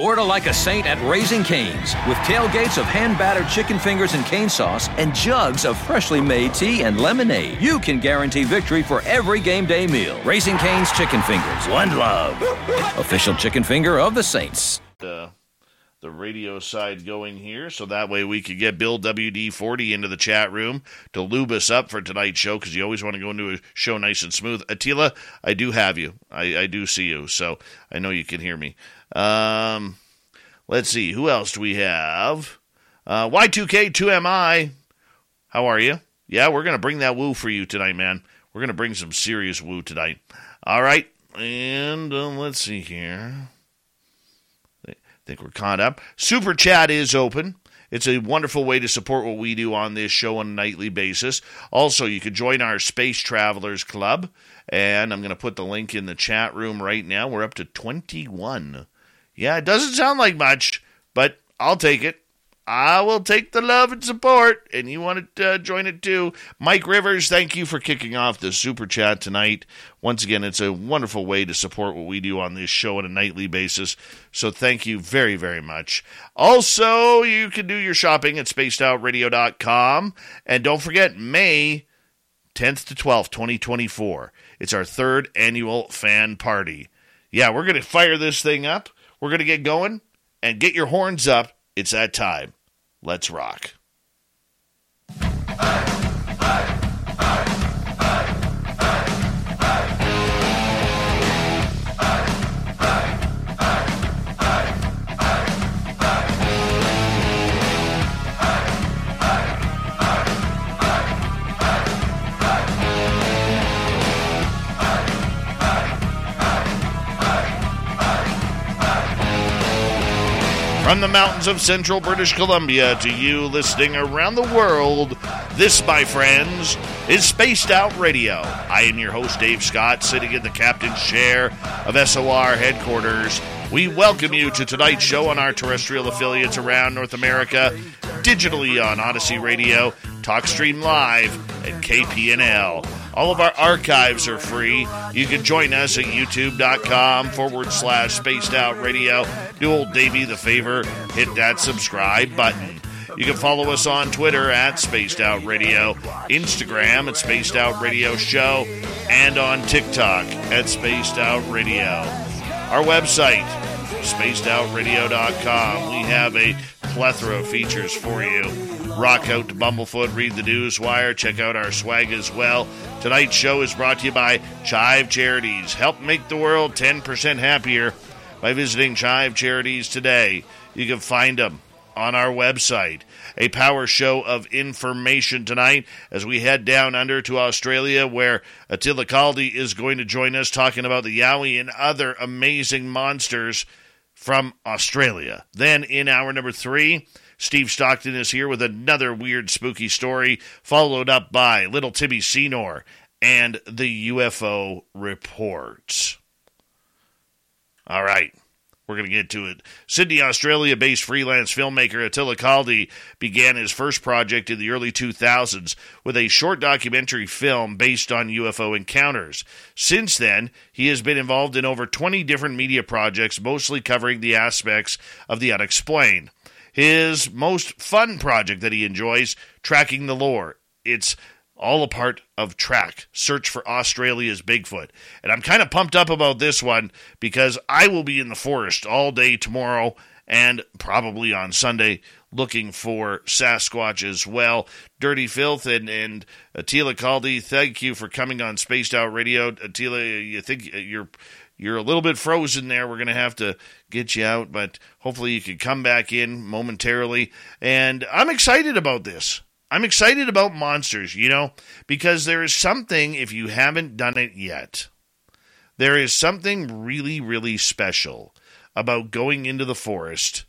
Order like a saint at Raising Cane's with tailgates of hand battered chicken fingers and cane sauce and jugs of freshly made tea and lemonade. You can guarantee victory for every game day meal. Raising Cane's Chicken Fingers. One love. Official chicken finger of the Saints. The radio side going here, so that way we could get Bill WD40 into the chat room to lube us up for tonight's show because you always want to go into a show nice and smooth. Attila, I do have you. I, I do see you, so I know you can hear me. Um, let's see, who else do we have? Uh, Y2K2MI, how are you? Yeah, we're going to bring that woo for you tonight, man. We're going to bring some serious woo tonight. All right, and uh, let's see here. I think we're caught up. Super Chat is open. It's a wonderful way to support what we do on this show on a nightly basis. Also, you could join our Space Travelers Club, and I'm going to put the link in the chat room right now. We're up to 21. Yeah, it doesn't sound like much, but I'll take it. I will take the love and support, and you want to uh, join it too. Mike Rivers, thank you for kicking off the super chat tonight. Once again, it's a wonderful way to support what we do on this show on a nightly basis. So thank you very, very much. Also, you can do your shopping at spacedoutradio.com. And don't forget, May 10th to 12th, 2024. It's our third annual fan party. Yeah, we're going to fire this thing up. We're going to get going and get your horns up. It's that time. Let's rock. From the mountains of central British Columbia to you listening around the world, this, my friends, is Spaced Out Radio. I am your host, Dave Scott, sitting in the captain's chair of SOR headquarters. We welcome you to tonight's show on our terrestrial affiliates around North America, digitally on Odyssey Radio, TalkStream Live, and KPNL. All of our archives are free. You can join us at youtube.com forward slash spaced out radio. Do old Davey the favor, hit that subscribe button. You can follow us on Twitter at Spaced Out Radio, Instagram at Spaced Out Radio Show, and on TikTok at Spaced Out Radio. Our website, spacedoutradio.com. We have a plethora of features for you. Rock out to Bumblefoot, read the news wire, check out our swag as well. Tonight's show is brought to you by Chive Charities. Help make the world 10% happier by visiting Chive Charities today. You can find them on our website. A power show of information tonight as we head down under to Australia, where Attila Kaldy is going to join us talking about the Yowie and other amazing monsters from Australia. Then in hour number three, Steve Stockton is here with another weird, spooky story, followed up by Little Timmy Senor and the UFO reports. All right. We're going to get to it. Sydney, Australia based freelance filmmaker Attila Kaldy began his first project in the early 2000s with a short documentary film based on UFO encounters. Since then, he has been involved in over 20 different media projects, mostly covering the aspects of the unexplained. His most fun project that he enjoys, Tracking the Lore. It's all a part of Track, Search for Australia's Bigfoot. And I'm kind of pumped up about this one because I will be in the forest all day tomorrow and probably on Sunday looking for Sasquatch as well. Dirty Filth and, and Attila Kaldy, thank you for coming on Spaced Out Radio. Attila, you think you're you're a little bit frozen there. We're going to have to get you out, but hopefully you can come back in momentarily. And I'm excited about this. I'm excited about monsters, you know, because there is something, if you haven't done it yet, there is something really, really special about going into the forest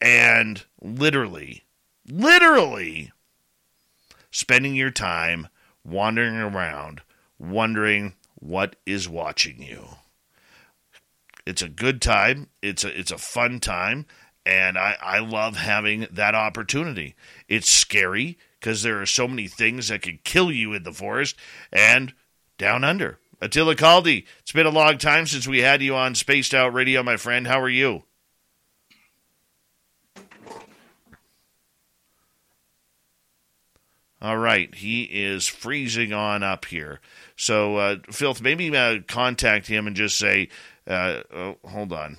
and literally, literally spending your time wandering around, wondering what is watching you. It's a good time. It's a it's a fun time, and I I love having that opportunity. It's scary because there are so many things that could kill you in the forest and down under. Attila Kaldy, it's been a long time since we had you on Spaced Out Radio, my friend. How are you? All right, he is freezing on up here. So, uh, Filth, maybe uh, contact him and just say, uh, oh, hold on.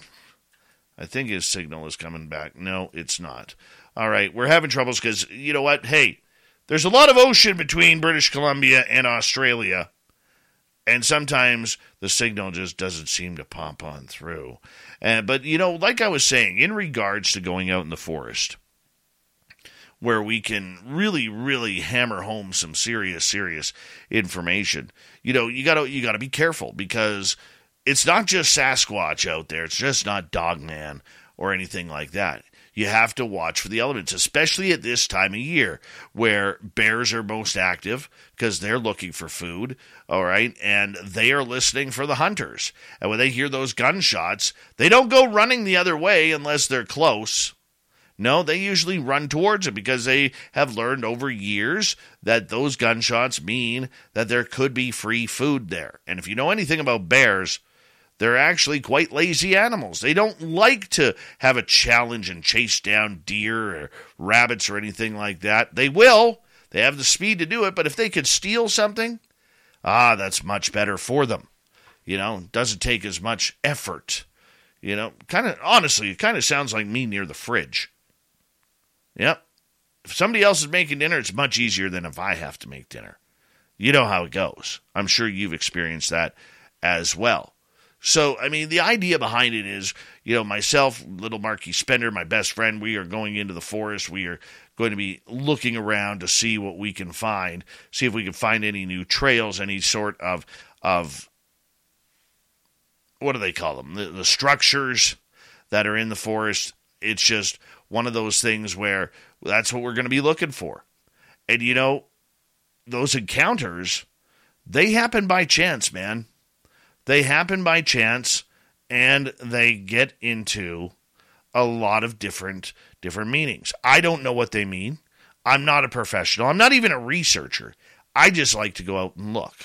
I think his signal is coming back. No, it's not. All right, we're having troubles because, you know what? Hey, there's a lot of ocean between British Columbia and Australia. And sometimes the signal just doesn't seem to pop on through. Uh, but, you know, like I was saying, in regards to going out in the forest, where we can really, really hammer home some serious, serious information. You know, you gotta you gotta be careful because it's not just Sasquatch out there. It's just not Dogman or anything like that. You have to watch for the elements, especially at this time of year where bears are most active because they're looking for food, all right, and they are listening for the hunters. And when they hear those gunshots, they don't go running the other way unless they're close no, they usually run towards it because they have learned over years that those gunshots mean that there could be free food there. And if you know anything about bears, they're actually quite lazy animals. They don't like to have a challenge and chase down deer or rabbits or anything like that. They will. They have the speed to do it, but if they could steal something, ah, that's much better for them. You know, it doesn't take as much effort. You know, kind of honestly, it kind of sounds like me near the fridge. Yep. If somebody else is making dinner, it's much easier than if I have to make dinner. You know how it goes. I'm sure you've experienced that as well. So, I mean, the idea behind it is, you know, myself, little Marky Spender, my best friend, we are going into the forest. We are going to be looking around to see what we can find, see if we can find any new trails, any sort of of what do they call them? The, the structures that are in the forest. It's just one of those things where that's what we're going to be looking for. And you know, those encounters, they happen by chance, man. They happen by chance and they get into a lot of different different meanings. I don't know what they mean. I'm not a professional. I'm not even a researcher. I just like to go out and look.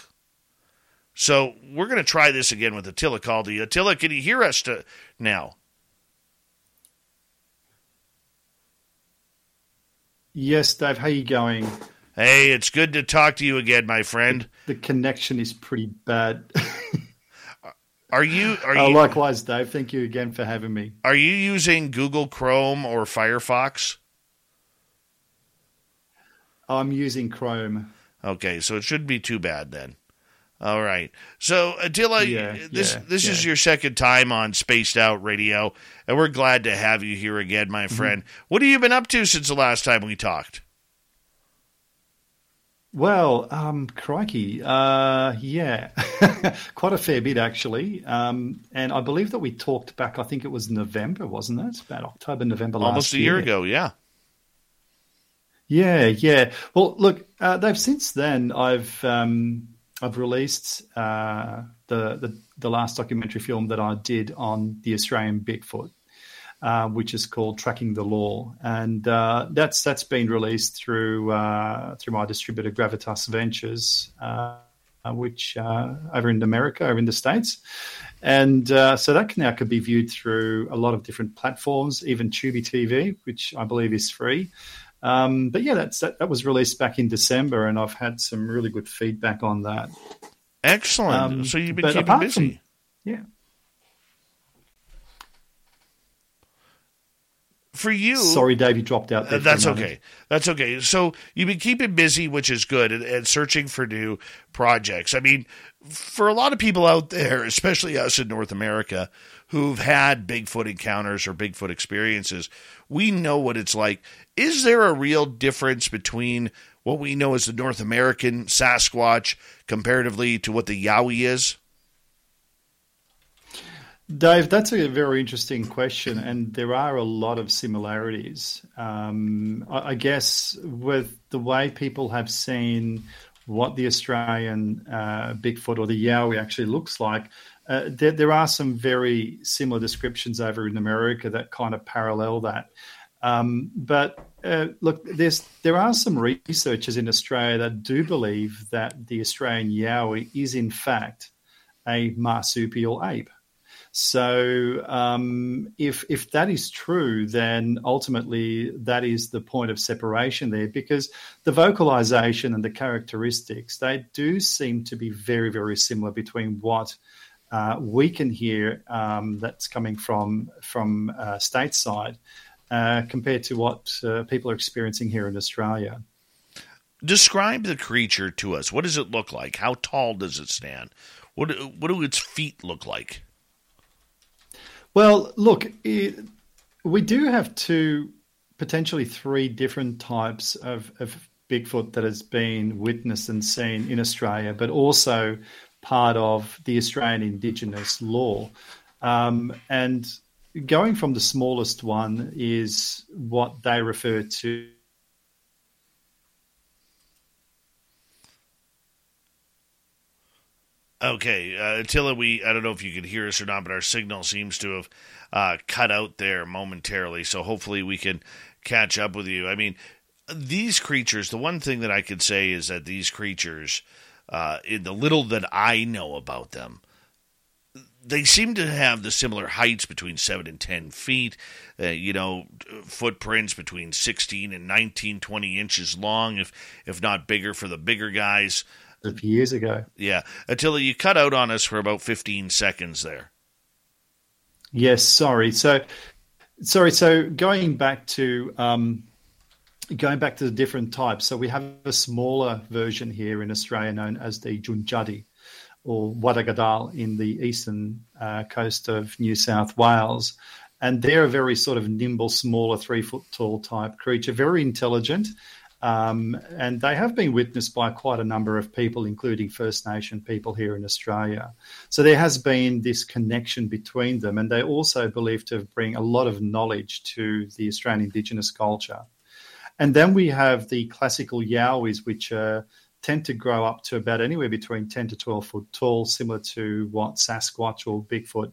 So we're going to try this again with Attila Kaldy. Attila, can you hear us to now? Yes, Dave. How you going? Hey, it's good to talk to you again, my friend. The, the connection is pretty bad. are you? Are oh, you? likewise, Dave. Thank you again for having me. Are you using Google Chrome or Firefox? I'm using Chrome. Okay, so it shouldn't be too bad then. All right. So Attila, yeah, this yeah, this yeah. is your second time on Spaced Out Radio, and we're glad to have you here again, my mm-hmm. friend. Mm-hmm. What have you been up to since the last time we talked? Well, um, crikey, uh, yeah, quite a fair bit actually. Um, and I believe that we talked back. I think it was November, wasn't it? About October, November last year. Almost a year. year ago, yeah. Yeah, yeah. Well, look, uh, they've since then. I've um, I've released uh, the, the, the last documentary film that I did on the Australian Bigfoot, uh, which is called Tracking the Lore, and uh, that's that's been released through uh, through my distributor Gravitas Ventures, uh, which uh, over in America, over in the states, and so that now could be viewed through a lot of different platforms, even Tubi TV, which I believe is free. Um, but yeah, that's that, that was released back in December, and I've had some really good feedback on that. Excellent. Um, so you've been keeping busy. From, yeah. For you, sorry, Dave, you dropped out. Uh, that's okay. That's okay. So you've been keeping busy, which is good, and, and searching for new projects. I mean, for a lot of people out there, especially us in North America, who've had Bigfoot encounters or Bigfoot experiences, we know what it's like. Is there a real difference between what we know as the North American Sasquatch comparatively to what the Yowie is? Dave, that's a very interesting question, and there are a lot of similarities. Um, I, guess with the way people have seen what the Australian uh, Bigfoot or the Yowie actually looks like, uh, there, there, are some very similar descriptions over in America that kind of parallel that. Um, but uh, look, there's there are some researchers in Australia that do believe that the Australian Yowie is in fact a marsupial ape. So um, if if that is true, then ultimately that is the point of separation there, because the vocalization and the characteristics they do seem to be very very similar between what uh, we can hear um, that's coming from from uh, stateside uh, compared to what uh, people are experiencing here in Australia. Describe the creature to us. What does it look like? How tall does it stand? What what do its feet look like? Well, look, it, we do have two, potentially three different types of, of Bigfoot that has been witnessed and seen in Australia, but also part of the Australian Indigenous law. Um, and going from the smallest one is what they refer to Okay, uh, Attila, we I don't know if you can hear us or not, but our signal seems to have uh, cut out there momentarily. So hopefully we can catch up with you. I mean, these creatures. The one thing that I could say is that these creatures, uh, in the little that I know about them, they seem to have the similar heights between seven and ten feet. Uh, you know, footprints between sixteen and 19, 20 inches long, if if not bigger for the bigger guys a few years ago. Yeah. Attila, you cut out on us for about 15 seconds there. Yes, sorry. So, sorry. So, going back to um, going back to the different types. So, we have a smaller version here in Australia known as the Junjadi or Wadagadal in the eastern uh, coast of New South Wales. And they're a very sort of nimble, smaller, three foot tall type creature, very intelligent. Um, and they have been witnessed by quite a number of people, including First Nation people here in Australia. So there has been this connection between them, and they also believe to bring a lot of knowledge to the Australian Indigenous culture. And then we have the classical Yowies, which uh, tend to grow up to about anywhere between 10 to 12 foot tall, similar to what Sasquatch or Bigfoot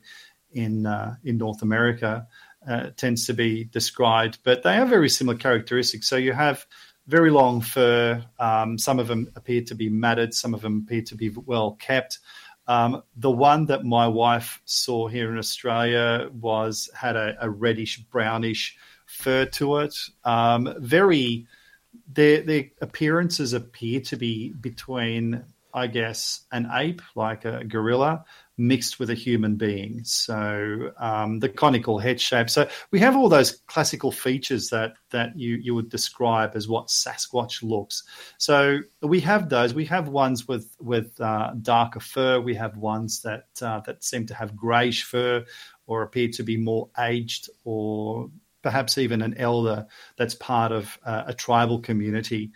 in uh, in North America uh, tends to be described. But they have very similar characteristics. So you have very long fur. Um, some of them appear to be matted, some of them appear to be well kept. Um, the one that my wife saw here in Australia was had a, a reddish brownish fur to it. Um, very, their their appearances appear to be between, I guess, an ape like a gorilla mixed with a human being. So um, the conical head shape. So we have all those classical features that that you you would describe as what Sasquatch looks. So we have those. We have ones with with uh, darker fur. We have ones that uh, that seem to have greyish fur or appear to be more aged or perhaps even an elder that's part of uh, a tribal community.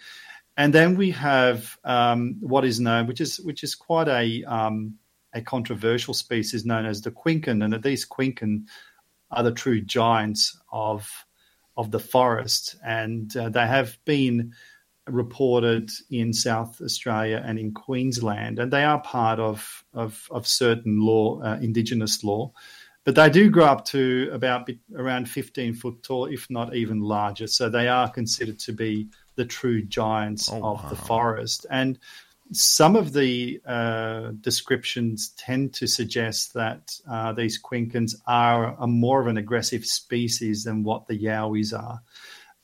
And then we have um, what is known, which is which is quite a um, a controversial species known as the quinkan, and these quinkan are the true giants of of the forest, and uh, they have been reported in South Australia and in Queensland, and they are part of of, of certain law, uh, Indigenous law. But they do grow up to about around 15 foot tall, if not even larger. So they are considered to be the true giants oh, of wow. the forest. And some of the uh, descriptions tend to suggest that uh, these quinkans are a more of an aggressive species than what the yowies are.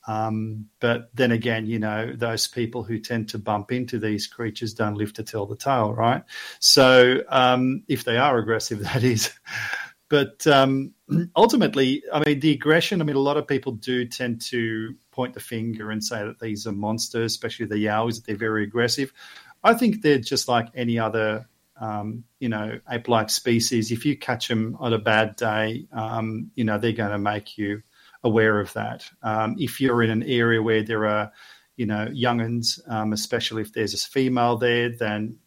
Um, but then again, you know, those people who tend to bump into these creatures don't live to tell the tale, right? So um, if they are aggressive, that is. But um, ultimately, I mean, the aggression, I mean, a lot of people do tend to point the finger and say that these are monsters, especially the yowies, that they're very aggressive. I think they're just like any other, um, you know, ape-like species. If you catch them on a bad day, um, you know, they're going to make you aware of that. Um, if you're in an area where there are, you know, younguns, um, especially if there's a female there, then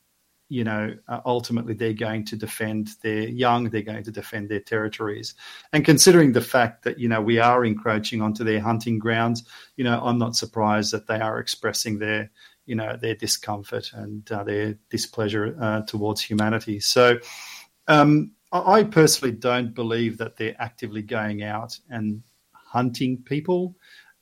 you know, uh, ultimately they're going to defend their young, they're going to defend their territories. And considering the fact that, you know, we are encroaching onto their hunting grounds, you know, I'm not surprised that they are expressing their, you know their discomfort and uh, their displeasure uh, towards humanity. So, um, I personally don't believe that they're actively going out and hunting people.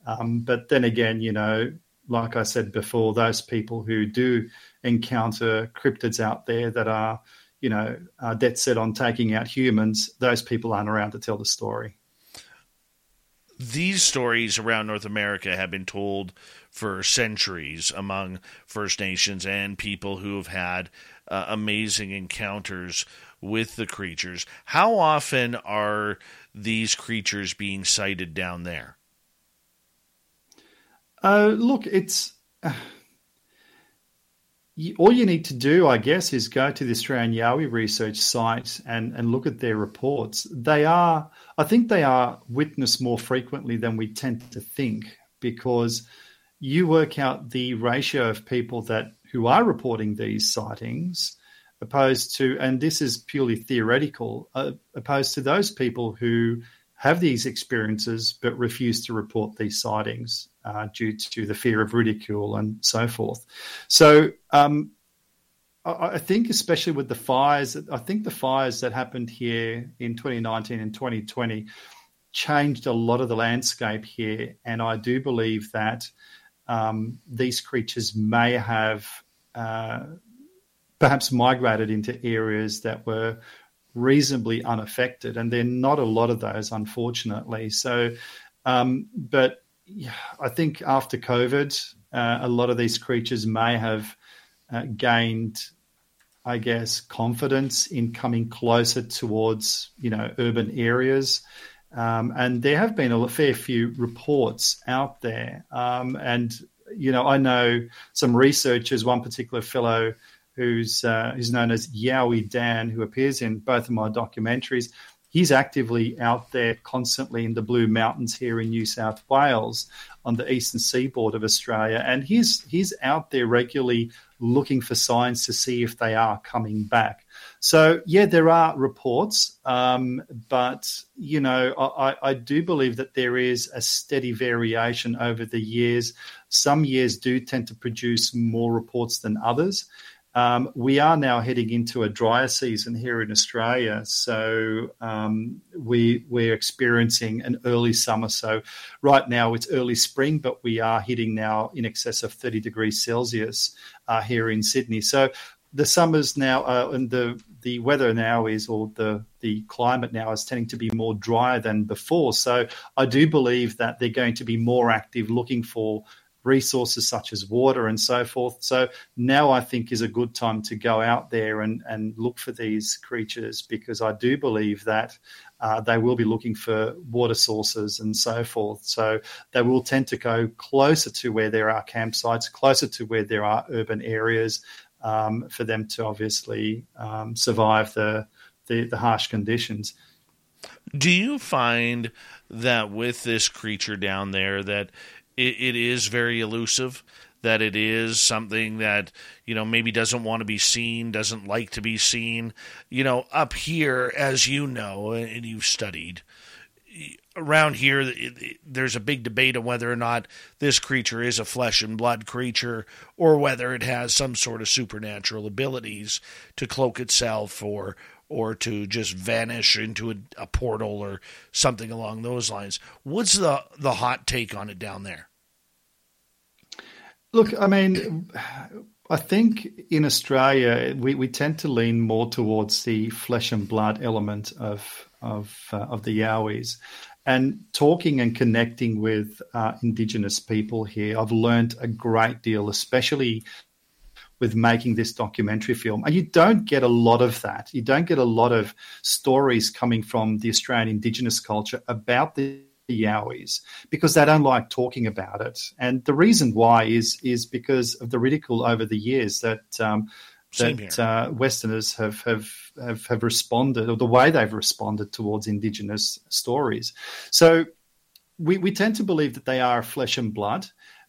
Um, but then again, you know, like I said before, those people who do encounter cryptids out there that are, you know, uh, dead set on taking out humans, those people aren't around to tell the story. These stories around North America have been told for centuries among First Nations and people who have had uh, amazing encounters with the creatures. How often are these creatures being sighted down there? Uh, look, it's. Uh, all you need to do, I guess, is go to the Australian Yowie research site and, and look at their reports. They are, I think, they are witnessed more frequently than we tend to think because you work out the ratio of people that who are reporting these sightings opposed to, and this is purely theoretical, uh, opposed to those people who have these experiences but refuse to report these sightings uh, due to the fear of ridicule and so forth. So um, I, I, think, especially with the fires, I think the fires that happened here in 2019 and 2020 changed a lot of the landscape here, and I do believe that um, these creatures may have. Uh, perhaps migrated into areas that were reasonably unaffected, and there are not a lot of those, unfortunately. So, um, but I think after COVID, uh, a lot of these creatures may have uh, gained, I guess, confidence in coming closer towards you know urban areas. Um, and there have been a fair few reports out there. Um, and, you know, I know some researchers, one particular fellow who's uh, who's known as Yowie Dan, who appears in both of my documentaries. He's actively out there constantly in the Blue Mountains here in New South Wales on the eastern seaboard of Australia, and he's he's out there regularly looking for signs to see if they are coming back. So yeah, there are reports, um, but you know I, I do believe that there is a steady variation over the years. Some years do tend to produce more reports than others. Um, we are now heading into a drier season here in Australia, so um, we we're experiencing an early summer. So right now it's early spring, but we are hitting now in excess of 30 degrees Celsius uh, here in Sydney. So the summers now uh, and the the weather now is or the the climate now is tending to be more drier than before. So I do believe that they're going to be more active looking for resources such as water and so forth. So now I think is a good time to go out there and, and look for these creatures because I do believe that uh, they will be looking for water sources and so forth. So they will tend to go closer to where there are campsites, closer to where there are urban areas um, for them to obviously um, survive the, the, the harsh conditions. Do you find that with this creature down there that it, it is very elusive that it is something that you know maybe doesn't want to be seen doesn't like to be seen you know up here as you know and you've studied around here there's a big debate on whether or not this creature is a flesh and blood creature or whether it has some sort of supernatural abilities to cloak itself or or to just vanish into a, a portal or something along those lines. What's the the hot take on it down there? Look, I mean, I think in Australia we, we tend to lean more towards the flesh and blood element of of uh, of the Yowies, and talking and connecting with uh, Indigenous people here. I've learned a great deal, especially with making this documentary film. And you don't get a lot of that. You don't get a lot of stories coming from the Australian Indigenous culture about the Yowies because they don't like talking about it. And the reason why is is because of the ridicule over the years that um, that uh, Westerners have, have have have responded, or the way they've responded towards Indigenous stories. So we we tend to believe that they are flesh and blood.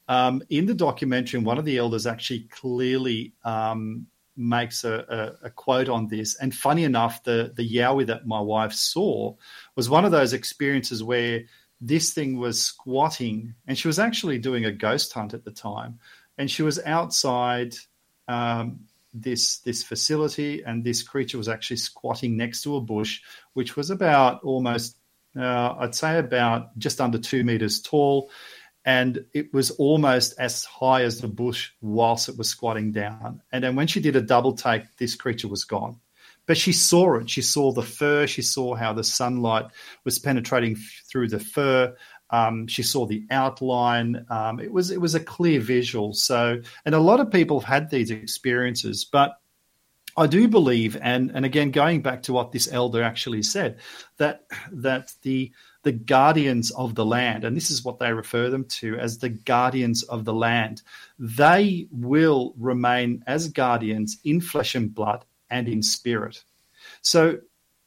Um, in the documentary, one of the elders actually clearly um, makes a, a, a, quote on this. And funny enough, the the Yowie that my wife saw was one of those experiences where this thing was squatting, and she was actually doing a ghost hunt at the time, and she was outside um, this this facility, and this creature was actually squatting next to a bush, which was about almost, uh, I'd say, about just under two meters tall, and it was almost as high as the bush whilst it was squatting down. And then when she did a double take, this creature was gone but she saw it. She saw the fur. She saw how the sunlight was penetrating through the fur. Um, she saw the outline. Um, it was it was a clear visual. So, and a lot of people have had these experiences, but I do believe, and and again, going back to what this elder actually said, that that the the guardians of the land, and this is what they refer them to as the guardians of the land, they will remain as guardians in flesh and blood and in spirit. So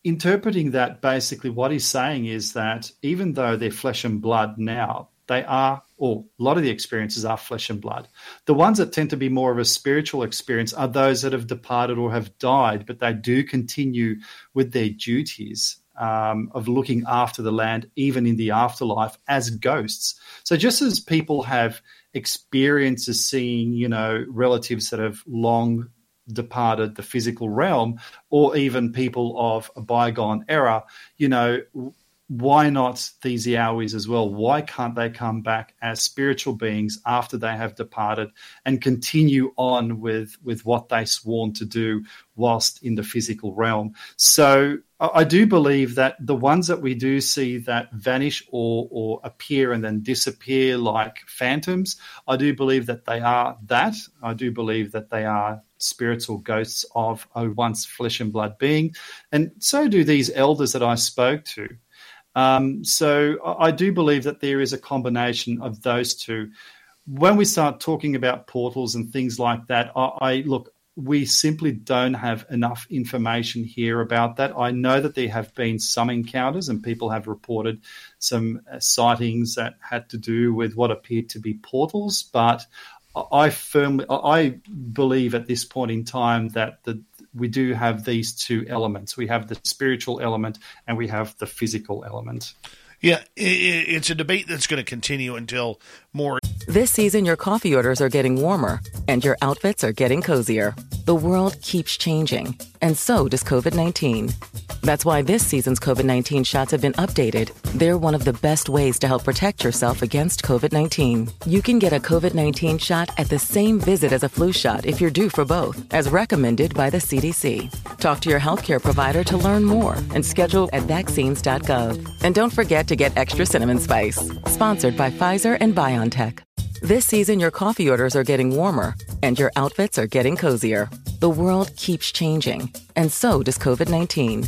interpreting that basically what he's saying is that even though they're flesh and blood now, they are, or a lot of the experiences are flesh and blood. The ones that tend to be more of a spiritual experience are those that have departed or have died, but they do continue with their duties um, of looking after the land, even in the afterlife, as ghosts. So just as people have experiences seeing, you know, relatives that have long departed the physical realm, or even people of a bygone era, you know, why not these Yowies as well? Why can't they come back as spiritual beings after they have departed and continue on with, with what they sworn to do whilst in the physical realm? So I do believe that the ones that we do see that vanish or, or appear and then disappear like phantoms, I do believe that they are that. I do believe that they are spirits or ghosts of a once flesh and blood being. And so do these elders that I spoke to. Um, so I do believe that there is a combination of those two. When we start talking about portals and things like that, I, I look, we simply don't have enough information here about that. I know that there have been some encounters and people have reported some uh, sightings that had to do with what appeared to be portals, but I firmly, I believe at this point in time that the, we do have these two elements. We have the spiritual element and we have the physical element. Yeah, it's a debate that's going to continue until more. This season, your coffee orders are getting warmer and your outfits are getting cozier. The world keeps changing, and so does COVID 19. That's why this season's COVID 19 shots have been updated. They're one of the best ways to help protect yourself against COVID 19. You can get a COVID 19 shot at the same visit as a flu shot if you're due for both, as recommended by the CDC. Talk to your healthcare provider to learn more and schedule at vaccines.gov. And don't forget to get extra cinnamon spice. Sponsored by Pfizer and BioNTech. This season, your coffee orders are getting warmer and your outfits are getting cozier. The world keeps changing, and so does COVID 19.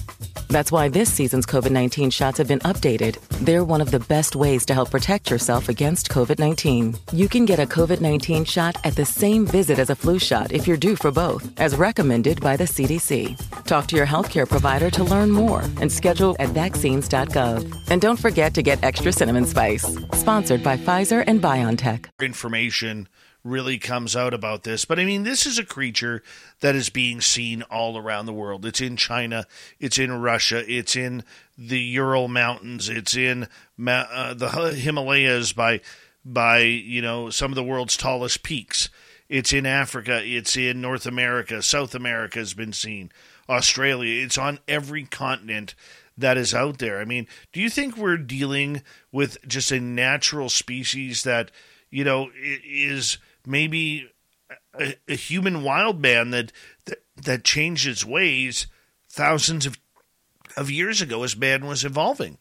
That's why this season's COVID 19 shots have been updated. They're one of the best ways to help protect yourself against COVID 19. You can get a COVID 19 shot at the same visit as a flu shot if you're due for both, as recommended by the CDC. Talk to your healthcare provider to learn more and schedule at vaccines.gov. And don't forget to get extra cinnamon spice. Sponsored by Pfizer and BioNTech information really comes out about this. But I mean, this is a creature that is being seen all around the world. It's in China, it's in Russia, it's in the Ural Mountains, it's in uh, the Himalayas by by you know some of the world's tallest peaks. It's in Africa, it's in North America, South America has been seen, Australia. It's on every continent that is out there. I mean, do you think we're dealing with just a natural species that you know, is maybe a, a human wild man that, that that changed its ways thousands of of years ago as man was evolving.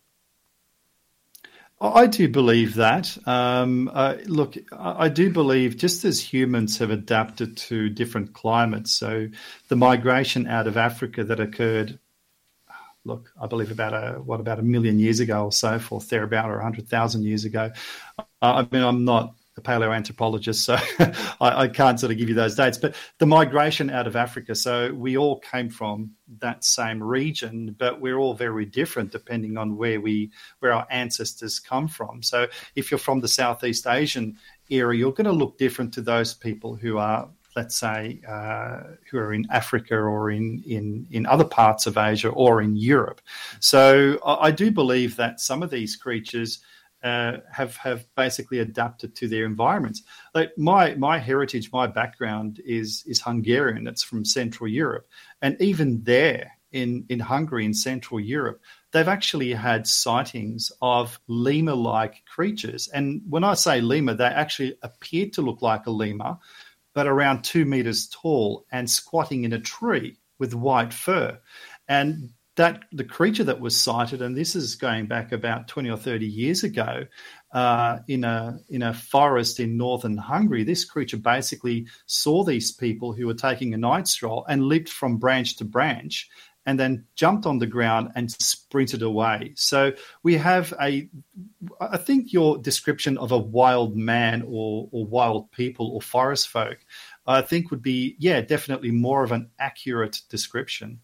I do believe that. Um, uh, look, I do believe just as humans have adapted to different climates, so the migration out of Africa that occurred, look, I believe about a what about a million years ago or so, forth thereabout, or hundred thousand years ago. I mean, I'm not a paleoanthropologist, so I, I, can't sort of give you those dates. But the migration out of Africa, so we all came from that same region, but we're all very different depending on where we where our ancestors come from. So if you're from the Southeast Asian area, you're going to look different to those people who are let's say, uh, who are in Africa or in, in, in other parts of Asia or in Europe. So I, I do believe that some of these creatures uh, have have basically adapted to their environments. Like my my heritage, my background is is Hungarian. It's from Central Europe, and even there in in Hungary in Central Europe, they've actually had sightings of lemur-like creatures. And when I say lemur, they actually appear to look like a lemur, but around two meters tall and squatting in a tree with white fur. And that the creature that was sighted, and this is going back about 20 or 30 years ago, uh, in a in a forest in northern Hungary, this creature basically saw these people who were taking a night stroll and leaped from branch to branch and then jumped on the ground and sprinted away. So we have a, I think your description of a wild man or, or wild people or forest folk, I think would be, yeah, definitely more of an accurate description.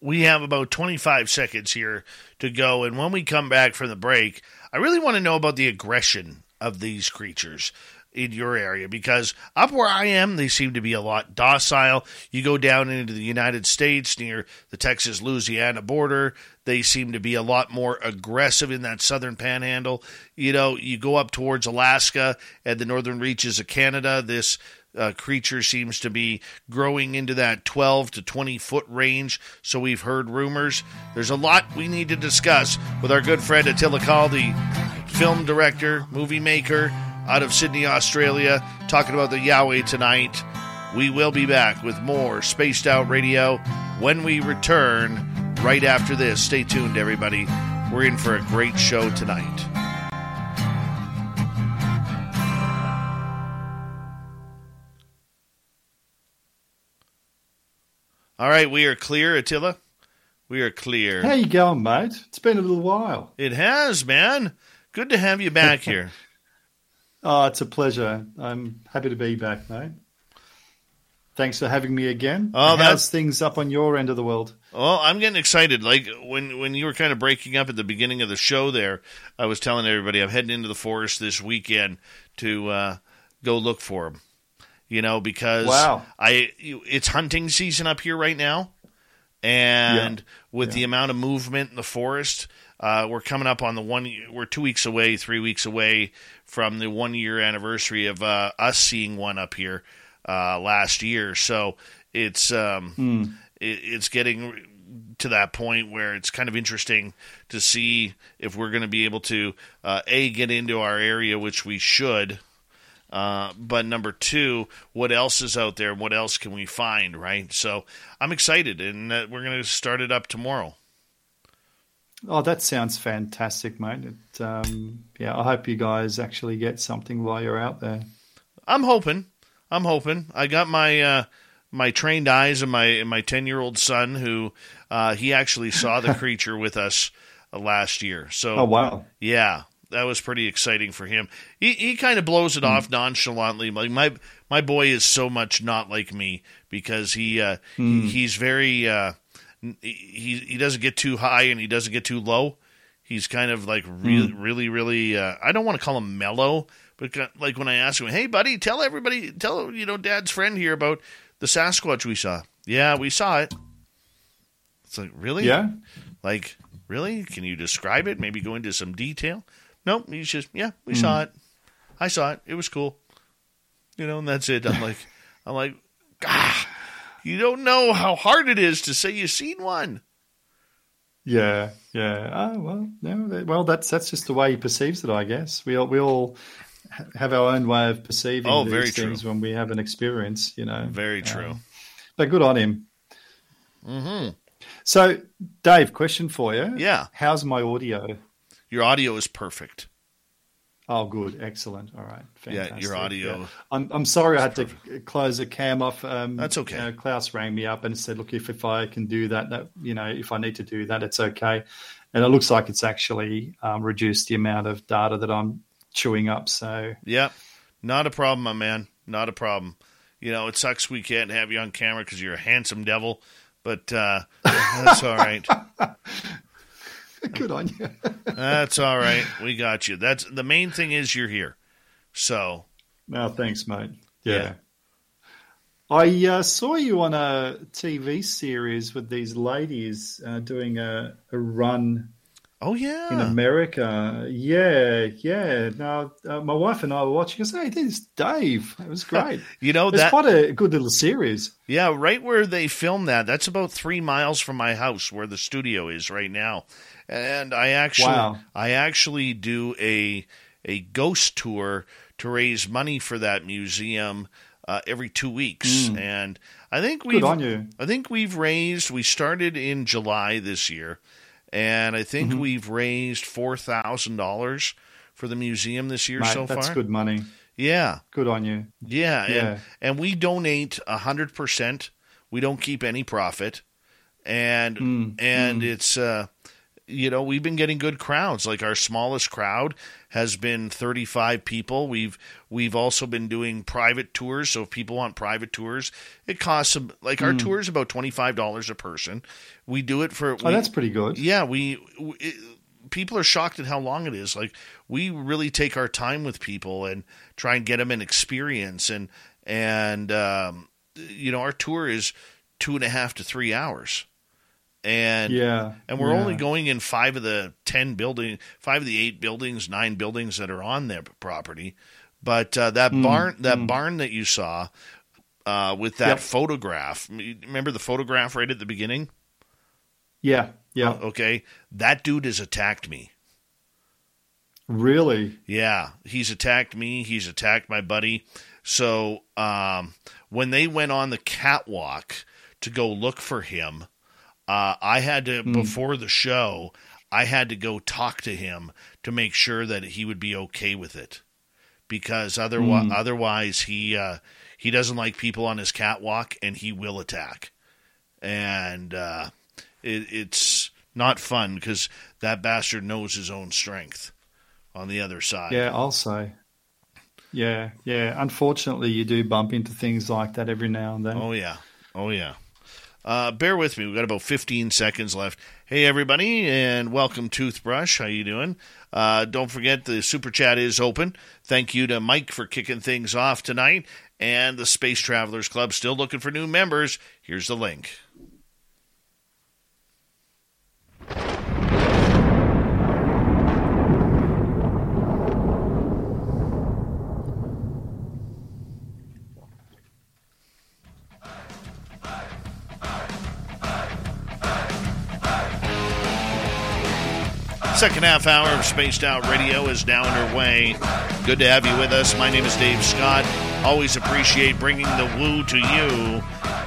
We have about 25 seconds here to go. And when we come back from the break, I really want to know about the aggression of these creatures in your area because up where I am, they seem to be a lot docile. You go down into the United States near the Texas Louisiana border, they seem to be a lot more aggressive in that southern panhandle. You know, you go up towards Alaska and the northern reaches of Canada, this uh, creature seems to be growing into that 12 to 20 foot range. So we've heard rumors. There's a lot we need to discuss with our good friend Attila Kaldy, film director, movie maker, out of Sydney, Australia, talking about the Yowie tonight. We will be back with more Spaced Out Radio when we return right after this. Stay tuned, everybody. We're in for a great show tonight. All right, we are clear, Attila. We are clear. How you going, mate? It's been a little while. It has, man. Good to have you back here. Oh, it's a pleasure. I'm happy to be back, mate. Thanks for having me again. Oh, How's that's- things up on your end of the world? Well, I'm getting excited. Like when when you were kind of breaking up at the beginning of the show, there, I was telling everybody I'm heading into the forest this weekend to uh, go look for them. You know, because Wow. I it's hunting season up here right now, and with the amount of movement in the forest, uh, we're coming up on the one. We're two weeks away, three weeks away from the one year anniversary of uh, us seeing one up here uh, last year. So it's um, it, it's getting to that point where it's kind of interesting to see if we're going to be able to uh, a get into our area, which we should. Uh, but number two, what else is out there? What else can we find? Right. So I'm excited, and uh, we're going to start it up tomorrow. Oh, that sounds fantastic, mate. It, um, yeah, I hope you guys actually get something while you're out there. I'm hoping. I'm hoping. I got my uh, my trained eyes and my and my ten year old son who uh, he actually saw the creature with us uh, last year. So Oh, wow. yeah, that was pretty exciting for him. He he kind of blows it off nonchalantly. Like my my boy is so much not like me because he uh, he- he's very uh, he he doesn't get too high and he doesn't get too low. He's kind of like really really really. Uh, I don't want to call him mellow, but like when I ask him, "Hey, buddy, tell everybody, tell you know Dad's friend here about the Sasquatch we saw." Yeah, we saw it. It's like really, Yeah? like, really? Can you describe it? Maybe go into some detail? Nope. He's just, yeah, we saw it. I saw it. It was cool. You know, and that's it. I'm like, I'm like, ah, you don't know how hard it is to say you've seen one. Yeah, yeah. Oh well, no, well that's that's just the way he perceives it, I guess. We all we all have our own way of perceiving Oh, these very things true. when we have an experience, you know. Very true. Um, but good on him. Mm-hmm. So, Dave, question for you. Yeah. How's my audio? Your audio is perfect. Oh, good, excellent. All right, Yeah, fantastic. your audio- Yeah. I'm I'm sorry I had to close the cam off. Um, That's okay. you know, Klaus rang me up and said, "Look, if if I can do that, that you know, if I need to do that, it's okay." And it looks like it's actually um, reduced the amount of data that I'm chewing up. So yeah, Not a problem, my man. Not a problem. You know, it sucks we can't have you on camera because you're a handsome devil, but uh, that's all right. good on you. That's all right. We got you. That's the main thing is you're here. So no, thanks, mate. Yeah. Yeah. I uh, saw you on a TV series with these ladies uh, doing a, a run Oh yeah. in America. Yeah, yeah. Now, uh, my wife and I were watching. I said, "Hey, this is Dave. It was great. You know it's quite a good little series." Yeah, right where they filmed that. That's about three miles from my house, where the studio is right now. And I actually, Wow. I actually do a a ghost tour to raise money for that museum uh, every two weeks, and I think you. I think we've raised. We started in July this year, and I think Mm-hmm. we've raised four thousand dollars for the museum this year Mate, so that's far. That's good money. Yeah, Good on you. yeah, Yeah. And, and we donate a hundred percent. We don't keep any profit, and Mm, and it's uh, you know we've been getting good crowds. Like our smallest crowd has been thirty five people. We've we've also been doing private tours. So if people want private tours, it costs like our tour is about twenty five dollars a person. We do it for. Oh, that's pretty good. yeah, we, we it, people are shocked at how long it is. Like we really take our time with people and try and get them an experience. And and um, you know, our tour is two and a half to three hours, and Yeah. and we're yeah. only going in five of the ten building, five of the eight buildings, nine buildings that are on their property. But uh, that barn, that barn that you saw uh, with that Yep. photograph, remember the photograph right at the beginning? Yeah. Yeah. Okay, that dude has attacked me. Really? Yeah, he's attacked me. He's attacked my buddy. So um, when they went on the catwalk to go look for him, uh, I had to before the show. I had to go talk to him to make sure that he would be okay with it, because otherwise, otherwise he uh, he doesn't like people on his catwalk and he will attack, and uh, it, it's not fun because that bastard knows his own strength on the other side. Yeah, I'll say. Yeah, yeah. Unfortunately, you do bump into things like that every now and then. Oh yeah, oh yeah. Uh, bear with me. We've got about 15 seconds left. Hey everybody, and welcome Toothbrush. How you doing? Uh, don't forget the super chat is open. Thank you to Mike for kicking things off tonight, and the Space Travelers Club still looking for new members. Here's the link. Second half hour of Spaced Out Radio is now underway. Good to have you with us. My name is Dave Scott. Always appreciate bringing the woo to you.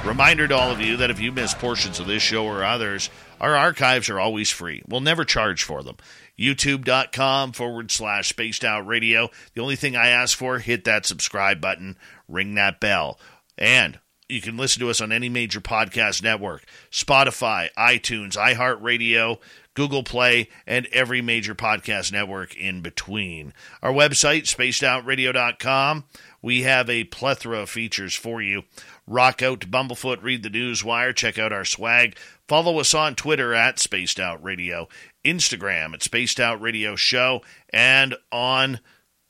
Reminder to all of you that if you miss portions of this show or others, our archives are always free. We'll never charge for them. YouTube.com forward slash spaced out radio. The only thing I ask for, hit that subscribe button, ring that bell. And you can listen to us on any major podcast network Spotify, iTunes, iHeartRadio, Google Play, and every major podcast network in between. Our website, spacedoutradio.com. We have a plethora of features for you. Rock out to Bumblefoot, read the news wire, check out our swag. Follow us on Twitter at Spaced Out Radio, Instagram at Spaced Out Radio Show, and on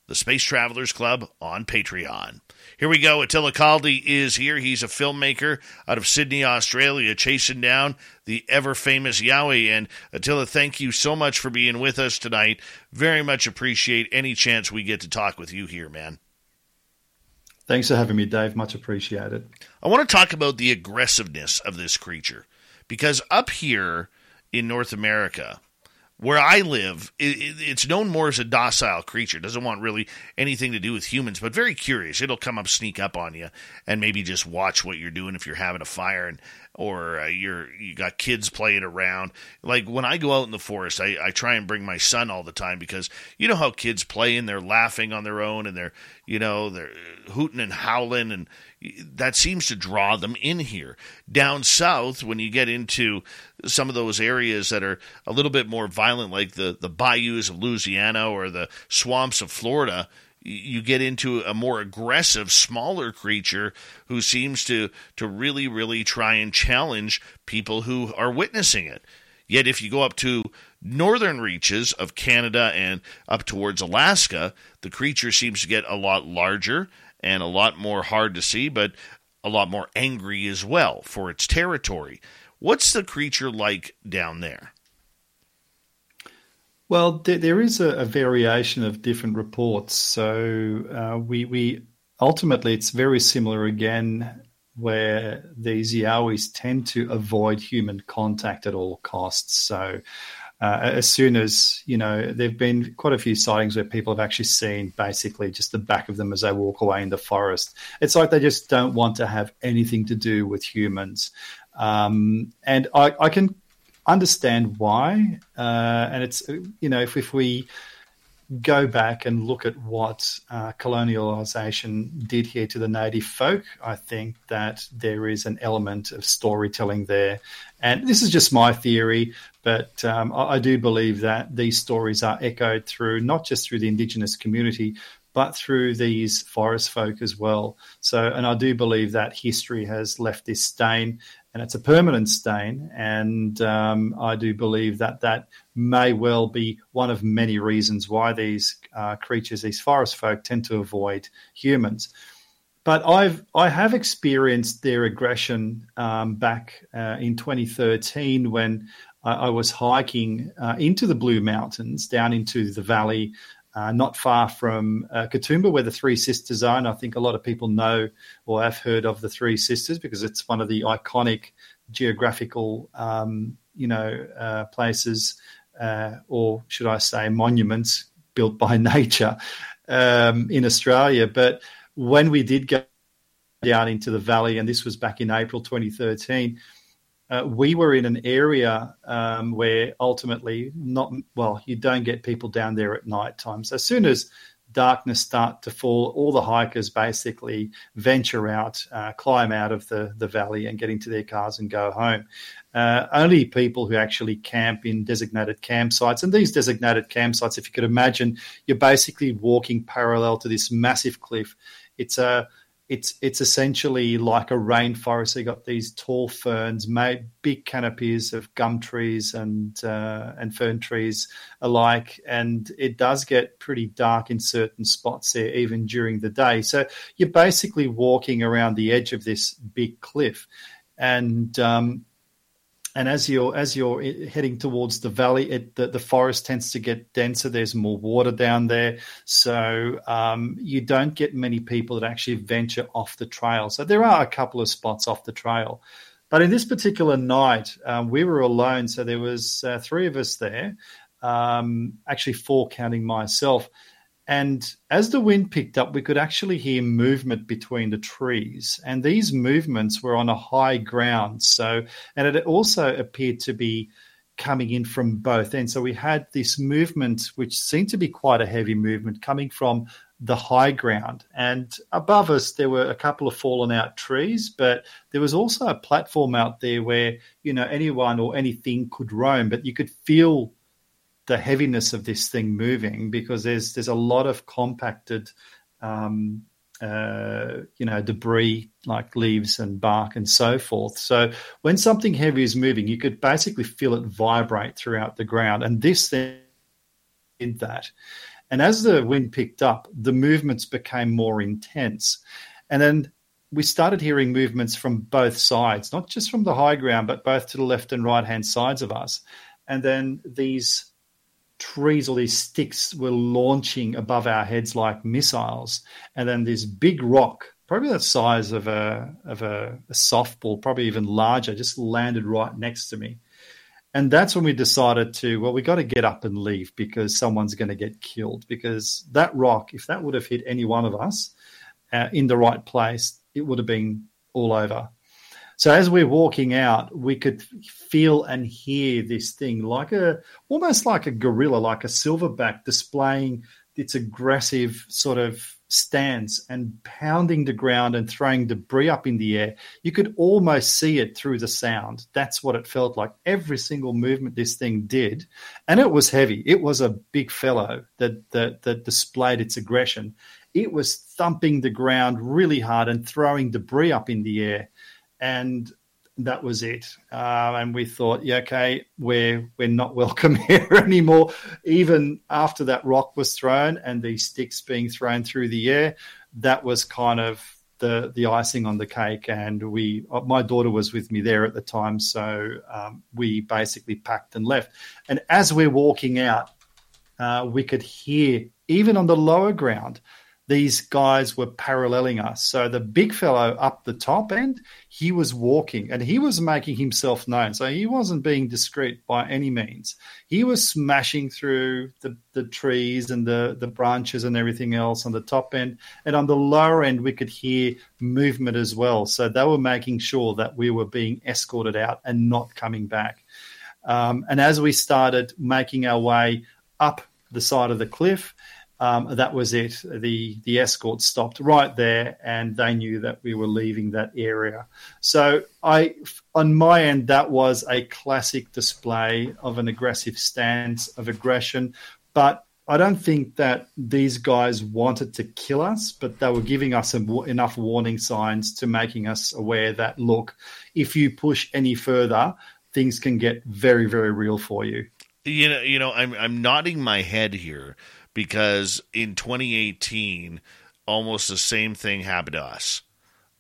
the Space Travelers Club on Patreon. Here we go. Attila Kaldy is here. He's a filmmaker out of Sydney, Australia, chasing down the ever famous Yowie. And Attila, thank you so much for being with us tonight. Very much appreciate any chance we get to talk with you here, man. Thanks for having me, Dave. Much appreciated. I want to talk about the aggressiveness of this creature because up here in North America, where I live, it, it, it's known more as a docile creature. Doesn't want really anything to do with humans, but very curious. It'll come up, sneak up on you, and maybe just watch what you're doing if you're having a fire and or uh, you're you got kids playing around. Like when I go out in the forest, I, I try and bring my son all the time because you know how kids play and they're laughing on their own and they're you know they're hooting and howling and that seems to draw them in here. Down south, when you get into some of those areas that are a little bit more violent, like the, the bayous of Louisiana or the swamps of Florida, you get into a more aggressive, smaller creature who seems to, to really, really try and challenge people who are witnessing it. Yet, if you go up to northern reaches of Canada and up towards Alaska, the creature seems to get a lot larger and a lot more hard to see, but a lot more angry as well for its territory. What's the creature like down there? Well, there, there is a, a, variation of different reports. So uh, we, we ultimately it's very similar again, where these Yowies tend to avoid human contact at all costs. So uh, as soon as you know, there've been quite a few sightings where people have actually seen basically just the back of them as they walk away in the forest. It's like they just don't want to have anything to do with humans, um, and I, I, can understand why. Uh, and it's you know, if if we go back and look at what uh, colonialization did here to the native folk, I think that there is an element of storytelling there. And this is just my theory, but um, I, I, do believe that these stories are echoed through not just through the indigenous community, but through these forest folk as well. So, and I do believe that history has left this stain, and it's a permanent stain. And um, I do believe that that may well be one of many reasons why these uh, creatures, these forest folk, tend to avoid humans. But I've I have experienced their aggression um, back uh, in 2013 when I, I was hiking uh, into the Blue Mountains, down into the valley uh, not far from uh, Katoomba, where the Three Sisters are. And I think a lot of people know or have heard of the Three Sisters because it's one of the iconic geographical, um, you know, uh, places, uh, or should I say, monuments built by nature um, in Australia. But when we did go down into the valley, and this was back in April 2013 uh, we were in an area um, where ultimately not well you don't get people down there at night time. So as soon as darkness start to fall all the hikers basically venture out uh, climb out of the, the valley and get into their cars and go home. Uh, only people who actually camp in designated campsites and these designated campsites if you could imagine you're basically walking parallel to this massive cliff. It's a it's it's essentially like a rainforest. You got these tall ferns, made big canopies of gum trees and uh, and fern trees alike, and it does get pretty dark in certain spots there, even during the day. So you're basically walking around the edge of this big cliff, and um, and as you're as you're heading towards the valley, it, the, the forest tends to get denser. There's more water down there, so um, you don't get many people that actually venture off the trail. So there are a couple of spots off the trail, but in this particular night, um, we were alone. So there was uh, three of us there, um, actually four counting myself, and as the wind picked up, we could actually hear movement between the trees. And these movements were on a high ground. So, and it also appeared to be coming in from both ends. So we had this movement, which seemed to be quite a heavy movement, coming from the high ground. And above us, there were a couple of fallen out trees, but there was also a platform out there where, you know, anyone or anything could roam, but you could feel the heaviness of this thing moving because there's there's a lot of compacted um, uh, you know debris like leaves and bark and so forth. So when something heavy is moving, you could basically feel it vibrate throughout the ground, and this thing did that. And as the wind picked up, the movements became more intense, and then we started hearing movements from both sides, not just from the high ground, but both to the left and right hand sides of us. And then these trees or these sticks were launching above our heads like missiles, and then this big rock, probably the size of a of a, a softball, probably even larger, just landed right next to me. And that's when we decided to, well, we got to get up and leave because someone's going to get killed. Because that rock, if that would have hit any one of us uh, in the right place, it would have been all over. So as we're walking out, we could feel and hear this thing like a almost like a gorilla, like a silverback displaying its aggressive sort of stance and pounding the ground and throwing debris up in the air. You could almost see it through the sound. That's what it felt like. Every single movement this thing did, and it was heavy. It was a big fellow that that, that displayed its aggression. It was thumping the ground really hard and throwing debris up in the air and that was it. Uh, and we thought, yeah, okay, we're we're not welcome here anymore. Even after that rock was thrown and the sticks being thrown through the air, that was kind of the the icing on the cake. And we, uh, my daughter was with me there at the time, so um, we basically packed and left. And as we're walking out, uh, we could hear even on the lower ground these guys were paralleling us. So the big fellow up the top end, he was walking and he was making himself known. So he wasn't being discreet by any means. He was smashing through the, the trees and the, the branches and everything else on the top end. And on the lower end, we could hear movement as well. So they were making sure that we were being escorted out and not coming back. Um, and as we started making our way up the side of the cliff, um, that was it. The the escort stopped right there, and they knew that we were leaving that area. So I, on my end, that was a classic display of an aggressive stance of aggression. But I don't think that these guys wanted to kill us, but they were giving us enough warning signs to making us aware that look, if you push any further, things can get very, very real for you. You know, you know, I'm I'm nodding my head here because in 2018, almost the same thing happened to us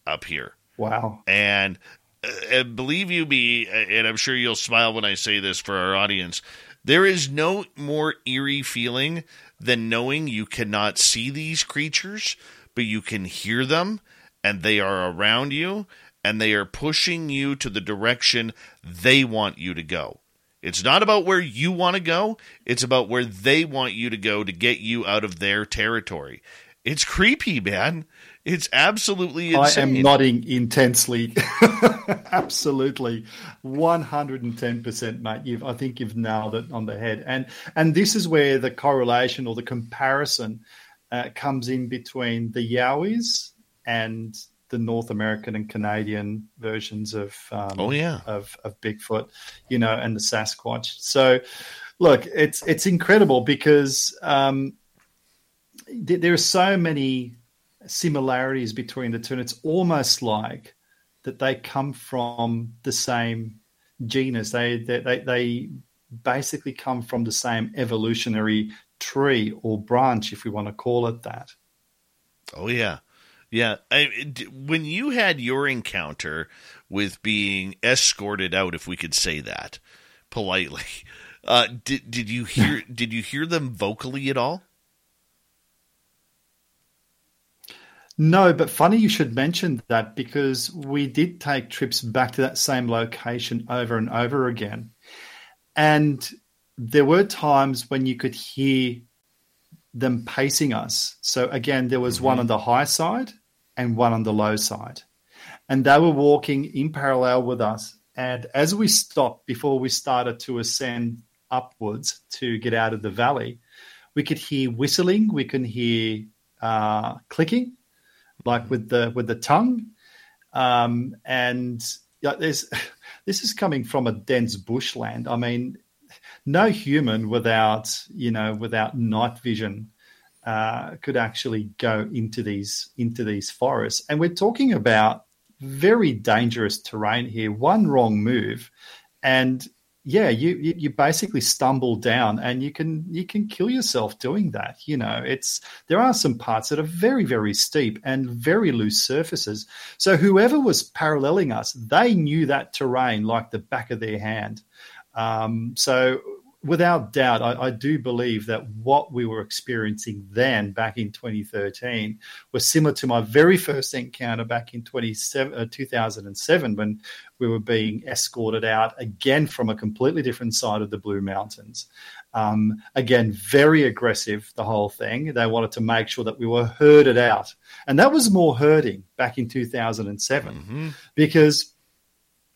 up here. Wow. And, uh, and believe you me, and I'm sure you'll smile when I say this for our audience, there is no more eerie feeling than knowing you cannot see these creatures, but you can hear them and they are around you and they are pushing you to the direction they want you to go. It's not about where you want to go, it's about where they want you to go to get you out of their territory. It's creepy, man. It's absolutely insane. I am nodding intensely. absolutely. 110%, mate. You've, I think you've nailed it on the head. And, and this is where the correlation or the comparison uh, comes in between the Yowies and the North American and Canadian versions of um, oh yeah of, of Bigfoot, you know, and the Sasquatch. So, look, it's it's incredible because um, th- there are so many similarities between the two, and it's almost like that they come from the same genus. They they they, they basically come from the same evolutionary tree or branch, if we want to call it that. Oh yeah. Yeah, I, when you had your encounter with being escorted out, if we could say that politely, uh, did did you hear did you hear them vocally at all? No, but funny you should mention that because we did take trips back to that same location over and over again. And there were times when you could hear them pacing us. So again, there was mm-hmm. one on the high side and one on the low side. And they were walking in parallel with us. And as we stopped before we started to ascend upwards to get out of the valley, we could hear whistling, we can hear uh, clicking, like with the with the tongue, um, and yeah, there's this is coming from a dense bushland. I mean, no human without you know without night vision uh, could actually go into these into these forests. And we're talking about very dangerous terrain here. One wrong move, and yeah, you, you, basically stumble down, and you can you can kill yourself doing that. You know, it's there are some parts that are very very steep and very loose surfaces. So whoever was paralleling us, they knew that terrain like the back of their hand. Um, so without doubt, I, I, do believe that what we were experiencing then, back in 2013, was similar to my very first encounter back in uh, 2007 when we were being escorted out again from a completely different side of the Blue Mountains. Um, again, very aggressive, the whole thing. They wanted to make sure that we were herded out. And that was more herding back in 2007 mm-hmm. because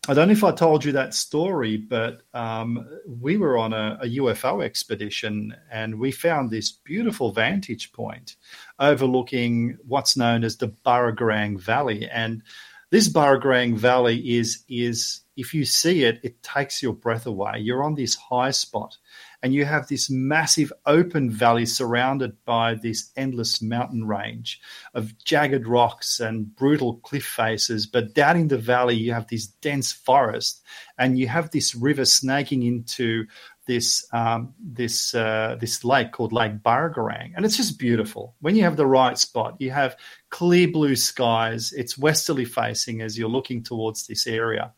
I don't know if I told you that story, but um, we were on a, a, UFO expedition and we found this beautiful vantage point overlooking what's known as the Burragorang Valley. And this Burragorang Valley is is if you see it, it takes your breath away. You're on this high spot and you have this massive open valley surrounded by this endless mountain range of jagged rocks and brutal cliff faces. But down in the valley, you have this dense forest, and you have this river snaking into this um, this uh, this lake called Lake Burragorang, and it's just beautiful. When you have the right spot, you have clear blue skies. It's westerly facing as you're looking towards this area.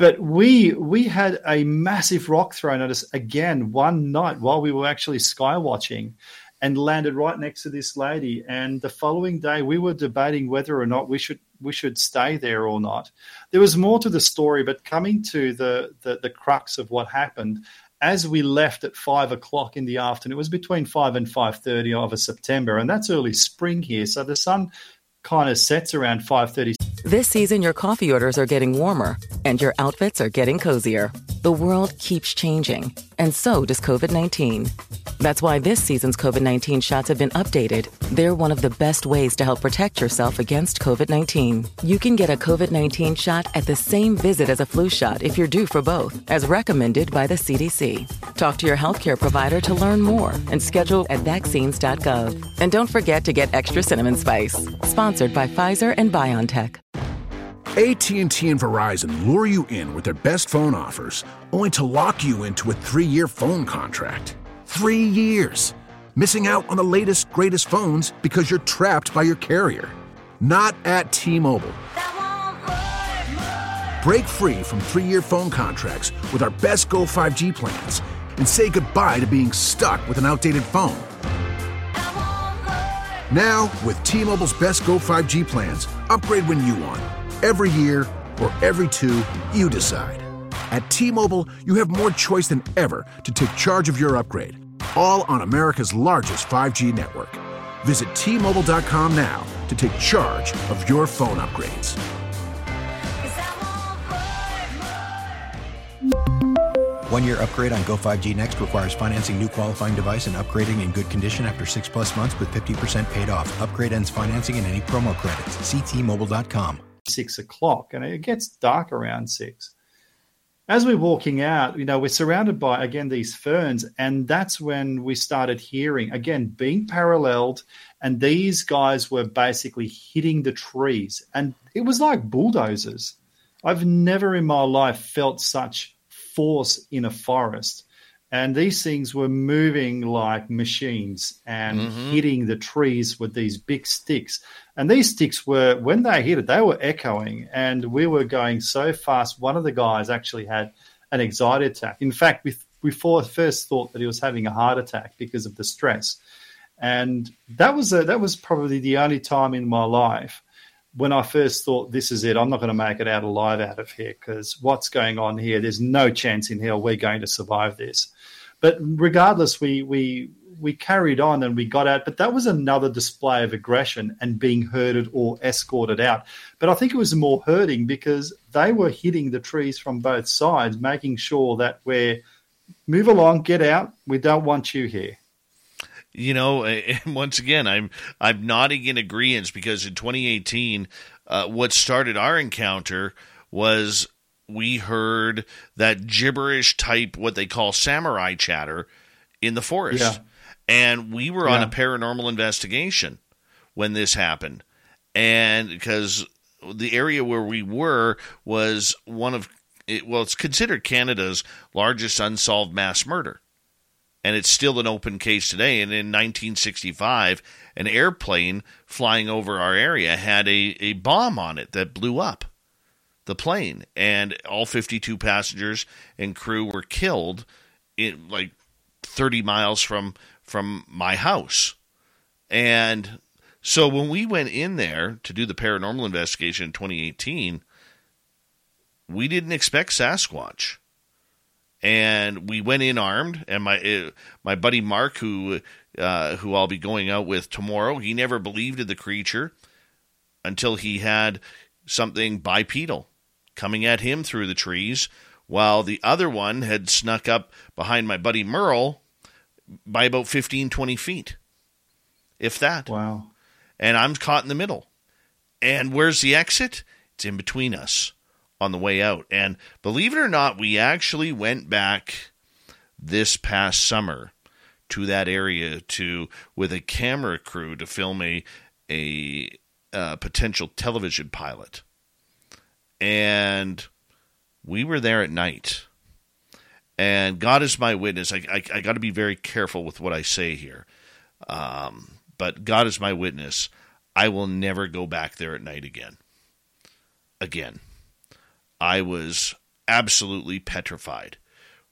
But we we had a massive rock thrown at us again one night while we were actually sky watching, and landed right next to this lady. And the following day, we were debating whether or not we should we should stay there or not. There was more to the story, but coming to the the, the crux of what happened. As we left at five o'clock in the afternoon, it was between five and five thirty of a September, and that's early spring here. So the sun kind of sets around five thirty. This season, your coffee orders are getting warmer, and your outfits are getting cozier. The world keeps changing, and so does COVID 19. That's why this season's COVID 19 shots have been updated. They're one of the best ways to help protect yourself against COVID 19. You can get a COVID 19 shot at the same visit as a flu shot if you're due for both, as recommended by the CDC. Talk to your healthcare provider to learn more and schedule at vaccines.gov. And don't forget to get extra cinnamon spice. Sponsored by Pfizer and BioNTech. AT&T and Verizon lure you in with their best phone offers, only to lock you into a 3-year phone contract. 3 years. Missing out on the latest greatest phones because you're trapped by your carrier. Not at T-Mobile. Break free from 3-year phone contracts with our best Go 5G plans and say goodbye to being stuck with an outdated phone. Now, with T-Mobile's best Go 5G plans, upgrade when you want every year or every two, you decide. At T Mobile, you have more choice than ever to take charge of your upgrade, all on America's largest 5G network. Visit T Mobile.com now to take charge of your phone upgrades. One year upgrade on Go 5G Next requires financing new qualifying device and upgrading in good condition after six plus months with 50% paid off. Upgrade ends financing and any promo credits. Ctmobile.com six o'clock, and it gets dark around six. As we're walking out, you know, we're surrounded by again these ferns, and that's when we started hearing again being paralleled, and these guys were basically hitting the trees, and it was like bulldozers. I've never in my life felt such force in a forest and these things were moving like machines and mm-hmm. hitting the trees with these big sticks. And these sticks were, when they hit it, they were echoing, and we were going so fast. One of the guys actually had an anxiety attack. In fact, we, we first thought that he was having a heart attack because of the stress. And that was a, that was probably the only time in my life when I first thought, this is it, I'm not going to make it out alive out of here because what's going on here? There's no chance in hell we're going to survive this. But regardless, we we we carried on and we got out. But that was another display of aggression and being herded or escorted out. But I think it was more herding because they were hitting the trees from both sides, making sure that we're move along, get out. We don't want you here. You know, and once again, I'm I'm nodding in agreement because in 2018, uh, what started our encounter was we heard that gibberish type, what they call samurai chatter, in the forest. Yeah. And we were yeah. on a paranormal investigation when this happened. And because the area where we were was one of, it, well, it's considered Canada's largest unsolved mass murder. And it's still an open case today. And in 1965, an airplane flying over our area had a, a bomb on it that blew up the plane, and all 52 passengers and crew were killed in like 30 miles from from my house. And so when we went in there to do the paranormal investigation in 2018, we didn't expect Sasquatch. And we went in armed, and my uh, my buddy Mark, who uh, who I'll be going out with tomorrow, he never believed in the creature until he had something bipedal coming at him through the trees, while the other one had snuck up behind my buddy Merle by about 15, 20 feet. If that. Wow. And I'm caught in the middle. And where's the exit? It's in between us on the way out. And believe it or not, we actually went back this past summer to that area to with a camera crew to film a a uh, potential television pilot and we were there at night. And God is my witness. I, I, I got to be very careful with what I say here. Um, but God is my witness. I will never go back there at night again. Again. I was absolutely petrified.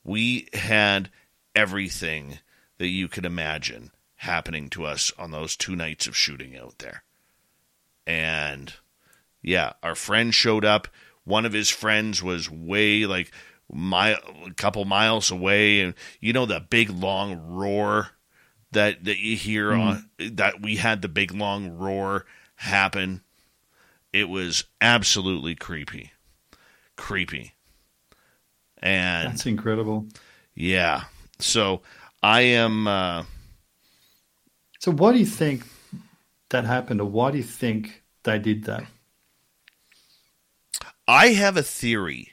We had everything that you could imagine happening to us on those two nights of shooting out there. And yeah, our friend showed up. One of his friends was way like mile, a couple miles away, and you know the big long roar that that you hear mm. on that we had the big long roar happen. It was absolutely creepy, creepy, and that's incredible. Yeah, so I am. Uh, so, why do you think that happened, or why do you think they did that? I have a theory,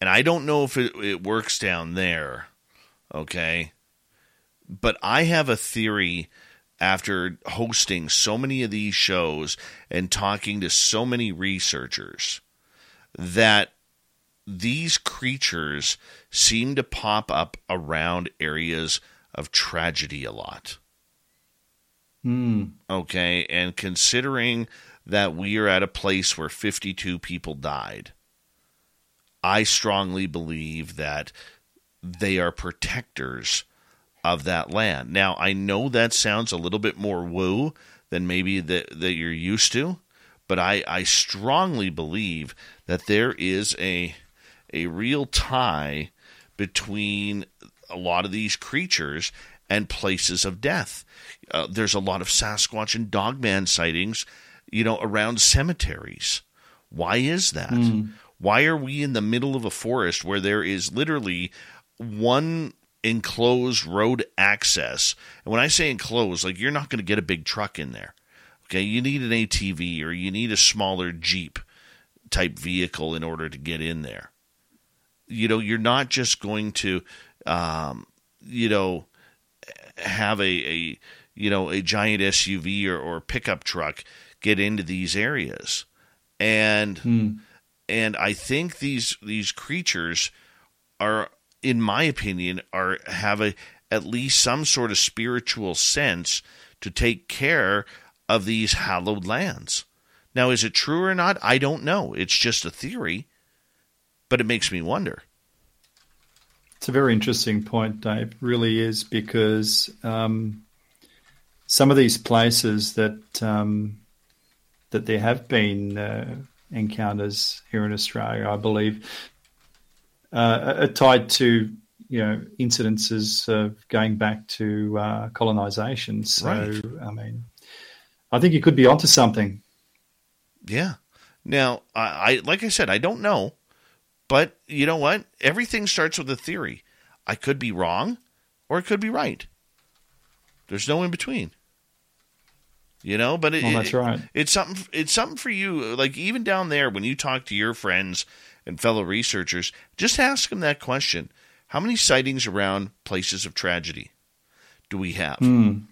and I don't know if it, it works down there. Okay, but I have a theory after hosting so many of these shows and talking to so many researchers that these creatures seem to pop up around areas of tragedy a lot. Mm. Okay, and considering that we are at a place where 52 people died, I strongly believe that they are protectors of that land. Now, I know that sounds a little bit more woo than maybe that, that you're used to, but I, I strongly believe that there is a a real tie between a lot of these creatures and places of death. Uh, there's a lot of Sasquatch and Dogman sightings, you know, around cemeteries. Why is that? Mm. Why are we in the middle of a forest where there is literally one enclosed road access? And when I say enclosed, like you're not going to get a big truck in there. Okay, you need an ATV or you need a smaller Jeep type vehicle in order to get in there you know, you're not just going to, um, you know, have a, a you know a giant SUV or, or pickup truck get into these areas, and hmm. And I think these these creatures are, in my opinion, are have a at least some sort of spiritual sense to take care of these hallowed lands. Now, is it true or not? I don't know. It's just a theory but it makes me wonder. It's a very interesting point, Dave. Really is because um, some of these places that um, that there have been uh, encounters here in Australia, I believe, uh, are tied to you know incidences of going back to uh, colonisation. So, right. I mean, I think you could be onto something. Yeah. Now, I, I like I said, I don't know. But you know what? Everything starts with a theory. I could be wrong or it could be right. There's no in between. You know, but it, well, that's right. It, it's something. It's something for you. Like even down there, when you talk to your friends and fellow researchers, just ask them that question: How many sightings around places of tragedy do we have? Mm.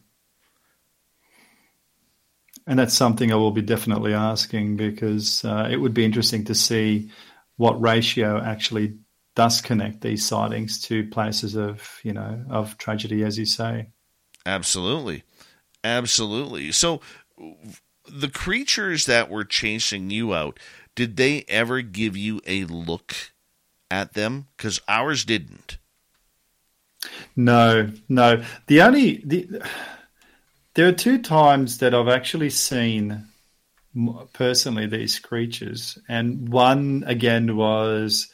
And that's something I will be definitely asking because uh, it would be interesting to see what ratio actually does connect these sightings to places of you know of tragedy, as you say. Absolutely, absolutely. So the creatures that were chasing you out, did they ever give you a look at them? Because ours didn't. No, no. The only the there are two times that I've actually seen personally these creatures. And one again was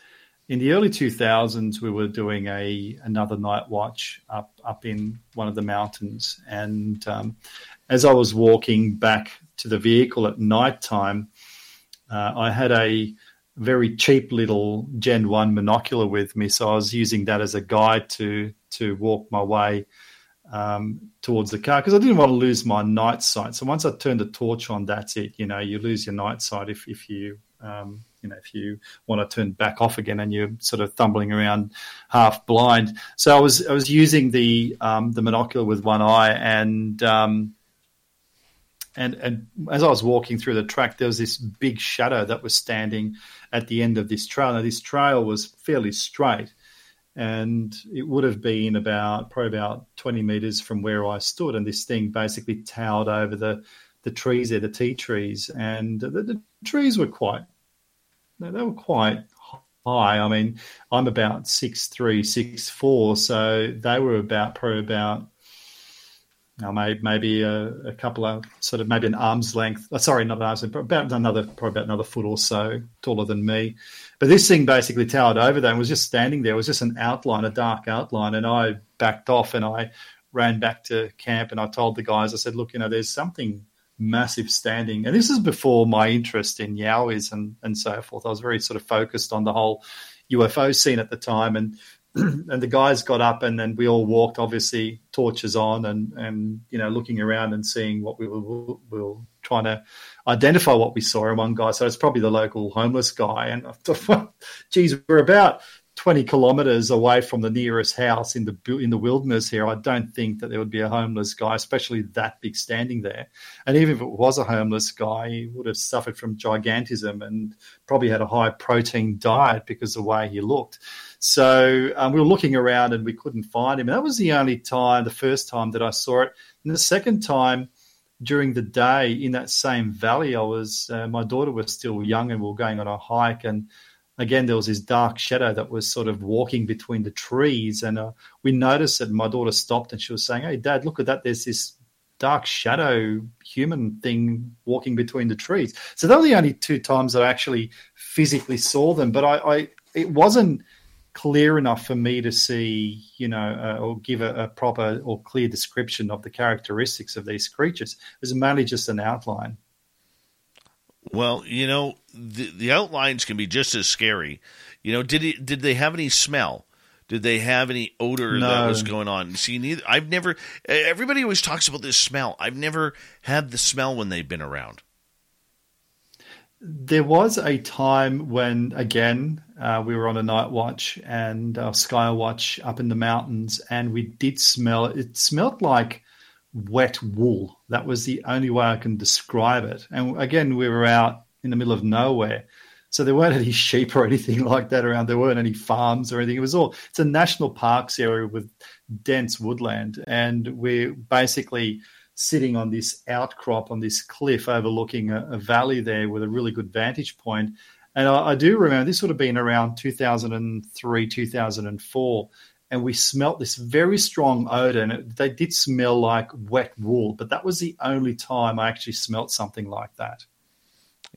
in the early 2000s. We were doing a another night watch up up in one of the mountains, and um, as I was walking back to the vehicle at night time, uh, I had a very cheap little Gen One monocular with me, so I was using that as a guide to to walk my way um, towards the car because I didn't want to lose my night sight. So once I turned the torch on, that's it. You know, you lose your night sight if if you um, you know if you want to turn back off again and you're sort of thumbling around half blind. So I was I was using the um, the monocular with one eye and. Um, and, and as I was walking through the track, there was this big shadow that was standing at the end of this trail. Now, this trail was fairly straight, and it would have been about probably about 20 meters from where I stood, and this thing basically towered over the the trees there, the tea trees, and the, the trees were quite they were quite high. I mean, I'm about six three, six four, so they were about probably about know, maybe, maybe a, a, couple of sort of maybe an arm's length. Uh, sorry, not an arm's length, but about another probably about another foot or so taller than me. But this thing basically towered over and was just standing there. It was just an outline, a dark outline, and I backed off and I ran back to camp and I told the guys, I said, look, you know, there's something massive standing. And this is before my interest in Yowies and, and so forth. I was very sort of focused on the whole UFO scene at the time. And and the guys got up and then we all walked, obviously torches on and, and you know, looking around and seeing what we were, we were trying to identify what we saw. And one guy, so it's probably the local homeless guy. And I thought, geez, we're about 20 kilometers away from the nearest house in the in the wilderness here, I don't think that there would be a homeless guy, especially that big standing there. And even if it was a homeless guy, he would have suffered from gigantism and probably had a high protein diet because of the way he looked. So um, we were looking around and we couldn't find him. And that was the only time, the first time that I saw it. And the second time during the day in that same valley, I was uh, my daughter was still young and we were going on a hike and again, there was this dark shadow that was sort of walking between the trees. And uh, we noticed it. My daughter stopped and she was saying, Hey, Dad, look at that. There's this dark shadow human thing walking between the trees. So they were the only two times I actually physically saw them. But I, I it wasn't clear enough for me to see, you know, uh, or give a, a, proper or clear description of the characteristics of these creatures. It was mainly just an outline. Well, you know, the the outlines can be just as scary. You know, did it, did they have any smell? Did they have any odor no. that was going on? See, neither, I've never. Everybody always talks about this smell. I've never had the smell when they've been around. There was a time when, again, uh, we were on a night watch and uh, sky watch up in the mountains, and we did smell. It smelled like wet wool. That was the only way I can describe it. And again, we were out in the middle of nowhere. So there weren't any sheep or anything like that around. There weren't any farms or anything. It was all, it's a national parks area with dense woodland. And we're basically sitting on this outcrop on this cliff overlooking a, a valley there with a really good vantage point. And I, I do remember this would have been around 2003, 2004 and we smelt this very strong odor, and it, they did smell like wet wool. But that was the only time I actually smelt something like that.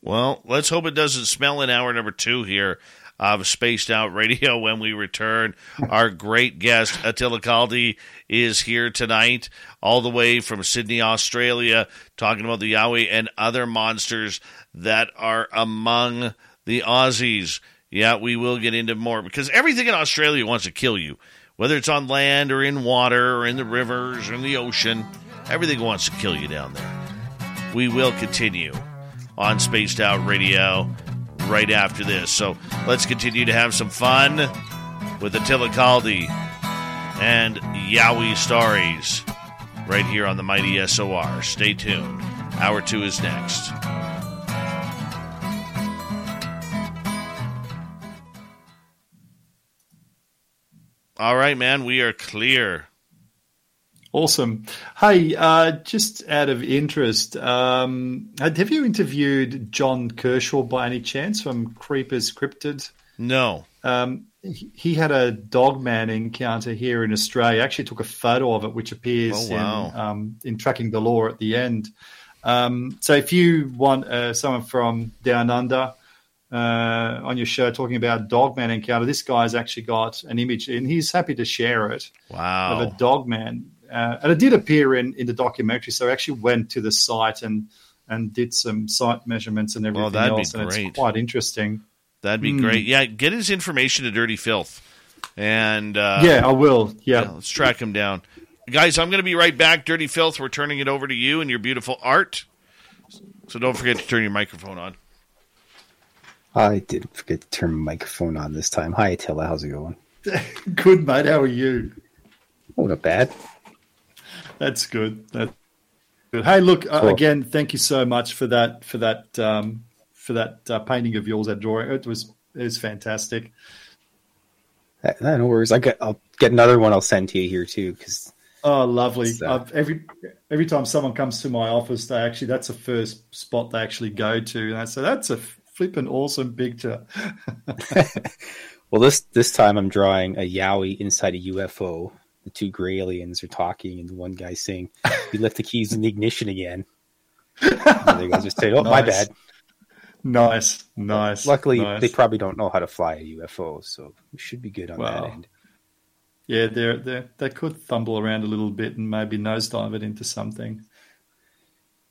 Well, let's hope it doesn't smell in hour number two here of Spaced Out Radio when we return. Our great guest, Attila Kaldy, is here tonight, all the way from Sydney, Australia, talking about the Yowie and other monsters that are among the Aussies. Yeah, we will get into more because everything in Australia wants to kill you whether it's on land or in water or in the rivers or in the ocean, everything wants to kill you down there. We will continue on Spaced Out Radio right after this. So let's continue to have some fun with Attila Kaldy and Yowie stories right here on the Mighty SOR. Stay tuned. Hour two is next. All right, man. We are clear. Awesome. Hey, uh, just out of interest, um, have you interviewed John Kershaw by any chance from Creepers Cryptid? No. Um, he, had a dogman encounter here in Australia. Actually, took a photo of it, which appears oh, wow. in, um, in Tracking the Lore at the end. Um, so, if you want uh, someone from down under uh, on your show talking about Dogman encounter. This guy's actually got an image, and he's happy to share it. Wow, of a Dogman, uh, and it did appear in in the documentary. So I actually went to the site and and did some site measurements and everything well, else, and it's quite interesting. That'd be mm. great. Yeah, get his information to Dirty Filth, and uh, yeah, I will. Yeah. yeah, let's track him down, guys. I'm going to be right back. Dirty Filth, we're turning it over to you and your beautiful art. So don't forget to turn your microphone on. I didn't forget to turn my microphone on this time. Hi, Attila. How's it going? good, mate. How are you? Oh, not bad. That's good. That's good. Hey, look uh, cool. again. Thank you so much for that. For that. Um, for that uh, painting of yours, that drawing. It was it was fantastic. Uh, no worries. I get. I'll get another one. I'll send to you here too. Because oh, lovely. Uh, every every time someone comes to my office, they actually that's the first spot they actually go to, and I say that's a flipping awesome picture. well, this this time I'm drawing a Yowie inside a UFO. the two gray aliens are talking, and the one guy saying, "You left the keys in the ignition again." and the other guys just say, "Oh, nice. my bad." Nice, nice. Luckily, nice. they probably don't know how to fly a UFO, so we should be good on that end. Yeah, they they they could thumble around a little bit and maybe nosedive it into something.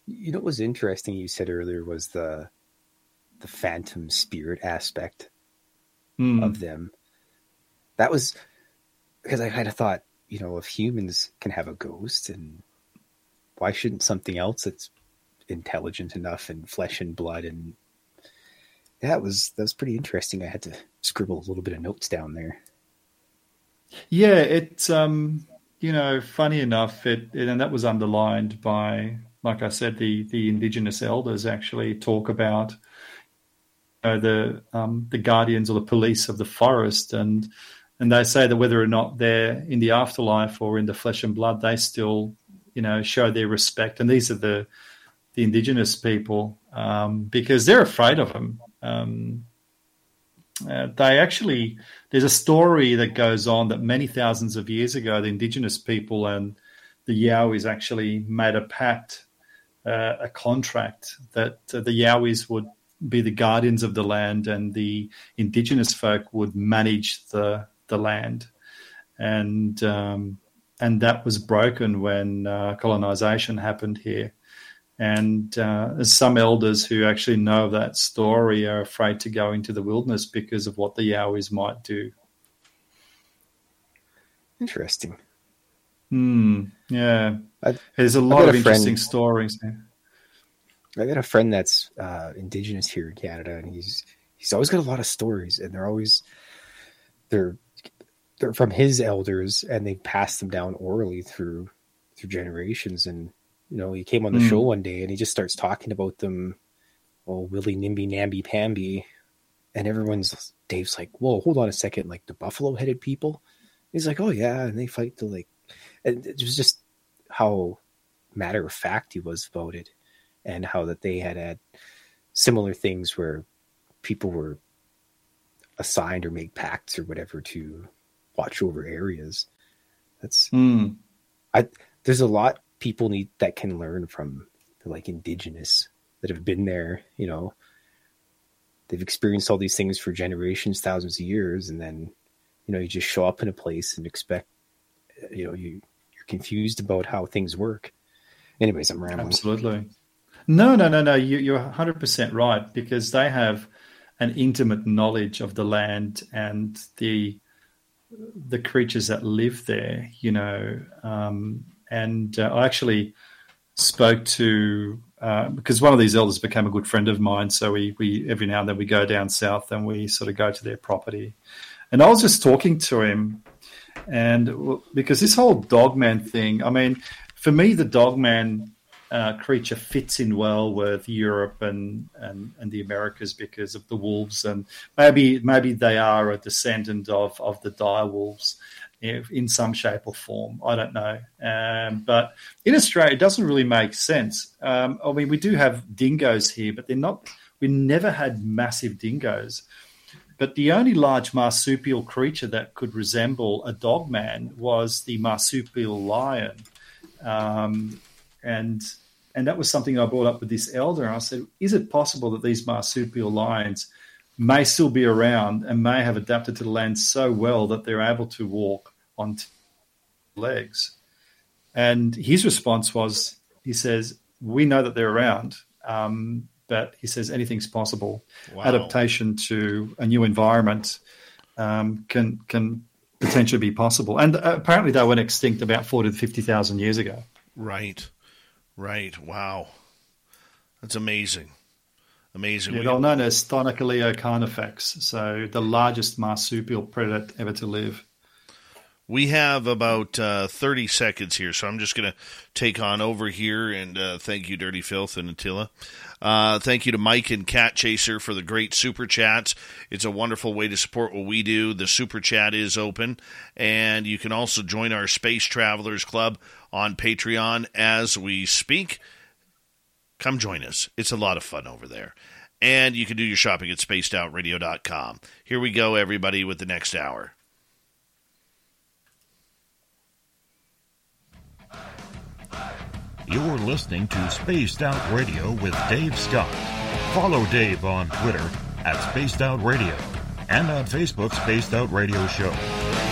You know what was interesting you said earlier was the the phantom spirit aspect mm. of them. That was because I kind of thought, you know, if humans can have a ghost, and why shouldn't something else that's intelligent enough and flesh and blood and that was that was pretty interesting. I had to scribble a little bit of notes down there. Yeah, it's um, you know, funny enough, it, it, and that was underlined by, like I said, the the indigenous elders actually talk about know, the um, the guardians or the police of the forest, and and they say that whether or not they're in the afterlife or in the flesh and blood, they still you know show their respect, and these are the the indigenous people um, because they're afraid of them. Um, uh, they actually, there's a story that goes on that many thousands of years ago, the indigenous people and the Yowies actually made a pact, uh, a contract that uh, the Yowies would be the guardians of the land and the indigenous folk would manage the the land, and um, and that was broken when uh, colonization happened here. And uh, some elders who actually know that story are afraid to go into the wilderness because of what the Yowies might do. Interesting. Hmm. Yeah. I, There's a lot of a interesting friend, stories. I got a friend that's uh, indigenous here in Canada, and he's he's always got a lot of stories, and they're always they're they're from his elders, and they pass them down orally through through generations, and you know, he came on the mm. show one day and he just starts talking about them, oh, Willie Nimby Namby Pamby. And everyone's, Dave's like, whoa, hold on a second. Like the buffalo headed people? He's like, oh, yeah. And they fight the like, and it was just how matter of fact he was about it and how that they had had similar things where people were assigned or made pacts or whatever to watch over areas. That's, mm. I, there's a lot people need that can learn from the like indigenous that have been there, you know. They've experienced all these things for generations, thousands of years, and then, you know, you just show up in a place and expect, you know, you you're confused about how things work. Anyways, I'm rambling. Absolutely. No, no, no, no. You, you're 100 percent right because they have an intimate knowledge of the land and the the creatures that live there. You know, um, and uh, I actually spoke to uh, because one of these elders became a good friend of mine. So we we every now and then we go down south and we sort of go to their property, and I was just talking to him, and because this whole dogman thing, I mean, for me the dogman uh, creature fits in well with Europe and, and, and the Americas because of the wolves, and maybe maybe they are a descendant of of the dire wolves in some shape or form. I don't know. Um, but in Australia, it doesn't really make sense. Um, I mean, we do have dingoes here, but they're not, we never had massive dingoes. But the only large marsupial creature that could resemble a dog man was the marsupial lion. Um, and and that was something I brought up with this elder. I said, is it possible that these marsupial lions – may still be around and may have adapted to the land so well that they're able to walk on legs. And his response was, he says, "We know that they're around, um, but he says anything's possible. Wow. Adaptation to a new environment um, can can potentially be possible. And uh, apparently, they went extinct about forty to fifty thousand years ago. Right, right. Wow, that's amazing. Amazing. Yeah, they're known as Thylacoleo carnifex, so the largest marsupial predator ever to live. We have about uh, 30 seconds here, so I'm just going to take on over here and uh, thank you, Dirty Filth and Attila. Uh, thank you to Mike and Cat Chaser for the great super chats. It's a wonderful way to support what we do. The super chat is open, and you can also join our Space Travelers Club on Patreon as we speak. Come join us. It's a lot of fun over there. And you can do your shopping at spacedoutradio.com. Here we go, everybody, with the next hour. You're listening to Spaced Out Radio with Dave Scott. Follow Dave on Twitter at Spaced Out Radio and on Facebook Spaced Out Radio Show.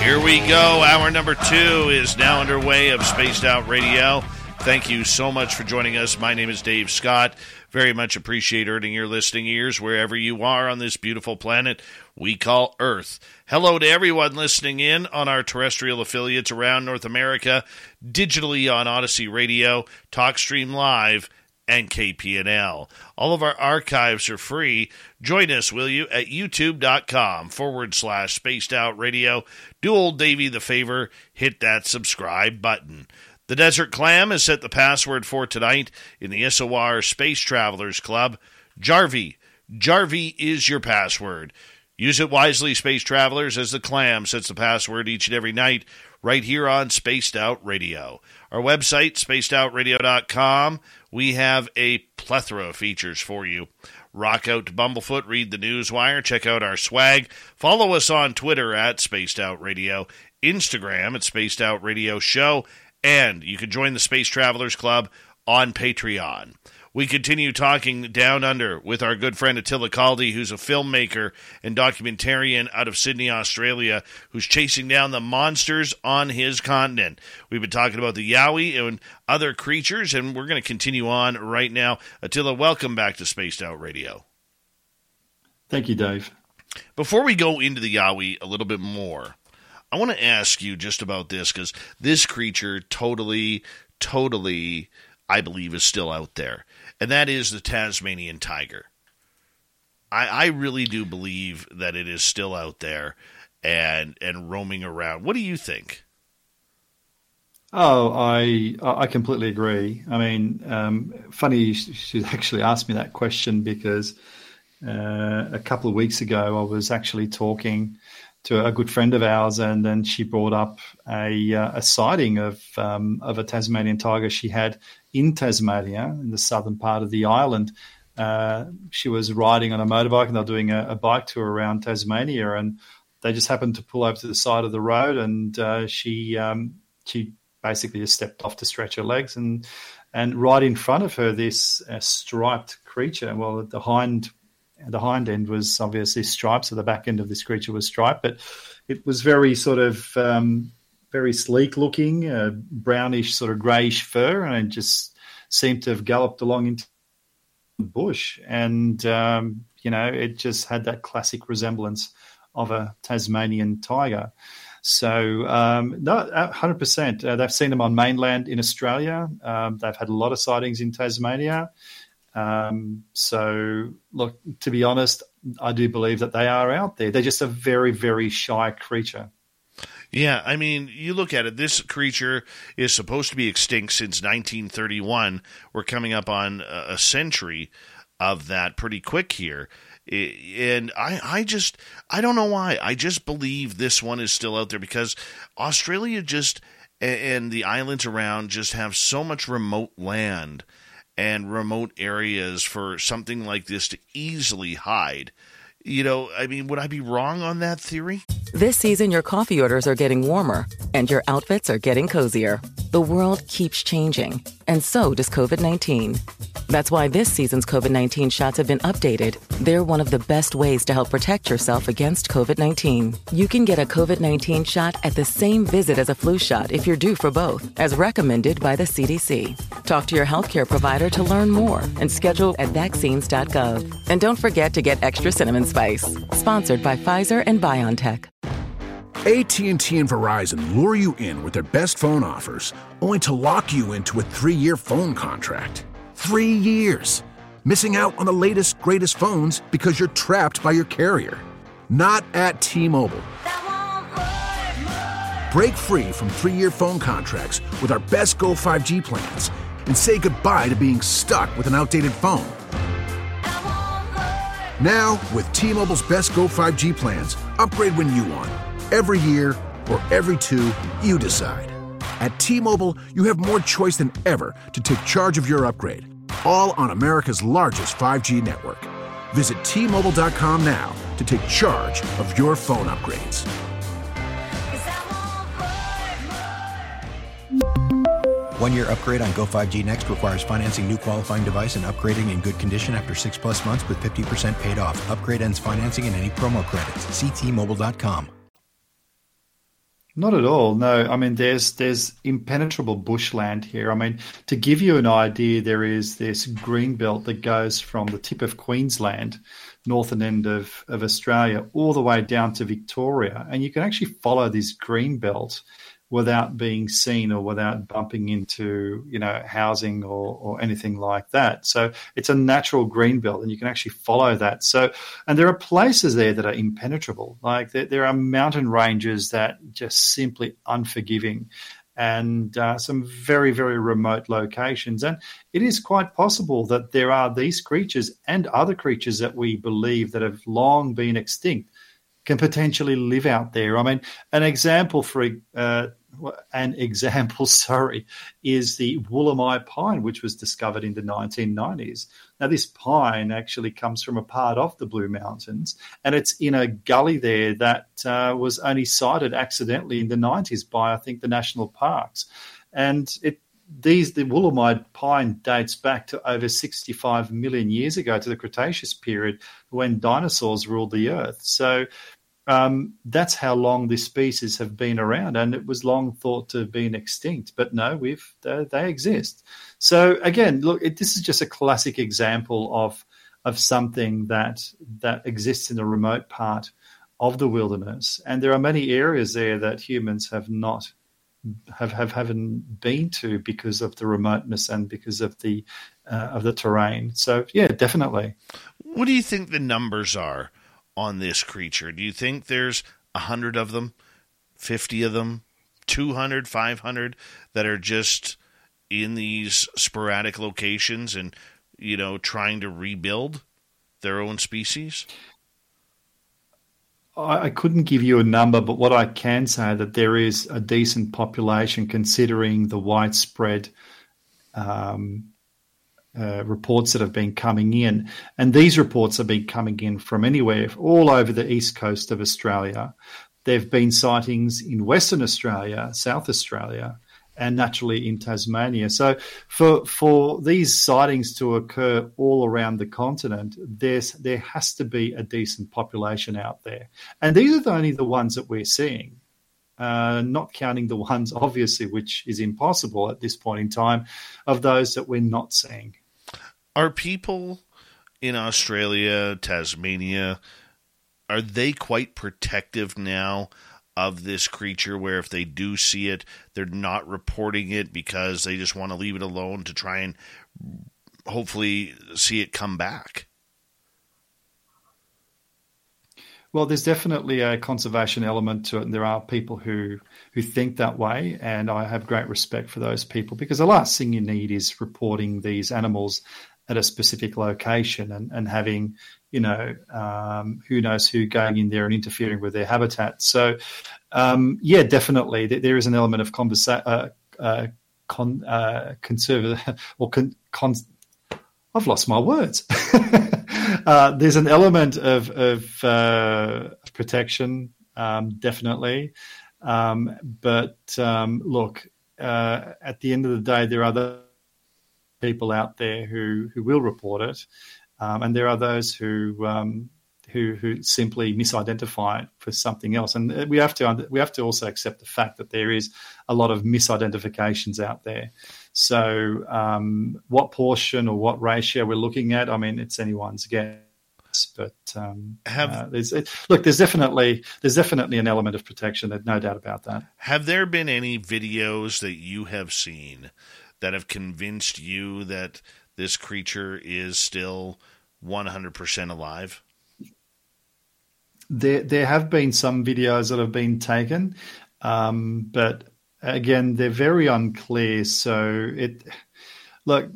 Here we go. Hour number two is now underway of Spaced Out Radio. Thank you so much for joining us. My name is Dave Scott. Very much appreciate earning your listening ears wherever you are on this beautiful planet we call Earth. Hello to everyone listening in on our terrestrial affiliates around North America, digitally on Odyssey Radio, TalkStream Live, and KPNL. All of our archives are free. Join us, will you, at youtube.com forward slash spaced out radio. Do old Davy the favor, hit that subscribe button. The Desert Clam has set the password for tonight in the SOR Space Travelers Club. Jarvie. Jarvie is your password. Use it wisely, space travelers, as the clam sets the password each and every night right here on Spaced Out Radio. Our website, spacedoutradio.com, we have a plethora of features for you. Rock out to Bumblefoot, read the news wire, check out our swag, follow us on Twitter at Spaced Out Radio, Instagram at Spaced Out Radio Show, and you can join the Space Travelers Club on Patreon. We continue talking down under with our good friend Attila Kaldy, who's a filmmaker and documentarian out of Sydney, Australia, who's chasing down the monsters on his continent. We've been talking about the Yowie and other creatures, and we're going to continue on right now. Attila, welcome back to Spaced Out Radio. Thank you, Dave. Before we go into the Yowie a little bit more, I want to ask you just about this because this creature totally, totally, I believe, is still out there and that is the Tasmanian tiger. I, I really do believe that it is still out there and and roaming around. What do you think? Oh, I I completely agree. I mean, um, funny you actually ask me that question because uh, a couple of weeks ago I was actually talking to a good friend of ours, and then she brought up a uh, a sighting of um, of a Tasmanian tiger she had in Tasmania, in the southern part of the island. Uh, she was riding on a motorbike, and they're doing a, a, bike tour around Tasmania, and they just happened to pull over to the side of the road, and uh, she um, she basically just stepped off to stretch her legs, and and right in front of her, this uh, striped creature. Well, the hind the hind end was obviously striped, so the back end of this creature was striped, but it was very sort of um, very sleek looking, uh, brownish sort of greyish fur, and it just seemed to have galloped along into the bush. And um, you know, it just had that classic resemblance of a Tasmanian tiger. So, um, no, 100%. Uh, they've seen them on mainland in Australia. Um, they've had a lot of sightings in Tasmania. Um, so, look, to be honest, I do believe that they are out there. They're just a very, very shy creature. Yeah, I mean, you look at it, this creature is supposed to be extinct since 1931. We're coming up on a century of that pretty quick here. And I, I just, I don't know why. I just believe this one is still out there because Australia just, and the islands around just have so much remote land and remote areas for something like this to easily hide. You know, I mean, would I be wrong on that theory? This season, your coffee orders are getting warmer and your outfits are getting cozier. The world keeps changing, and so does COVID 19. That's why this season's COVID 19 shots have been updated. They're one of the best ways to help protect yourself against COVID 19. You can get a COVID 19 shot at the same visit as a flu shot if you're due for both, as recommended by the CDC. Talk to your healthcare provider to learn more and schedule at vaccines.gov. And don't forget to get extra cinnamon spice. Sponsored by Pfizer and BioNTech. AT&T and Verizon lure you in with their best phone offers, only to lock you into a 3-year phone contract. 3 years. Missing out on the latest greatest phones because you're trapped by your carrier. Not at T-Mobile. Break free from 3-year phone contracts with our best Go 5G plans and say goodbye to being stuck with an outdated phone. Now, with T-Mobile's best Go 5G plans, upgrade when you want Every year or every two, you decide. At T Mobile, you have more choice than ever to take charge of your upgrade, all on America's largest 5G network. Visit T Mobile.com now to take charge of your phone upgrades. One year upgrade on Go 5G Next requires financing new qualifying device and upgrading in good condition after six plus months with 50% paid off. Upgrade ends financing and any promo credits. Ctmobile.com. Not at all. No, I mean there's there's impenetrable bushland here. I mean to give you an idea, there is this green belt that goes from the tip of Queensland, northern end of, of Australia, all the way down to Victoria, and you can actually follow this green belt without being seen or without bumping into you know housing or, or anything like that. So it's a natural green belt, and you can actually follow that. So and there are places there that are impenetrable. Like there, there are mountain ranges that just simply unforgiving. And uh, some very, very remote locations. And it is quite possible that there are these creatures and other creatures that we believe that have long been extinct can potentially live out there. I mean, an example for uh, an example, sorry, is the Wollemi pine, which was discovered in the 1990s. Now, this pine actually comes from a part of the Blue Mountains, and it's in a gully there that uh, was only sighted accidentally in the 90s by, I think, the national parks. And it these the Wollemi pine dates back to over 65 million years ago to the Cretaceous period when dinosaurs ruled the earth. So um, that's how long this species have been around, and it was long thought to have been extinct. But no, we've they, they exist. So again, look, it, this is just a classic example of of something that that exists in a remote part of the wilderness, and there are many areas there that humans have not have have haven't been to because of the remoteness and because of the uh, of the terrain. So yeah, definitely. What do you think the numbers are? On this creature? Do you think there's a hundred of them, fifty of them, 200, 500 that are just in these sporadic locations and you know trying to rebuild their own species? I couldn't give you a number, but what I can say that there is a decent population considering the widespread um, uh, reports that have been coming in. And these reports have been coming in from anywhere, all over the east coast of Australia. There have been sightings in Western Australia, South Australia, and naturally in Tasmania. So, for for these sightings to occur all around the continent, there's there has to be a decent population out there, and these are the only the ones that we're seeing. Uh, not counting the ones, obviously, which is impossible at this point in time, of those that we're not seeing. Are people in Australia, Tasmania, are they quite protective now of this creature where if they do see it, they're not reporting it because they just want to leave it alone to try and hopefully see it come back? Well, there's definitely a conservation element to it, and there are people who who think that way, and I have great respect for those people because the last thing you need is reporting these animals at a specific location and, and having, you know, um, who knows who going in there and interfering with their habitat. So, um, yeah, definitely, there is an element of conversa- uh, uh, con- uh, conservative or con- con- I've lost my words. uh, there's an element of, of uh, protection, um, definitely. Um, but um, look, uh, at the end of the day, there are the people out there who who will report it, um, and there are those who um, who who simply misidentify it for something else. And we have to we have to also accept the fact that there is a lot of misidentifications out there. So, um, what portion or what ratio we're looking at, I mean, it's anyone's guess. But um, have, uh, there's, it, look, there's definitely there's definitely an element of protection. There's no doubt about that. Have there been any videos that you have seen that have convinced you that this creature is still 100% alive? There, there have been some videos that have been taken, um, but again, they're very unclear. So it, look,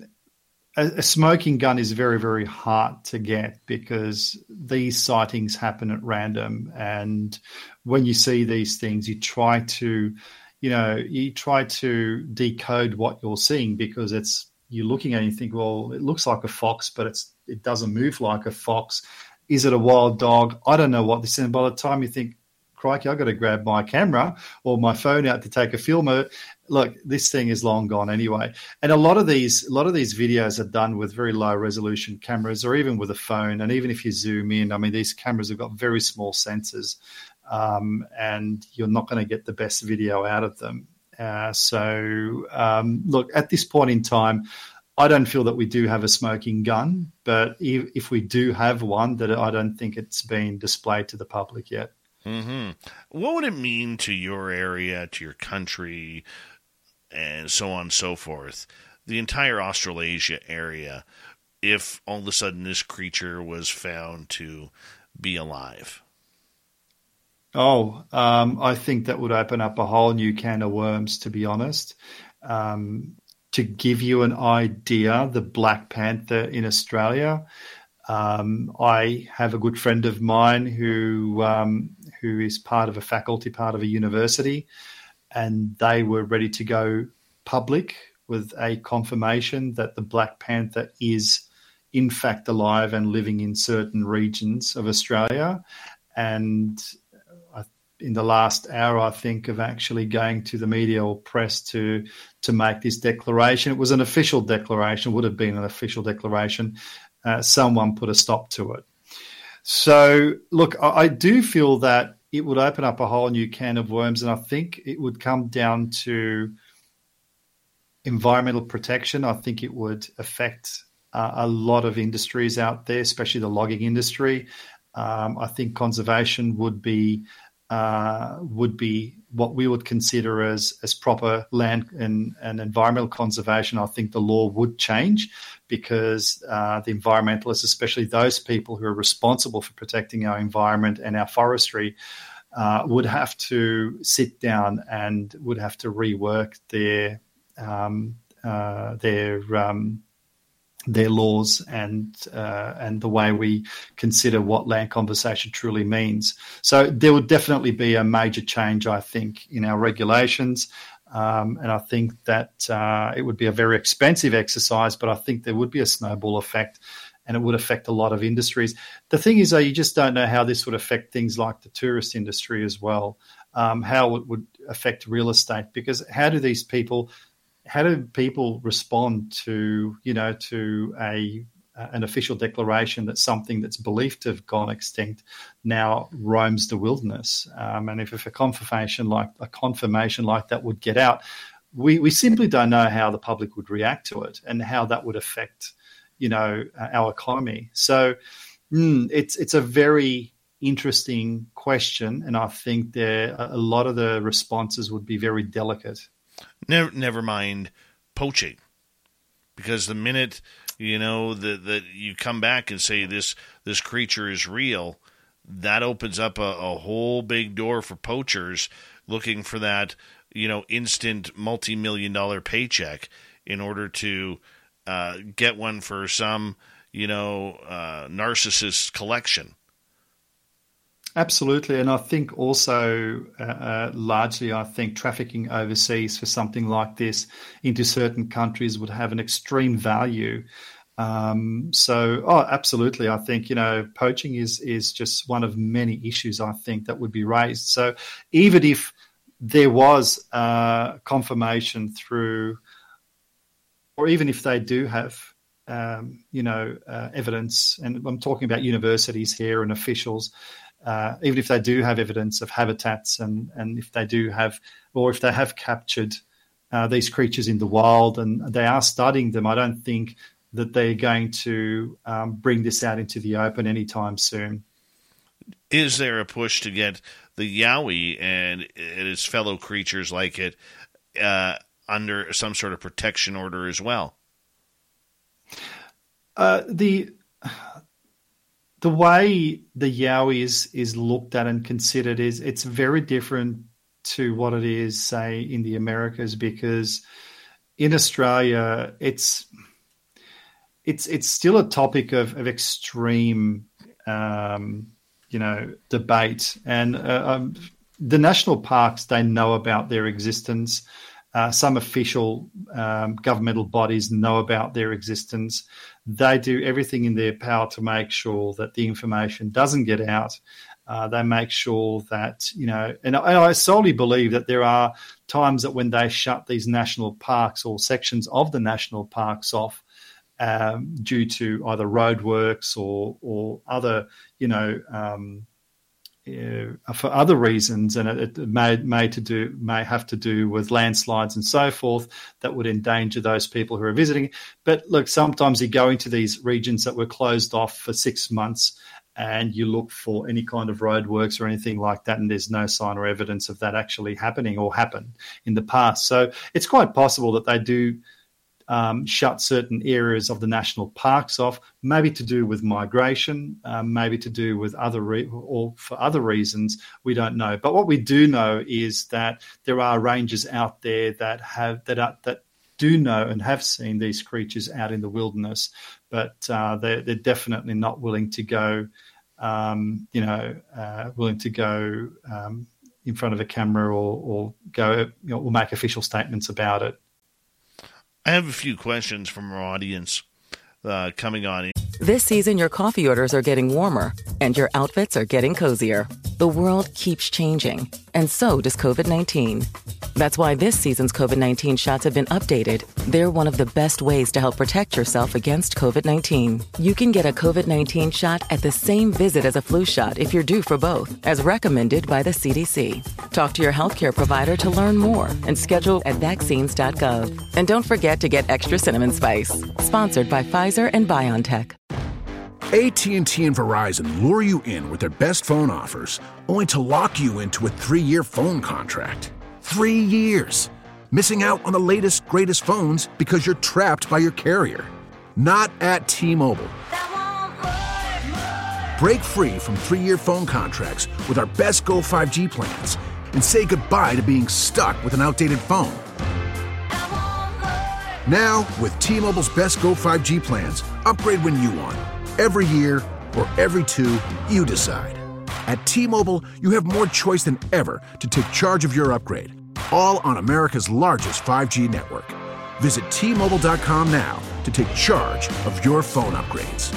a, a, smoking gun is very, very hard to get because these sightings happen at random, and when you see these things, you try to you know, you try to decode what you're seeing because it's you're looking at it and you think, well, it looks like a fox, but it's it doesn't move like a fox. Is it a wild dog? I don't know what this is. And by the time you think, crikey, I've got to grab my camera or my phone out to take a film of it, look, this thing is long gone anyway. And a lot of these, a lot of these videos are done with very low resolution cameras, or even with a phone. And even if you zoom in, I mean, these cameras have got very small sensors, um, and you're not going to get the best video out of them. Uh, so, um, look, at this point in time, I don't feel that we do have a smoking gun, but if, if we do have one, that I don't think it's been displayed to the public yet. Mm-hmm. What would it mean to your area, to your country, and so on and so forth, the entire Australasia area, if all of a sudden this creature was found to be alive? Oh, um, I think that would open up a whole new can of worms, to be honest. Um, to give you an idea, the Black Panther in Australia. Um, I have a good friend of mine who um, who is part of a faculty, part of a university, and they were ready to go public with a confirmation that the Black Panther is in fact alive and living in certain regions of Australia. And in the last hour, I think, of actually going to the media or press to to make this declaration. It was an official declaration, would have been an official declaration. Uh, someone put a stop to it. So, look, I, I do feel that it would open up a whole new can of worms, and I think it would come down to environmental protection. I think it would affect uh, a lot of industries out there, especially the logging industry. Um, I think conservation would be uh, would be what we would consider as as proper land and, and environmental conservation. I think the law would change because uh, the environmentalists, especially those people who are responsible for protecting our environment and our forestry, uh, would have to sit down and would have to rework their um, uh, their um, their laws and uh, and the way we consider what land conservation truly means. So there would definitely be a major change, I think, in our regulations. Um, and I think that uh, it would be a very expensive exercise, but I think there would be a snowball effect and it would affect a lot of industries. The thing is, though, you just don't know how this would affect things like the tourist industry as well, um, how it would affect real estate, because how do these people how do people respond to you know to a an official declaration that something that's believed to have gone extinct now roams the wilderness? Um, and if, if a confirmation like a confirmation like that would get out, we, we simply don't know how the public would react to it and how that would affect you know our economy. So mm, it's it's a very interesting question, and I think there a lot of the responses would be very delicate. Never, never mind poaching, because the minute you know that that you come back and say this this creature is real, that opens up a, a whole big door for poachers looking for that you know instant multi million dollar paycheck in order to uh, get one for some you know uh, narcissist collection. Absolutely, and I think also uh, uh, largely, I think trafficking overseas for something like this into certain countries would have an extreme value. Um, so, oh, absolutely, I think you know poaching is is just one of many issues I think that would be raised. So, even if there was uh, confirmation through, or even if they do have um, you know, uh, evidence, and I'm talking about universities here and officials, uh, even if they do have evidence of habitats and, and if they do have, or if they have captured uh, these creatures in the wild and they are studying them, I don't think that they're going to um, bring this out into the open anytime soon. Is there a push to get the Yowie and its fellow creatures like it uh, under some sort of protection order as well? Uh, the the way the Yowie is is looked at and considered is it's very different to what it is, say, in the Americas, because in Australia it's it's it's still a topic of, of extreme um, you know debate. And uh, um, the national parks they know about their existence. Uh, some official um, governmental bodies know about their existence they do everything in their power to make sure that the information doesn't get out. Uh, they make sure that you know, and I, I solely believe that there are times that when they shut these national parks or sections of the national parks off, um, due to either roadworks or or other you know um, uh, for other reasons, and it, it, may may to do may have to do with landslides and so forth that would endanger those people who are visiting. But look, sometimes you go into these regions that were closed off for six months. And you look for any kind of roadworks or anything like that, and there's no sign or evidence of that actually happening or happened in the past. So it's quite possible that they do um, shut certain areas of the national parks off, maybe to do with migration, um, maybe to do with other re- or for other reasons. We don't know. But what we do know is that there are rangers out there that have that are, that do know and have seen these creatures out in the wilderness, but uh, they're, they're definitely not willing to go. Um, you know, uh, willing to go um, in front of a camera or, or go you know, or make official statements about it. I have a few questions from our audience uh, coming on. This season, your coffee orders are getting warmer, and your outfits are getting cozier. The world keeps changing, and so does COVID 19. That's why this season's COVID 19 shots have been updated. They're one of the best ways to help protect yourself against COVID 19. You can get a COVID 19 shot at the same visit as a flu shot if you're due for both, as recommended by the CDC. Talk to your healthcare provider to learn more and schedule at vaccines.gov. And don't forget to get extra cinnamon spice. Sponsored by Pfizer and BioNTech. AT&T and Verizon lure you in with their best phone offers, only to lock you into a 3-year phone contract. Three years. Missing out on the latest, greatest phones because you're trapped by your carrier. Not at T Mobile. Break free from three year phone contracts with our best Go 5G plans and say goodbye to being stuck with an outdated phone. Now, with T Mobile's best Go 5G plans, upgrade when you want. Every year or every two, you decide. At T Mobile, you have more choice than ever to take charge of your upgrade all on America's largest 5G network. Visit T-Mobile.com now to take charge of your phone upgrades.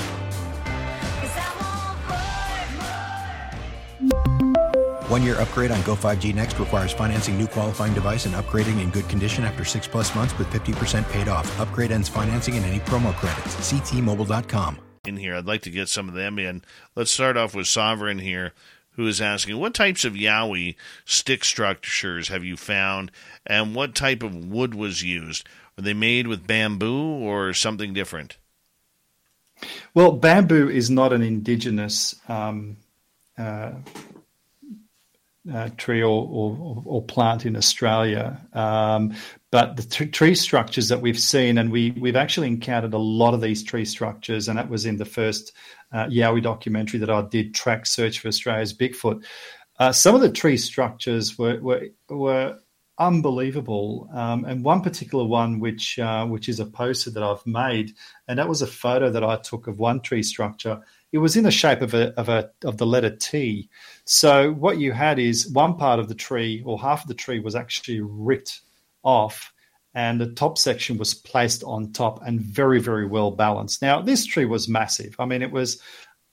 One year upgrade on Go 5G Next requires financing new qualifying device and upgrading in good condition after six plus months with 50% paid off. Upgrade ends financing and any promo credits. Ctmobile.com. In here, I'd like to get some of them in. Let's start off with Sovereign here who is asking, what types of Yowie stick structures have you found, and what type of wood was used? Are they made with bamboo or something different? Well, bamboo is not an indigenous um, uh, uh, tree or, or, or, plant in Australia. Um, but the t- tree structures that we've seen, and we, we've actually encountered a lot of these tree structures, and that was in the first uh, Yowie documentary that I did, Track Search for Australia's Bigfoot. Uh, some of the tree structures were, were, were unbelievable, um, and one particular one, which uh, which is a poster that I've made, and that was a photo that I took of one tree structure it was in the shape of a of a of the letter T. So what you had is one part of the tree or half of the tree was actually ripped off and the top section was placed on top and very very well balanced. Now this tree was massive. I mean it was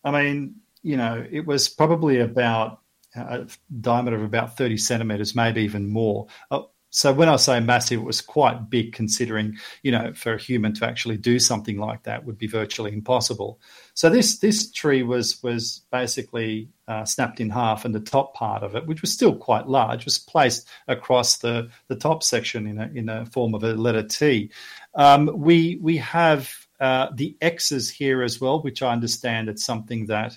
I mean, you know, it was probably about a diameter of about 30 centimeters, maybe even more. Uh, so when I say massive, it was quite big, considering you know for a human to actually do something like that would be virtually impossible. So this this tree was was basically uh, snapped in half, and the top part of it, which was still quite large, was placed across the the top section in a in a form of a letter T. Um, we we have uh, the X's here as well, which I understand it's something that.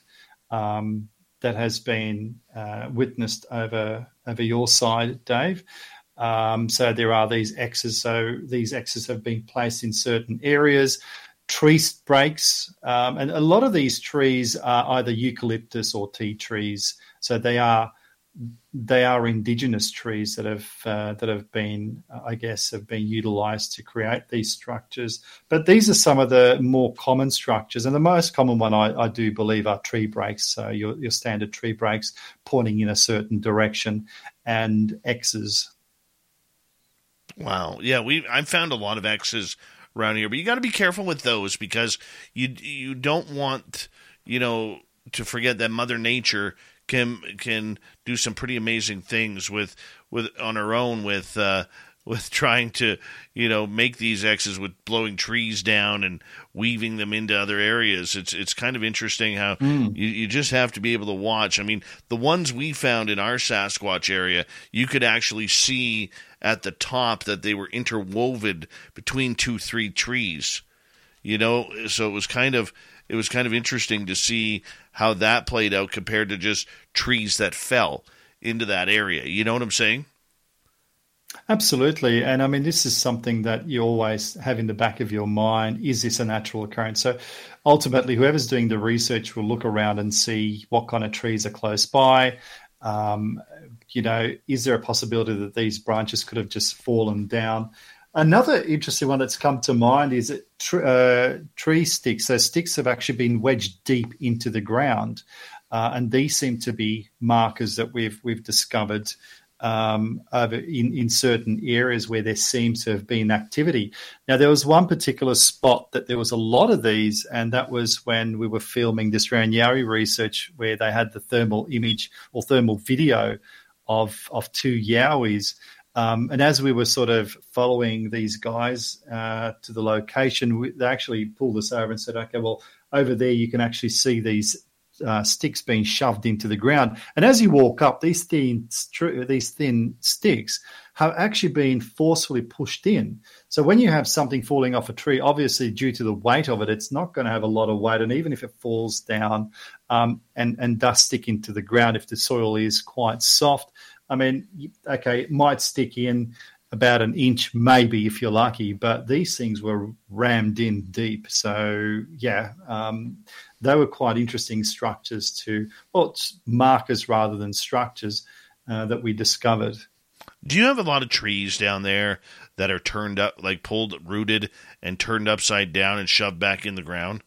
Um, that has been uh, witnessed over over your side, Dave. Um, so there are these X's. So these X's have been placed in certain areas. Tree breaks, um, and a lot of these trees are either eucalyptus or tea trees. So they are they are indigenous trees that have uh, that have been, I guess, have been utilised to create these structures. But these are some of the more common structures, and the most common one I, I do believe are tree breaks. So your your standard tree breaks pointing in a certain direction, and X's Wow. Yeah, we I found a lot of X's around here. But you got to be careful with those because you you don't want you know to forget that Mother Nature can can do some pretty amazing things with with on her own with uh, with trying to you know make these X's with blowing trees down and weaving them into other areas. It's it's kind of interesting how mm. you, you just have to be able to watch. I mean, the ones we found in our Sasquatch area, you could actually see at the top that they were interwoven between two three trees. You know, so it was kind of it was kind of interesting to see how that played out compared to just trees that fell into that area. You know what I'm saying? Absolutely. And I mean, this is something that you always have in the back of your mind. Is this a natural occurrence? So ultimately, whoever's doing the research will look around and see what kind of trees are close by. Um, you know, is there a possibility that these branches could have just fallen down? Another interesting one that's come to mind is that tr- uh, tree sticks. So sticks have actually been wedged deep into the ground, uh, and these seem to be markers that we've we've discovered um, over in, in certain areas where there seems to have been activity. Now, there was one particular spot that there was a lot of these, and that was when we were filming this Yowie research, where they had the thermal image or thermal video of of two Yowies. Um, and as we were sort of following these guys uh, to the location, we, they actually pulled us over and said, "Okay, well, over there you can actually see these uh, sticks being shoved into the ground. And as you walk up, these thin these thin sticks have actually been forcefully pushed in. So when you have something falling off a tree, obviously due to the weight of it, it's not going to have a lot of weight. And even if it falls down um, and and does stick into the ground, if the soil is quite soft, I mean, okay, it might stick in about an inch, maybe if you're lucky, but these things were rammed in deep. So yeah, um, they were quite interesting structures to, well, markers rather than structures uh, that we discovered. Do you have a lot of trees down there that are turned up, like pulled, rooted, and turned upside down and shoved back in the ground?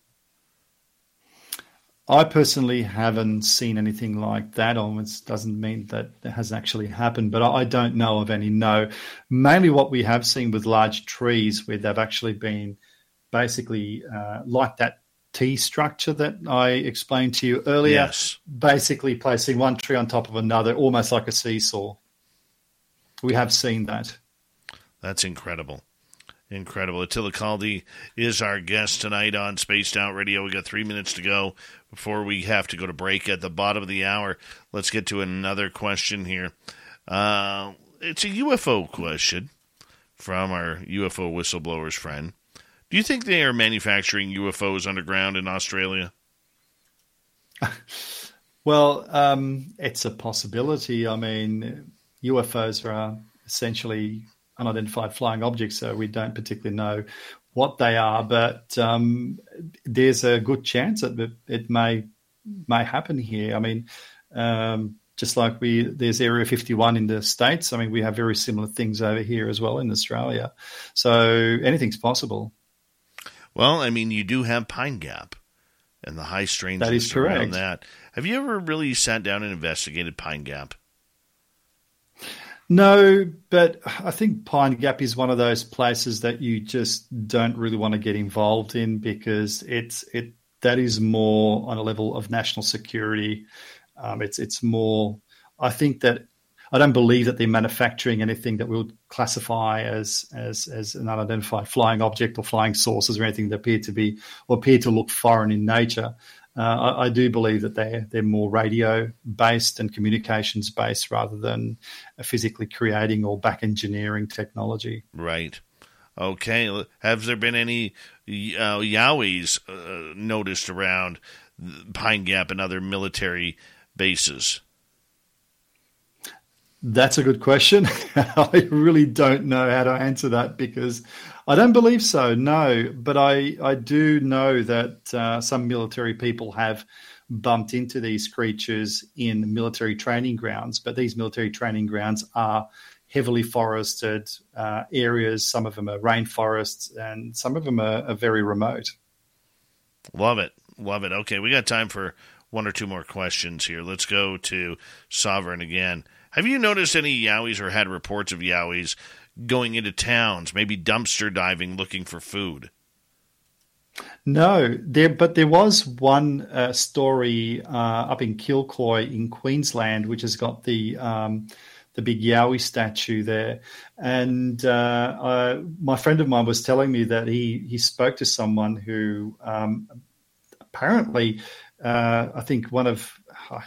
I personally haven't seen anything like that. Almost doesn't mean that it has actually happened, but I don't know of any. No, mainly what we have seen with large trees, where they've actually been basically uh, like that T structure that I explained to you earlier. Yes. Basically, placing one tree on top of another, almost like a seesaw. We have seen that. That's incredible. Incredible. Attila Kaldy is our guest tonight on Spaced Out Radio. We got three minutes to go before we have to go to break at the bottom of the hour. Let's get to another question here. Uh, it's a UFO question from our UFO whistleblowers friend. Do you think they are manufacturing UFOs underground in Australia? well, um, it's a possibility. I mean, UFOs are essentially unidentified flying objects, so we don't particularly know what they are. But um, there's a good chance that it may may happen here. I mean, um, just like we there's Area 51 in the states. I mean, we have very similar things over here as well in Australia. So anything's possible. Well, I mean, you do have Pine Gap and the high strangeness that is correct. around that. Have you ever really sat down and investigated Pine Gap? No, but I think Pine Gap is one of those places that you just don't really want to get involved in because it's it that is more on a level of national security. Um, it's it's more. I think that I don't believe that they're manufacturing anything that we would classify as as as an unidentified flying object or flying saucers or anything that appear to be or appear to look foreign in nature. Uh, I, I, do believe that they're they're more radio based and communications based rather than physically creating or back engineering technology. Right. Okay. Have there been any uh, Yowies uh, noticed around Pine Gap and other military bases? That's a good question. I really don't know how to answer that because I don't believe so. No, but I I do know that uh, some military people have bumped into these creatures in military training grounds, but these military training grounds are heavily forested uh, areas. Some of them are rainforests, and some of them are, are very remote. Love it, love it. Okay, we got time for one or two more questions here. Let's go to Sovereign again. Have you noticed any Yowies or had reports of Yowies going into towns, maybe dumpster diving looking for food? No, there, but there was one uh, story uh, up in Kilcoy in Queensland, which has got the um, the big Yowie statue there. And uh, uh, my friend of mine was telling me that he he spoke to someone who um, apparently, uh, I think one of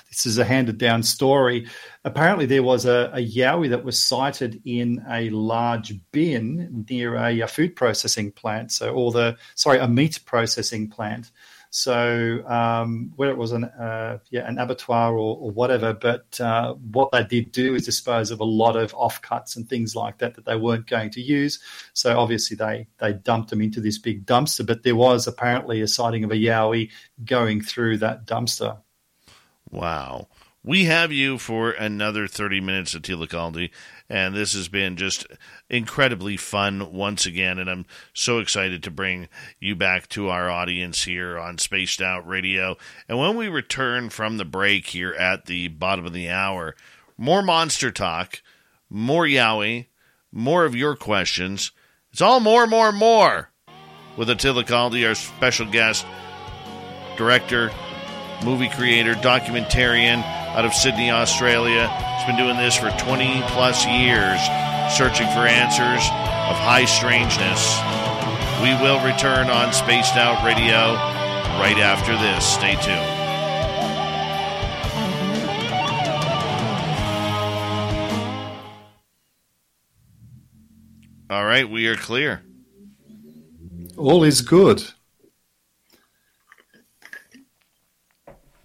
this is a handed down story. Apparently, there was a, a Yowie that was sighted in a large bin near a, a food processing plant. So, or the sorry, a meat processing plant. So um, whether it was an uh, yeah an abattoir or, or whatever, but uh, what they did do is dispose of a lot of offcuts and things like that that they weren't going to use. So obviously they they dumped them into this big dumpster. But there was apparently a sighting of a yowie going through that dumpster. Wow. We have you for another 30 minutes Attila Kaldy, and this has been just incredibly fun once again. And I'm so excited to bring you back to our audience here on Spaced Out Radio. And when we return from the break here at the bottom of the hour, more monster talk, more Yowie, more of your questions. It's all more, more, more with Attila Kaldy, our special guest, director, movie creator, documentarian out of Sydney, Australia. He's been doing this for 20 plus years, searching for answers of high strangeness. We will return on Spaced Out Radio right after this. Stay tuned. All right, we are clear. All is good.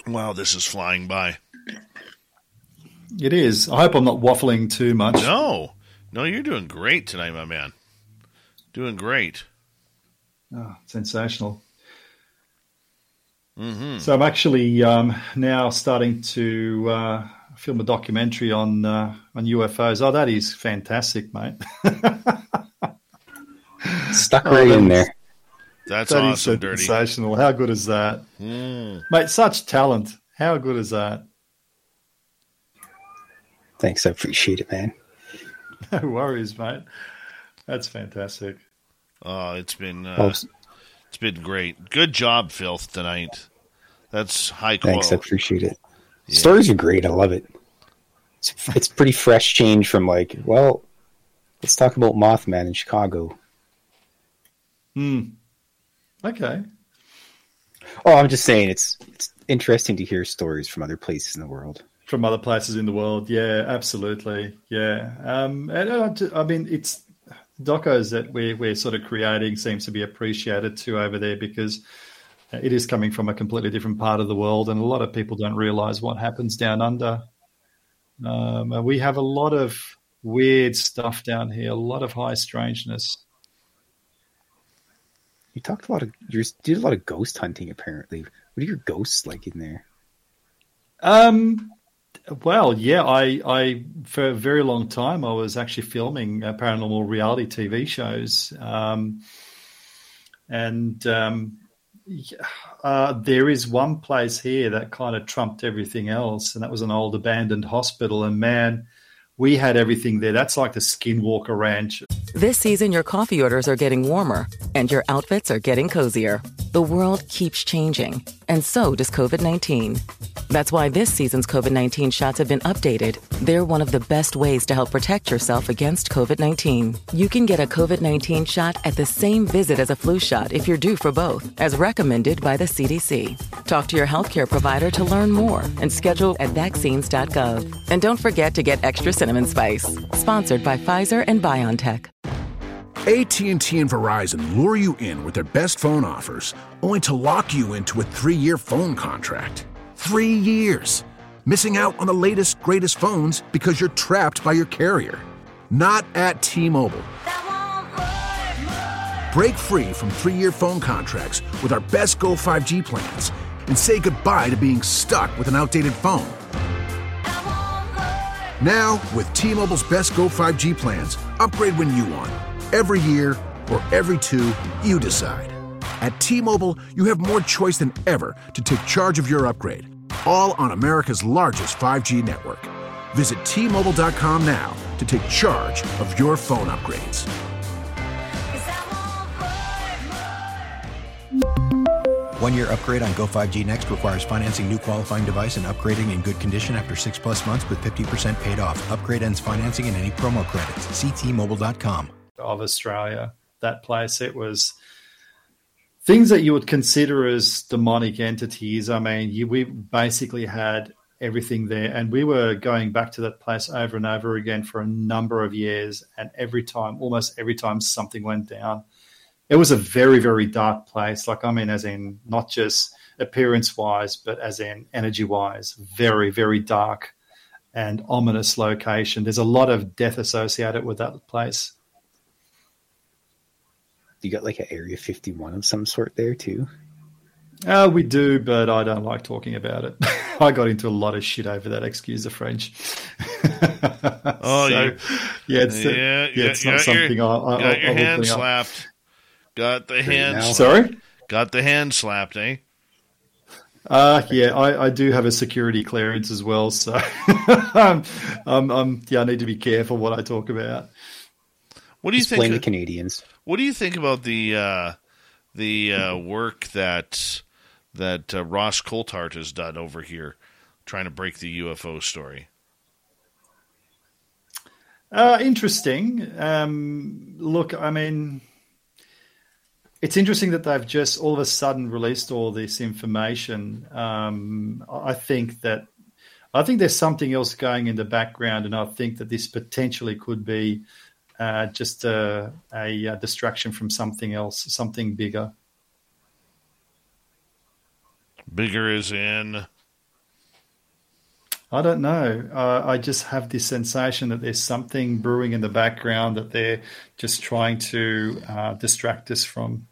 Wow, this is flying by. It is. I hope I'm not waffling too much. No, no, you're doing great tonight, my man. Doing great. Oh, sensational. Mm-hmm. So I'm actually um, now starting to uh, film a documentary on uh, on UFOs. Oh, that is fantastic, mate. Stuck right in there. That's That is awesome, Dirty. sensational. How good is that, Mm. mate? Such talent. How good is that? Thanks, I appreciate it, man. No worries, mate. That's fantastic. Oh, it's been uh, it's been great. Good job, Filth, tonight. That's high quality. thanks, I appreciate it. Stories are great. I love it. It's, it's pretty fresh change from like, well, let's talk about Mothman in Chicago. Hmm. Okay. Oh, I'm just saying it's it's interesting to hear stories from other places in the world. From other places in the world, yeah, absolutely, yeah. Um, and uh, I mean, it's docos that we're we're sort of creating seems to be appreciated too over there because it is coming from a completely different part of the world, and a lot of people don't realize what happens down under. Um, we have a lot of weird stuff down here, a lot of high strangeness. You talked a lot of you did a lot of ghost hunting apparently. What are your ghosts like in there? Um, well, yeah, I, I for a very long time I was actually filming uh, paranormal reality TV shows, um, and um, uh, there is one place here that kind of trumped everything else, and that was an old abandoned hospital. And man, we had everything there. That's like the Skinwalker Ranch. This season, your coffee orders are getting warmer and your outfits are getting cozier. The world keeps changing, and so does COVID 19. That's why this season's COVID 19 shots have been updated. They're one of the best ways to help protect yourself against COVID 19. You can get a COVID 19 shot at the same visit as a flu shot if you're due for both, as recommended by the CDC. Talk to your healthcare provider to learn more and schedule at vaccines.gov. And don't forget to get extra cinnamon spice. Sponsored by Pfizer and BioNTech. AT&T and Verizon lure you in with their best phone offers, only to lock you into a three-year phone contract. Three years. Missing out on the latest, greatest phones because you're trapped by your carrier. Not at T-Mobile. Break free from three-year phone contracts with our best Go 5G plans and say goodbye to being stuck with an outdated phone. Now, with T-Mobile's best Go 5G plans, upgrade when you want. Every year or every two, you decide. At T-Mobile, you have more choice than ever to take charge of your upgrade. All on America's largest 5G network. Visit T-Mobile.com now to take charge of your phone upgrades. One year upgrade on Go 5G Next requires financing new qualifying device and upgrading in good condition after six plus months with 50% paid off. Upgrade ends financing and any promo credits. Ctmobile.com. Of Australia, that place, it was things that you would consider as demonic entities. I mean, you, we basically had everything there, and we were going back to that place over and over again for a number of years. And every time, almost every time, something went down it was a very very dark place like i mean as in not just appearance wise but as in energy wise very very dark and ominous location there's a lot of death associated with that place you got like an area 51 of some sort there too uh, we do, but I don't like talking about it. I got into a lot of shit over that. Excuse the French. oh, so, you, yeah, it's, yeah, yeah, it's not something your, I, I, got your I hand slapped. Got the hand. now. Sorry. Got the hand slapped, eh? Uh, yeah, I, I do have a security clearance as well, so um, um, um, yeah, I need to be careful what I talk about. What do you Just think? blame the Canadians. What do you think about the uh, the uh, work that that uh, Ross Coulthart has done over here, trying to break the UFO story? Uh, interesting. Um, look, I mean, it's interesting that they've just all of a sudden released all this information. Um, I think that I think there's something else going in the background, and I think that this potentially could be uh, just a, a, a distraction from something else, something bigger. Bigger is in. I don't know. Uh, I just have this sensation that there's something brewing in the background that they're just trying to uh, distract us from.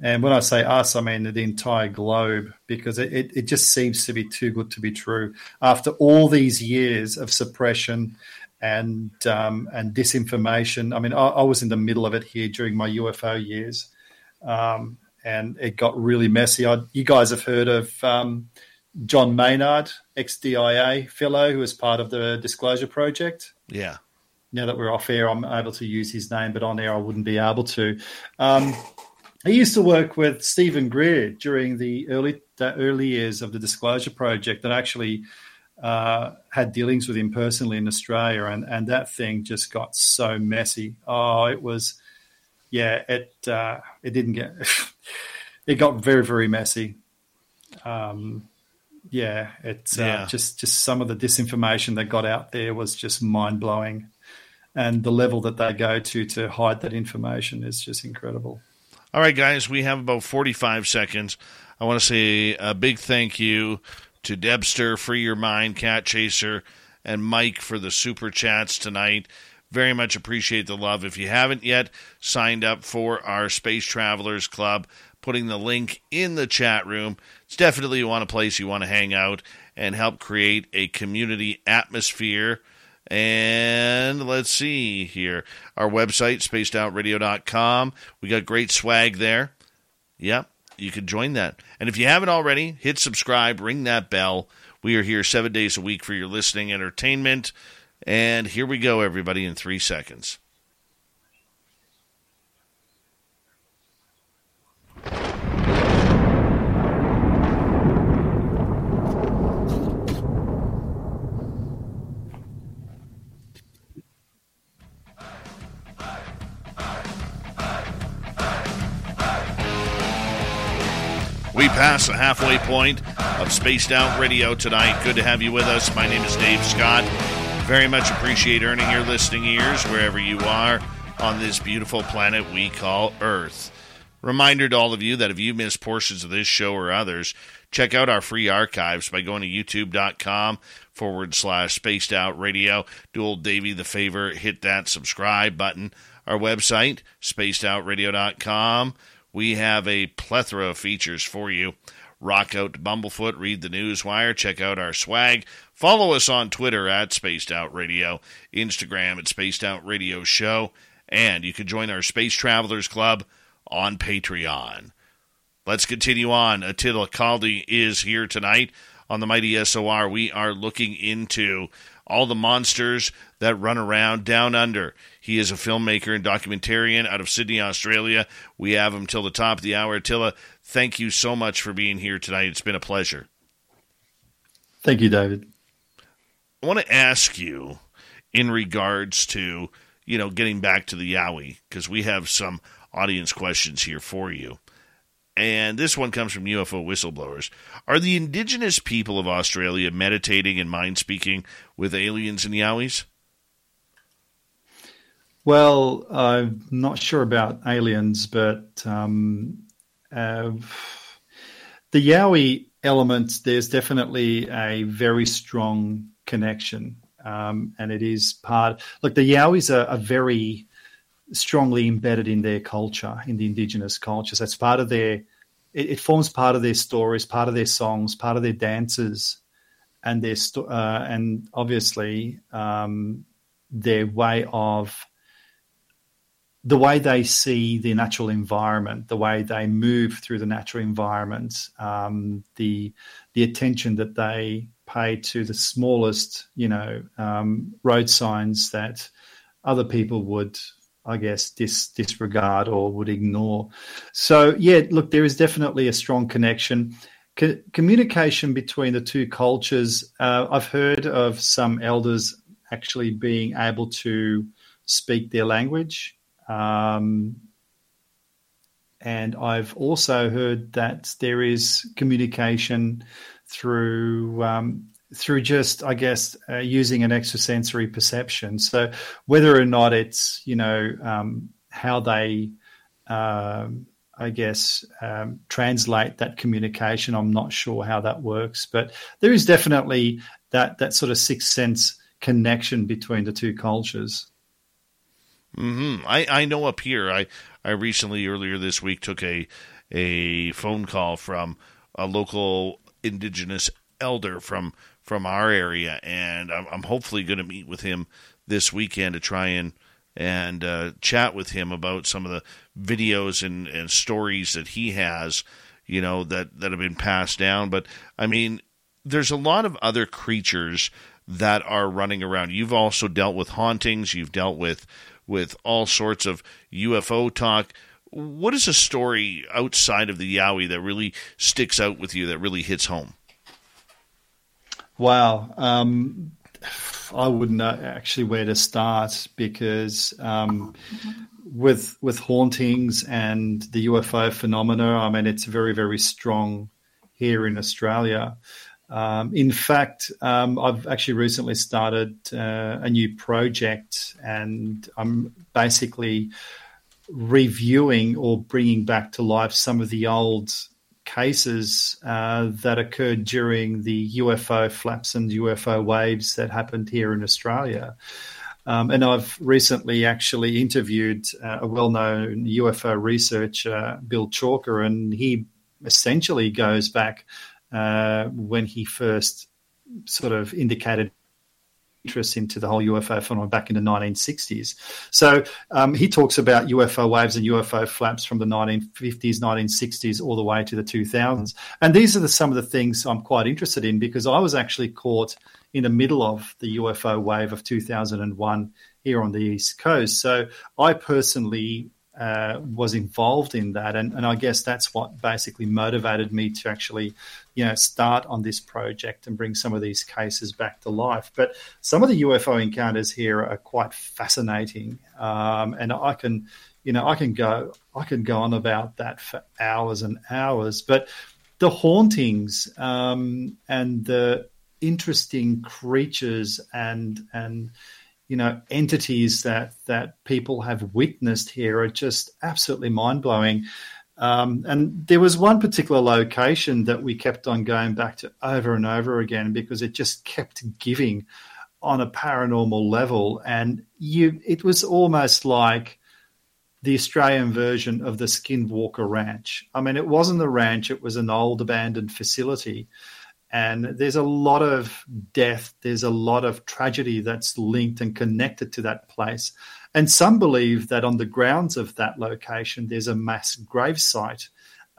And when I say us, I mean the entire globe, because it, it, it, just seems to be too good to be true. After all these years of suppression and um, and disinformation, I mean, I, I, was in the middle of it here during my UFO years, um, and it got really messy. I, you guys have heard of um, John Maynard, ex DIA fellow, who was part of the Disclosure Project. Yeah. Now that we're off air, I'm able to use his name, but on air I wouldn't be able to. Um, I used to work with Steven Greer during the early the early years of the Disclosure Project, and actually uh, had dealings with him personally in Australia, and and that thing just got so messy. Oh, it was, yeah, it uh, it didn't get, it got very very messy. Um, yeah, it's uh, Yeah. just just some of the disinformation that got out there was just mind blowing, and the level that they go to to hide that information is just incredible. All right, guys, we have about 45 seconds. I want to say a big thank you to Debster, Free Your Mind, Cat Chaser, and Mike for the super chats tonight. Very much appreciate the love. If you haven't yet signed up for our Space Travelers Club, putting the link in the chat room, it's definitely one a place you want to hang out and help create a community atmosphere. And let's see here. Our website, spacedoutradio.com. We got great swag there. Yep, you can join that. And if you haven't already, hit subscribe, ring that bell. We are here seven days a week for your listening entertainment. And here we go, everybody, in three seconds. We pass the halfway point of Spaced Out Radio tonight. Good to have you with us. My name is Dave Scott. Very much appreciate earning your listening ears wherever you are on this beautiful planet we call Earth. Reminder to all of you that if you missed portions of this show or others, check out our free archives by going to youtube.com forward slash spaced out radio. Do old Davey the favor, hit that subscribe button. Our website, spacedoutradio.com. We have a plethora of features for you. Rock out to Bumblefoot, read the news wire, check out our swag. Follow us on Twitter at Spaced Out Radio, Instagram at Spaced Out Radio Show, and you can join our Space Travelers Club on Patreon. Let's continue on. Attila Kaldy is here tonight on the Mighty SOR. We are looking into all the monsters that run around down under. He is a filmmaker and documentarian out of Sydney, Australia. We have him till the top of the hour. Attila, thank you so much for being here tonight. It's been a pleasure. Thank you, David. I want to ask you in regards to, you know, getting back to the Yowie, because we have some audience questions here for you. And this one comes from UFO whistleblowers. Are the indigenous people of Australia meditating and mind speaking with aliens and Yowies? Well, I'm not sure about aliens, but um, uh, the Yowie element, there's definitely a very strong connection. Um, and it is part, look, the Yowies are, are, very strongly embedded in their culture, in the indigenous cultures. That's part of their, it, it, forms part of their stories, part of their songs, part of their dances, and their, uh, and obviously um, their way of the way they see the natural environment, the way they move through the natural environment, um, the the attention that they pay to the smallest, you know, um, road signs that other people would, I guess, dis, disregard or would ignore. So, yeah, look, there is definitely a strong connection. Co- communication between the two cultures. Uh, I've heard of some elders actually being able to speak their language um, and I've also heard that there is communication through um, through just, I guess, uh, using an extrasensory perception. So whether or not it's you know um, how they, um, I guess, um, translate that communication, I'm not sure how that works. But there is definitely that that sort of sixth sense connection between the two cultures. Mm-hmm. I, I know up here. I, I recently earlier this week took a a phone call from a local indigenous elder from from our area, and I'm, I'm hopefully going to meet with him this weekend to try and and uh, chat with him about some of the videos and, and stories that he has, you know, that that have been passed down. But I mean, there's a lot of other creatures that are running around. You've also dealt with hauntings. You've dealt with with all sorts of UFO talk. What is a story outside of the Yowie that really sticks out with you, that really hits home? Wow. Um, I wouldn't know actually where to start because um, with with hauntings and the UFO phenomena, I mean, it's very, very strong here in Australia. Um, in fact, um, I've actually recently started uh, a new project, and I'm basically reviewing or bringing back to life some of the old cases uh, that occurred during the UFO flaps and UFO waves that happened here in Australia. Um, and I've recently actually interviewed uh, a well known UFO researcher, Bill Chalker, and he essentially goes back uh, when he first sort of indicated interest into the whole UFO phenomenon back in the 1960s. So um, he talks about UFO waves and UFO flaps from the 1950s, 1960s, all the way to the 2000s. And these are the, some of the things I'm quite interested in because I was actually caught in the middle of the UFO wave of 2001 here on the East Coast. So I personally uh, was involved in that, and, and I guess that's what basically motivated me to actually, you know, start on this project and bring some of these cases back to life. But some of the UFO encounters here are quite fascinating, um, and I can, you know, I can go, I can go on about that for hours and hours. But the hauntings um, and the interesting creatures and and you know entities that that people have witnessed here are just absolutely mind blowing. Um, and there was one particular location that we kept on going back to over and over again because it just kept giving on a paranormal level, and you it was almost like the Australian version of the Skinwalker Ranch. I mean, it wasn't a ranch; it was an old abandoned facility and there's a lot of death, there's a lot of tragedy that's linked and connected to that place. And some believe that on the grounds of that location, there's a mass gravesite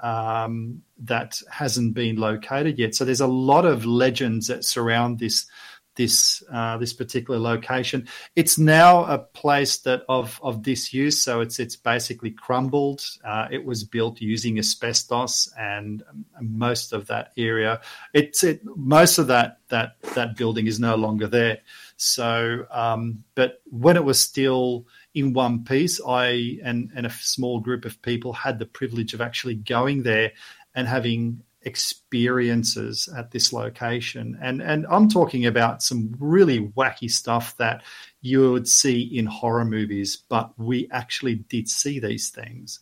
um, that hasn't been located yet. So there's a lot of legends that surround this this uh, this particular location. It's now a place that of of disuse, so it's it's basically crumbled. Uh, it was built using asbestos, and most of that area, it's it most of that that that building is no longer there. So, um, but when it was still in one piece, I and and a small group of people had the privilege of actually going there and having experiences at this location. And and I'm talking about some really wacky stuff that you would see in horror movies, but we actually did see these things.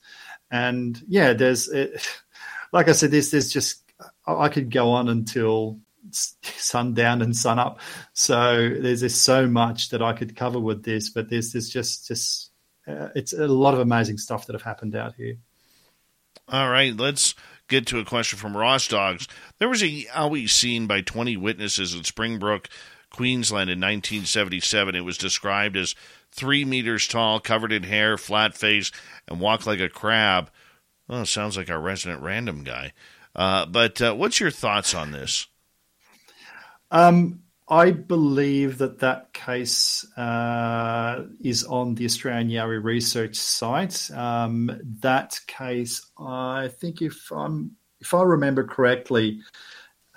And yeah, there's it, like I said, there's there's just I could go on until sundown and sun up. So there's just so much that I could cover with this, but there's there's just just uh, it's a lot of amazing stuff that have happened out here. All right, let's get to a question from Ross Dogs. There was a Yowie seen by 20 witnesses in Springbrook, Queensland in 1977. It was described as three meters tall, covered in hair, flat face, and walked like a crab. Oh, sounds like our resident random guy. Uh, but uh, what's your thoughts on this? Um, I believe that that case uh, is on the Australian Yowie Research site. Um, that case, I think, if I'm if I remember correctly,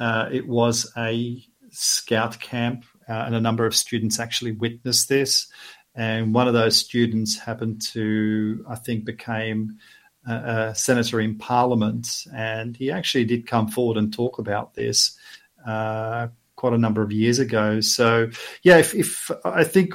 uh, it was a scout camp, uh, and a number of students actually witnessed this. And one of those students happened to, I think, became a, a senator in Parliament, and he actually did come forward and talk about this. Quite a number of years ago. So yeah, if, if I think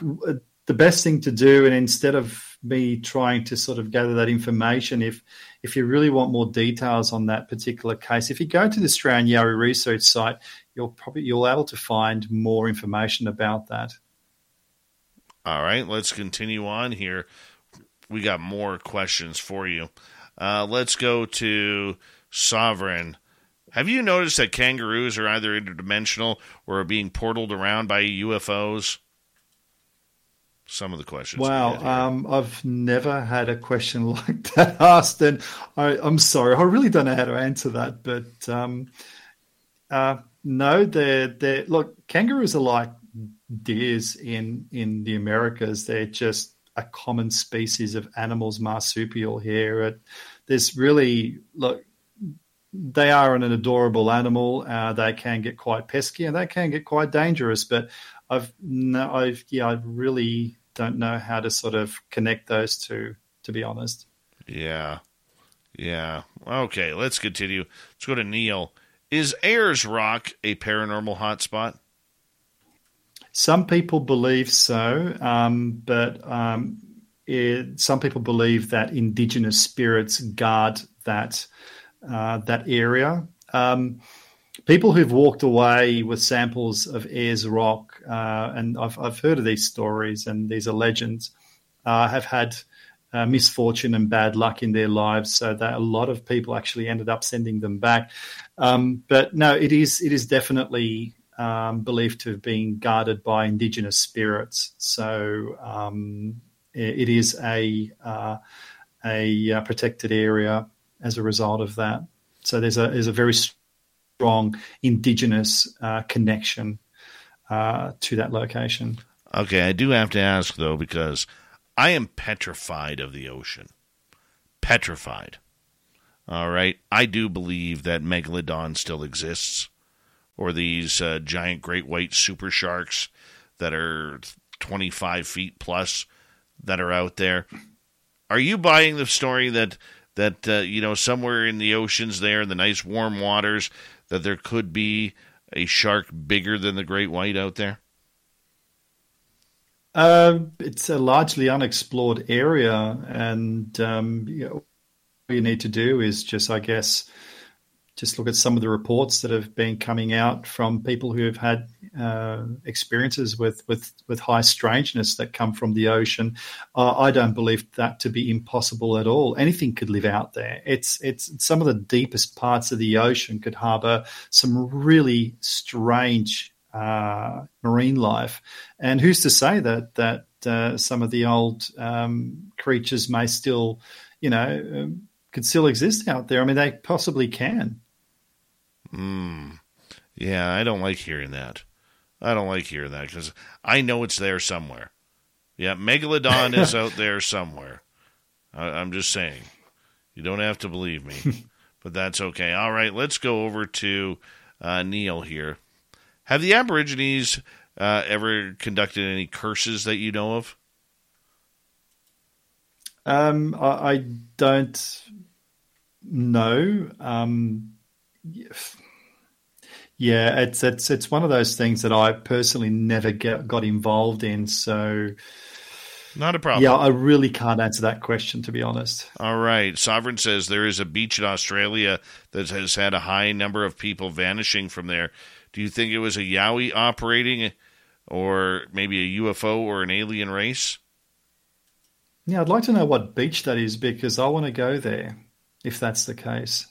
the best thing to do, and instead of me trying to sort of gather that information, if if you really want more details on that particular case, if you go to the Australian Yowie research site, you'll probably you'll able to find more information about that. All right, let's continue on here. We got more questions for you. Uh, let's go to Sovereign. Have you noticed that kangaroos are either interdimensional or are being portaled around by UFOs? Some of the questions. Wow, um, I've never had a question like that asked, and I, am sorry, I really don't know how to answer that. But um, uh, no, they're they look. Kangaroos are like deers in in the Americas. They're just a common species of animals, marsupial here. There's really look they are an adorable animal. Uh, they can get quite pesky and they can get quite dangerous. But I've no, I've yeah, I really don't know how to sort of connect those two, to be honest. Yeah, yeah. Okay, let's continue. Let's go to Neil. Is Ayers Rock a paranormal hotspot? Some people believe so, um, but um, it, some people believe that indigenous spirits guard that uh, that area. Um, people who've walked away with samples of Ayers Rock, uh, and I've, I've heard of these stories and these are legends, uh, have had uh, misfortune and bad luck in their lives. So that a lot of people actually ended up sending them back. Um, but no, it is it is definitely um, believed to have been guarded by indigenous spirits. So um, it, it is a uh, a uh, protected area as a result of that. So there's a there's a very strong indigenous uh, connection uh, to that location. Okay, I do have to ask though because I am petrified of the ocean. Petrified. All right, I do believe that megalodon still exists, or these uh, giant great white super sharks that are 25 feet plus that are out there. Are you buying the story that that uh, you know somewhere in the oceans there, in the nice warm waters, that there could be a shark bigger than the great white out there? Uh, it's a largely unexplored area, and um, you know, all you need to do is just, I guess, just look at some of the reports that have been coming out from people who have had uh, experiences with, with, with high strangeness that come from the ocean. Uh, I don't believe that to be impossible at all. Anything could live out there. It's it's some of the deepest parts of the ocean could harbour some really strange uh, marine life. And who's to say that that uh, some of the old um, creatures may still, you know, um, could still exist out there? I mean, they possibly can. Hmm. Yeah, I don't like hearing that. I don't like hearing that because I know it's there somewhere. Yeah, Megalodon is out there somewhere. I, am just saying. You don't have to believe me, but that's okay. All right, let's go over to uh, Neil here. Have the Aborigines uh, ever conducted any curses that you know of? Um, I, I, don't know. Um, yeah, it's it's it's one of those things that I personally never get, got involved in. So, not a problem. Yeah, I really can't answer that question to be honest. All right, Sovereign says there is a beach in Australia that has had a high number of people vanishing from there. Do you think it was a Yowie operating, or maybe a UFO or an alien race? Yeah, I'd like to know what beach that is because I want to go there if that's the case.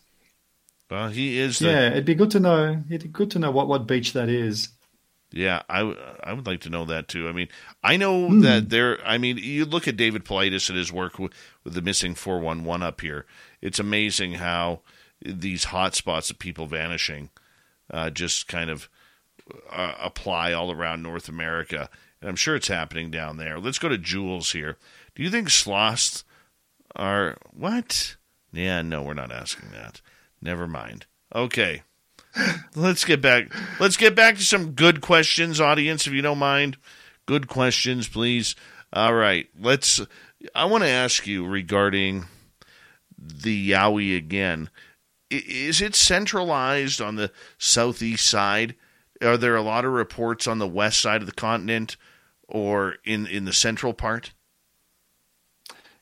Well, he is. The, yeah, it'd be good to know. It'd be good to know what, what beach that is. Yeah, I, I would like to know that too. I mean, I know mm. that there. I mean, you look at David Paulides and his work with, with the missing four one one up here. It's amazing how these hot spots of people vanishing uh, just kind of uh, apply all around North America, and I'm sure it's happening down there. Let's go to Jules here. Do you think sloths are what? Yeah, no, we're not asking that. Never mind. Okay. Let's get back. Let's get back to some good questions, audience, if you don't mind. Good questions, please. All right. Let's. I want to ask you regarding the Yowie again. Is it centralized on the southeast side? Are there a lot of reports on the west side of the continent or in, in the central part?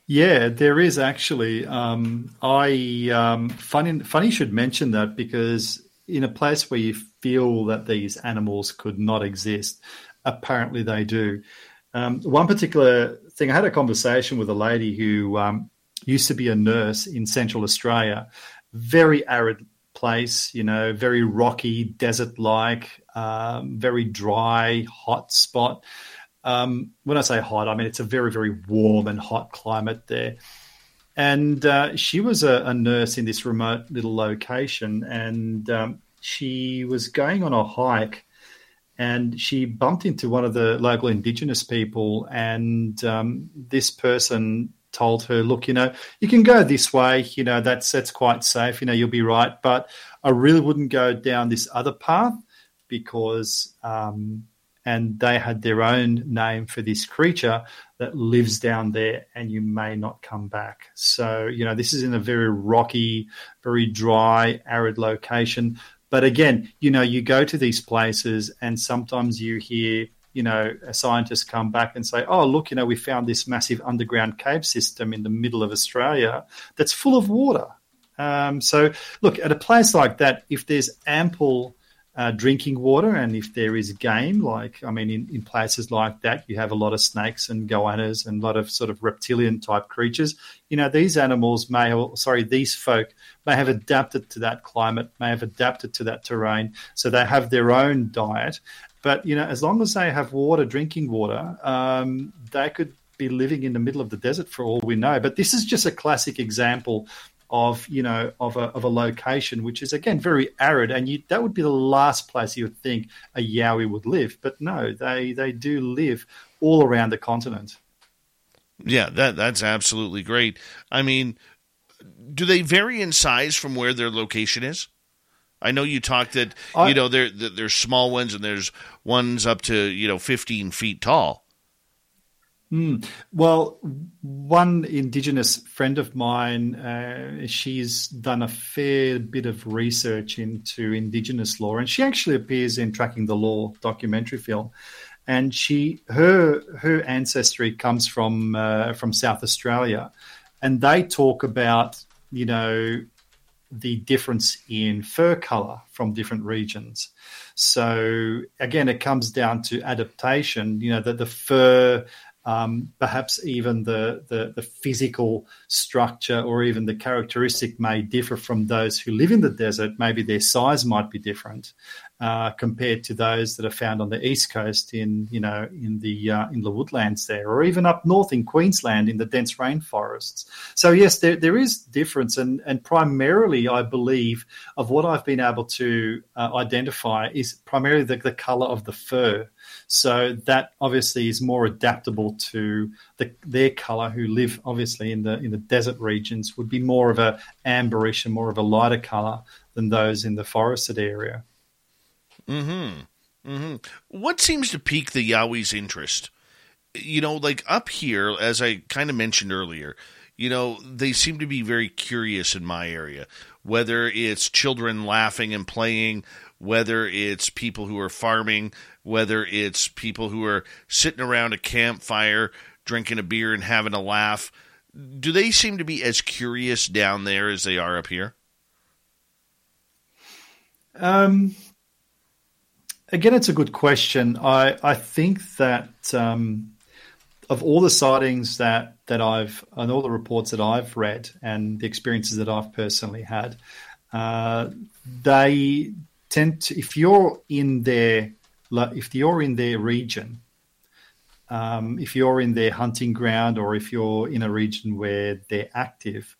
Yeah, there is actually. Um, I um, funny funny should mention that because in a place where you feel that these animals could not exist, apparently they do. Um, one particular thing, I had a conversation with a lady who um, used to be a nurse in Central Australia, very arid place, you know, very rocky, desert-like, um, very dry, hot spot. Um, when I say hot, I mean it's a very, very warm and hot climate there. And uh, she was a, a, nurse in this remote little location, and um, she was going on a hike, and she bumped into one of the local Indigenous people, and um, this person told her, "Look, you know, you can go this way. You know, that's that's quite safe. You know, you'll be right, but I really wouldn't go down this other path because." Um, and they had their own name for this creature that lives down there and you may not come back. So, you know, this is in a very rocky, very dry, arid location. But again, you know, you go to these places and sometimes you hear, you know, a scientist come back and say, oh, look, you know, we found this massive underground cave system in the middle of Australia that's full of water. Um, so, look, at a place like that, if there's ample uh, drinking water. And if there is game, like, I mean, in, in places like that, you have a lot of snakes and goannas and a lot of sort of reptilian type creatures. You know, these animals may, or, sorry, these folk may have adapted to that climate, may have adapted to that terrain. So they have their own diet. But, you know, as long as they have water, drinking water, um, they could be living in the middle of the desert for all we know. But this is just a classic example of you know of a, of a location which is again very arid and you, that would be the last place you would think a yowie would live. But no they they do live all around the continent. Yeah that that's absolutely great. I mean do they vary in size from where their location is? I know you talked that I, you know there there's small ones and there's ones up to you know 15 feet tall. Mm. Well, one Indigenous friend of mine, uh, she's done a fair bit of research into Indigenous law, and she actually appears in Tracking the Lore documentary film. And she, her, her ancestry comes from uh, from South Australia, and they talk about you know the difference in fur color from different regions. So again, it comes down to adaptation. You know that the fur um, perhaps even the, the, the physical structure or even the characteristic may differ from those who live in the desert. Maybe their size might be different. Uh, compared to those that are found on the east coast in you know in the uh, in the woodlands there, or even up north in Queensland in the dense rainforests. So yes, there there is difference, and and primarily I believe of what I've been able to uh, identify is primarily the, the color of the fur. So that obviously is more adaptable to the, their color, who live obviously in the in the desert regions, would be more of a amberish and more of a lighter color than those in the forested area. Hmm. Hmm. What seems to pique the Yowies' interest? You know, like up here, as I kind of mentioned earlier, you know, they seem to be very curious in my area. Whether it's children laughing and playing, whether it's people who are farming, whether it's people who are sitting around a campfire drinking a beer and having a laugh. Do they seem to be as curious down there as they are up here? Um, again, it's a good question. I, I think that um, of all the sightings that, that I've, and all the reports that I've read and the experiences that I've personally had, uh, they tend to, if you're in their, if you're in their region, um, if you're in their hunting ground or if you're in a region where they're active,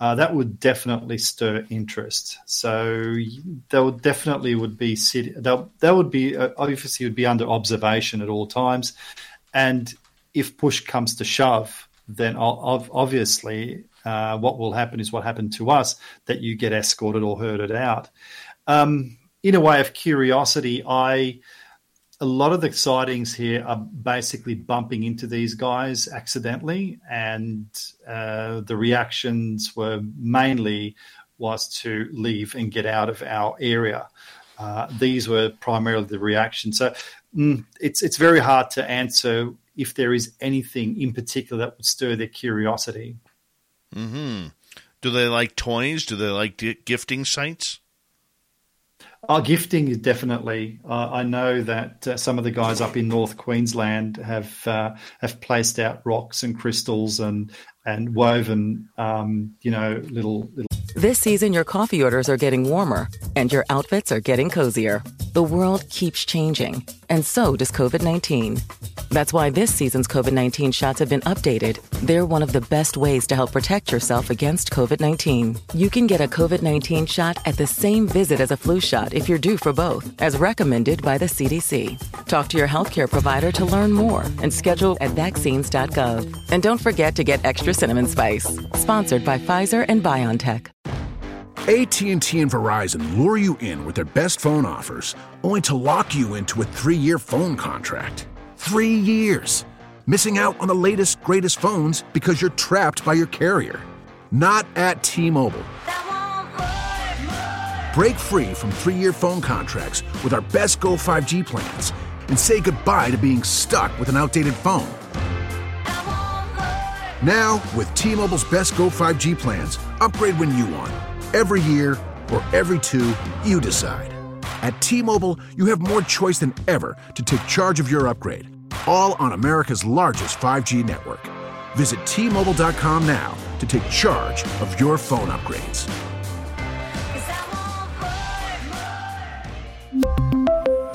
uh, that would definitely stir interest. So they would definitely would be that would be uh, obviously would be under observation at all times, and if push comes to shove, then obviously uh, what will happen is what happened to us that you get escorted or herded out. Um, in a way of curiosity, I a lot of the sightings here are basically bumping into these guys accidentally, and uh, the reactions were mainly was to leave and get out of our area. Uh, these were primarily the reactions. So mm, it's it's very hard to answer if there is anything in particular that would stir their curiosity. Hmm. Do they like toys? Do they like gifting sites? Our gifting is definitely. Uh, I know that uh, some of the guys up in North Queensland have uh, have placed out rocks and crystals and and woven, um, you know, little little. This season, your coffee orders are getting warmer, and your outfits are getting cozier. The world keeps changing, and so does COVID nineteen. That's why this season's COVID 19 shots have been updated. They're one of the best ways to help protect yourself against COVID 19. You can get a COVID 19 shot at the same visit as a flu shot if you're due for both, as recommended by the CDC. Talk to your healthcare provider to learn more and schedule at vaccines.gov. And don't forget to get extra cinnamon spice. Sponsored by Pfizer and BioNTech. AT&T and Verizon lure you in with their best phone offers, only to lock you into a 3-year phone contract. Three years. Missing out on the latest, greatest phones because you're trapped by your carrier. Not at T Mobile. Break free from three year phone contracts with our best Go 5G plans and say goodbye to being stuck with an outdated phone. Now, with T Mobile's best Go 5G plans, upgrade when you want. Every year or every two, you decide. At T Mobile, you have more choice than ever to take charge of your upgrade, all on America's largest 5G network. Visit T Mobile.com now to take charge of your phone upgrades.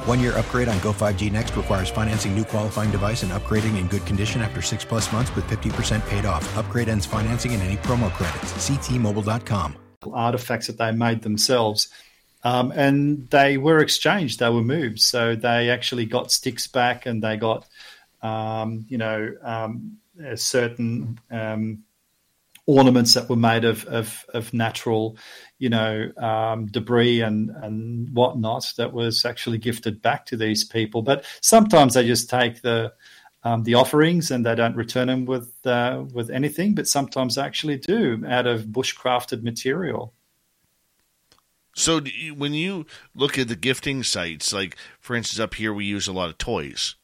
One year upgrade on Go 5G Next requires financing new qualifying device and upgrading in good condition after six plus months with 50% paid off. Upgrade ends financing and any promo credits. Ctmobile.com. Artifacts that they made themselves um, and they were exchanged, they were moved. So they actually got sticks back and they got, um, you know, um, certain um, ornaments that were made of, of, of natural, you know, um, debris and, and whatnot that was actually gifted back to these people. But sometimes they just take the, um, the offerings and they don't return them with uh, with anything, but sometimes they actually do out of bushcrafted material. So you, when you look at the gifting sites, like for instance, up here we use a lot of toys.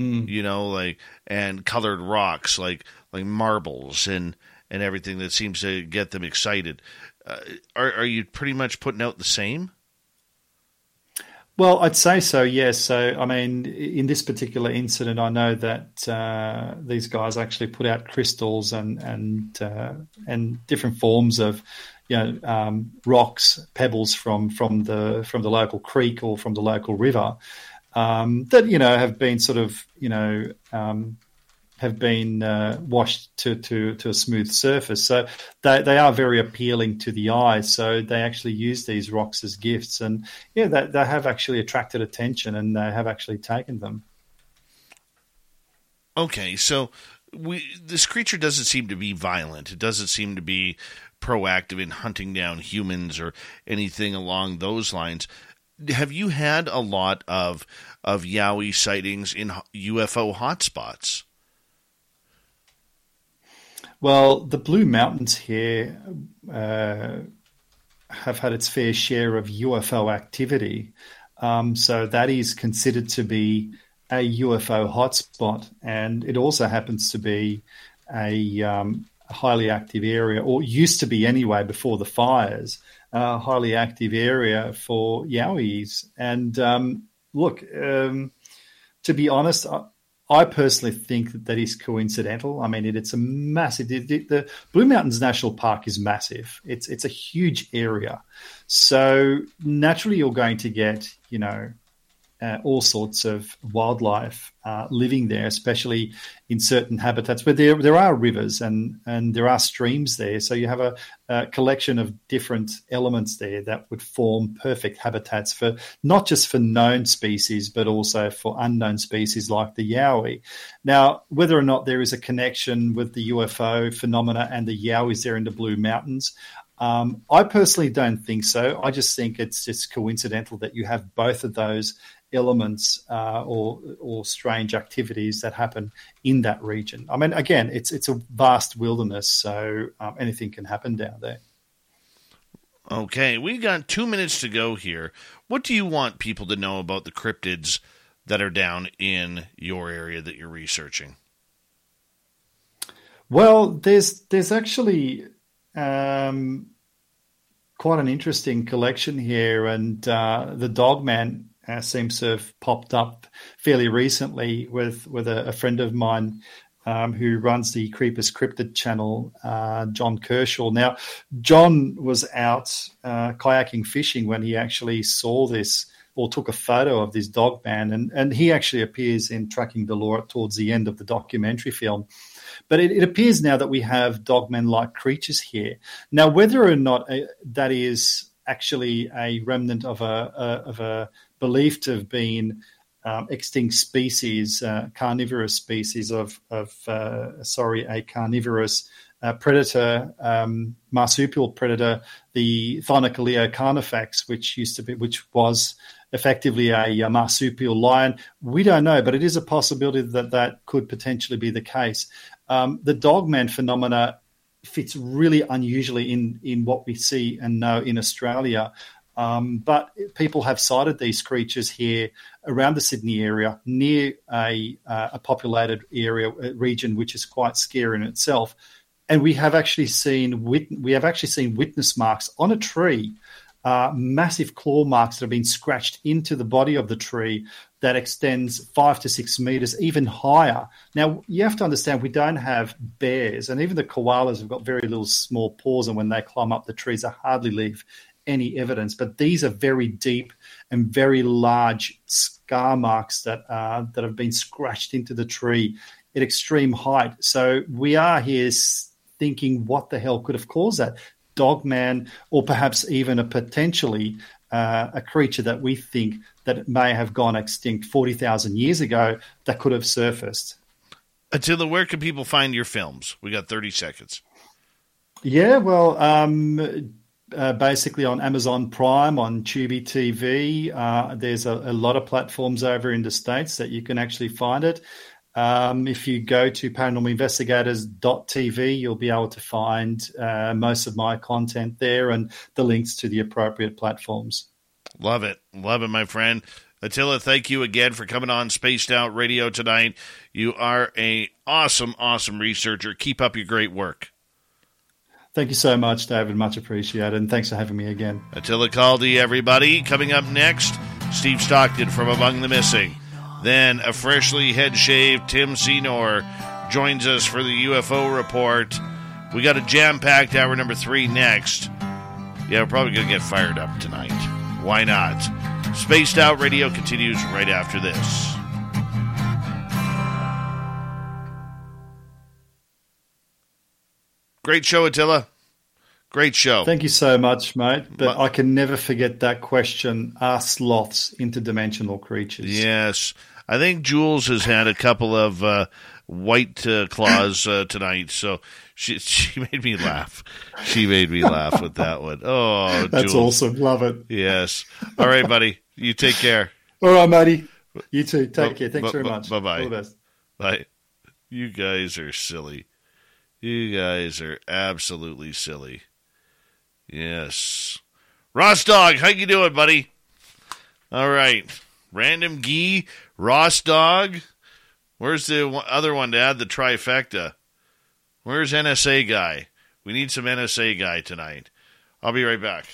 Mm. You know, like and colored rocks, like like marbles and and everything that seems to get them excited. Uh, are are you pretty much putting out the same? Well, I'd say so. Yes. So, I mean, in this particular incident, I know that uh, these guys actually put out crystals and and uh, and different forms of, you know um, rocks, pebbles from from the from the local creek or from the local river um, that you know have been sort of you know um, have been uh, washed to, to, to a smooth surface. So they, they are very appealing to the eye. So they actually use these rocks as gifts. And yeah, they, they have actually attracted attention and they have actually taken them. Okay, so we this creature doesn't seem to be violent. It doesn't seem to be proactive in hunting down humans or anything along those lines. Have you had a lot of of Yowie sightings in UFO hotspots? Well, the Blue Mountains here uh, have had its fair share of UFO activity. Um, so that is considered to be a UFO hotspot. And it also happens to be a, um, highly active area, or used to be anyway before the fires, a highly active area for Yowies. And um, look, um, to be honest, I personally think that that is coincidental. I mean, it, it's a massive. The, the, Blue Mountains National Park is massive. It's it's a huge area, so naturally you're going to get you know uh, all sorts of wildlife uh, living there, especially in certain habitats. But there there are rivers and and there are streams there, so you have a, a, collection of different elements there that would form perfect habitats for not just for known species, but also for unknown species like the yowie. Now, whether or not there is a connection with the UFO phenomena and the yowies there in the Blue Mountains. Um, I personally don't think so. I just think it's just coincidental that you have both of those elements uh, or or strange activities that happen in that region. I mean, again, it's it's a vast wilderness, so um, anything can happen down there. Okay, we got two minutes to go here. What do you want people to know about the cryptids that are down in your area that you're researching? Well, there's there's actually um, quite an interesting collection here, and uh, the Dogman uh, seems to have popped up fairly recently with with a, a friend of mine um, who runs the Creepers Cryptid channel, uh, John Kershaw. Now, John was out uh, kayaking fishing when he actually saw this or took a photo of this dog man, and, and he actually appears in Tracking the Lore towards the end of the documentary film. But it, it appears now that we have dogmen like creatures here. Now, whether or not uh, that is actually a remnant of a, a of a believed to have been um, extinct species, uh, carnivorous species of, of uh, sorry, a carnivorous uh, predator, um, marsupial predator, the Thylacoleo carnifex, which used to be, which was effectively a, a, marsupial lion. We don't know, but it is a possibility that that could potentially be the case. Um, the dogman phenomena fits really unusually in in what we see and know in Australia. Um, but people have sighted these creatures here around the Sydney area, near a, uh, a populated area uh, region, which is quite scary in itself. And we have actually seen wit- we have actually seen witness marks on a tree, uh, massive claw marks that have been scratched into the body of the tree that extends five to six meters, even higher. Now you have to understand we don't have bears, and even the koalas have got very little small paws, and when they climb up the trees, they hardly leave any evidence, but these are very deep and very large scar marks that uh, that have been scratched into the tree at extreme height. So we are here thinking, what the hell could have caused that? Dogman, or perhaps even a potentially uh, a creature that we think that may have gone extinct forty thousand years ago that could have surfaced. Attila, where can people find your films? We got thirty seconds. Yeah, well, um, uh, basically on Amazon Prime, on Tubi TV. Uh, there's a, a, lot of platforms over in the States that you can actually find it. Um, if you go to paranormalinvestigators.tv, you'll be able to find uh, most of my content there and the links to the appropriate platforms. Love it. Love it, my friend. Attila, thank you again for coming on Spaced Out Radio tonight. You are a awesome, awesome researcher. Keep up your great work. Thank you so much, David. Much appreciated. And thanks for having me again. Attila Kaldy, everybody. Coming up next, Steve Stockton from Among the Missing. Then a freshly head shaved Tim Senor joins us for the UFO report. We got a jam packed hour number three next. Yeah, we're probably going to get fired up tonight. Why not? Spaced Out Radio continues right after this. Great show, Attila. Great show. Thank you so much, mate. But I can never forget that question Are sloths interdimensional creatures? Yes. I think Jules has had a couple of uh, white uh, claws uh, tonight, so she she made me laugh. She made me laugh with that one. Oh, That's Jules. awesome. Love it. Yes. All right, buddy. You take care. All right, matey. You too. Take Bu- care. Thanks bu- very much. bye-bye. All the best. Bye. You guys are silly. You guys are absolutely silly. Yes. Ross Dog, how you doing, buddy? All right. Random Gee, Ross Dog. Where's the other one to add the trifecta? Where's NSA guy? We need some NSA guy tonight. I'll be right back.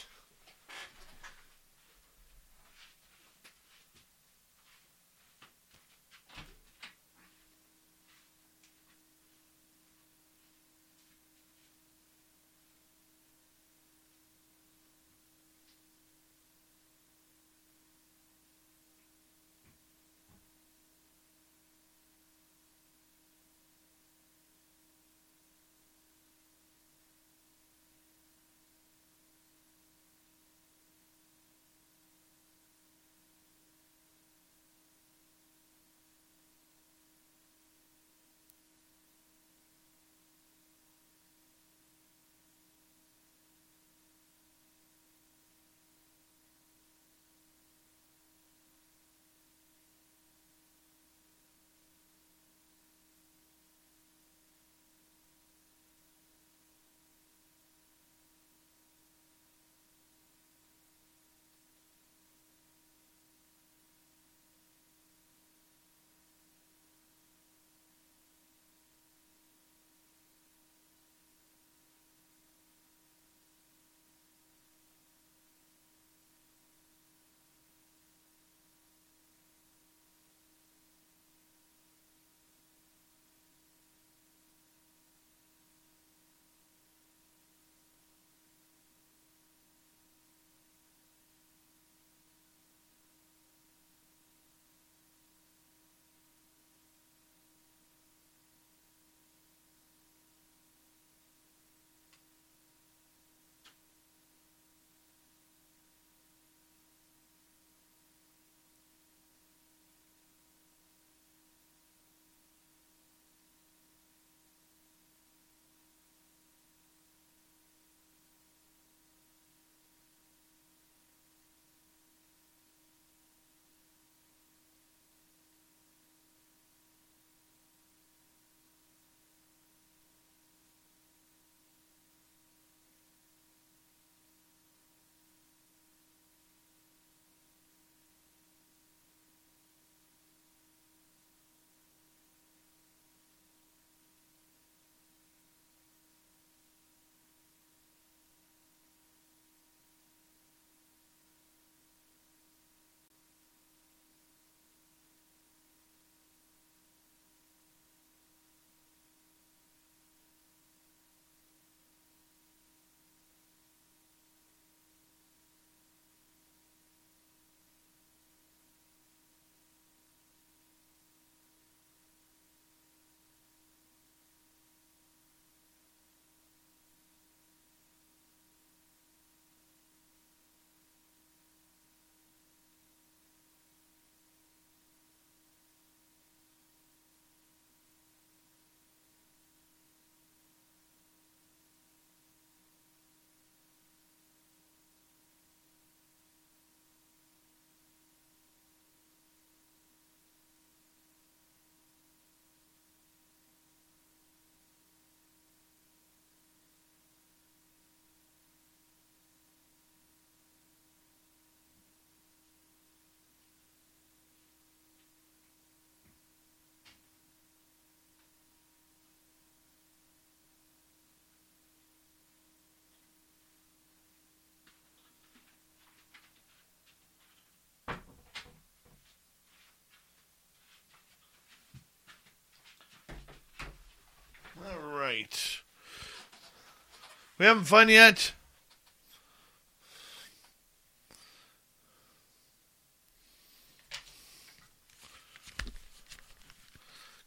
We having fun yet?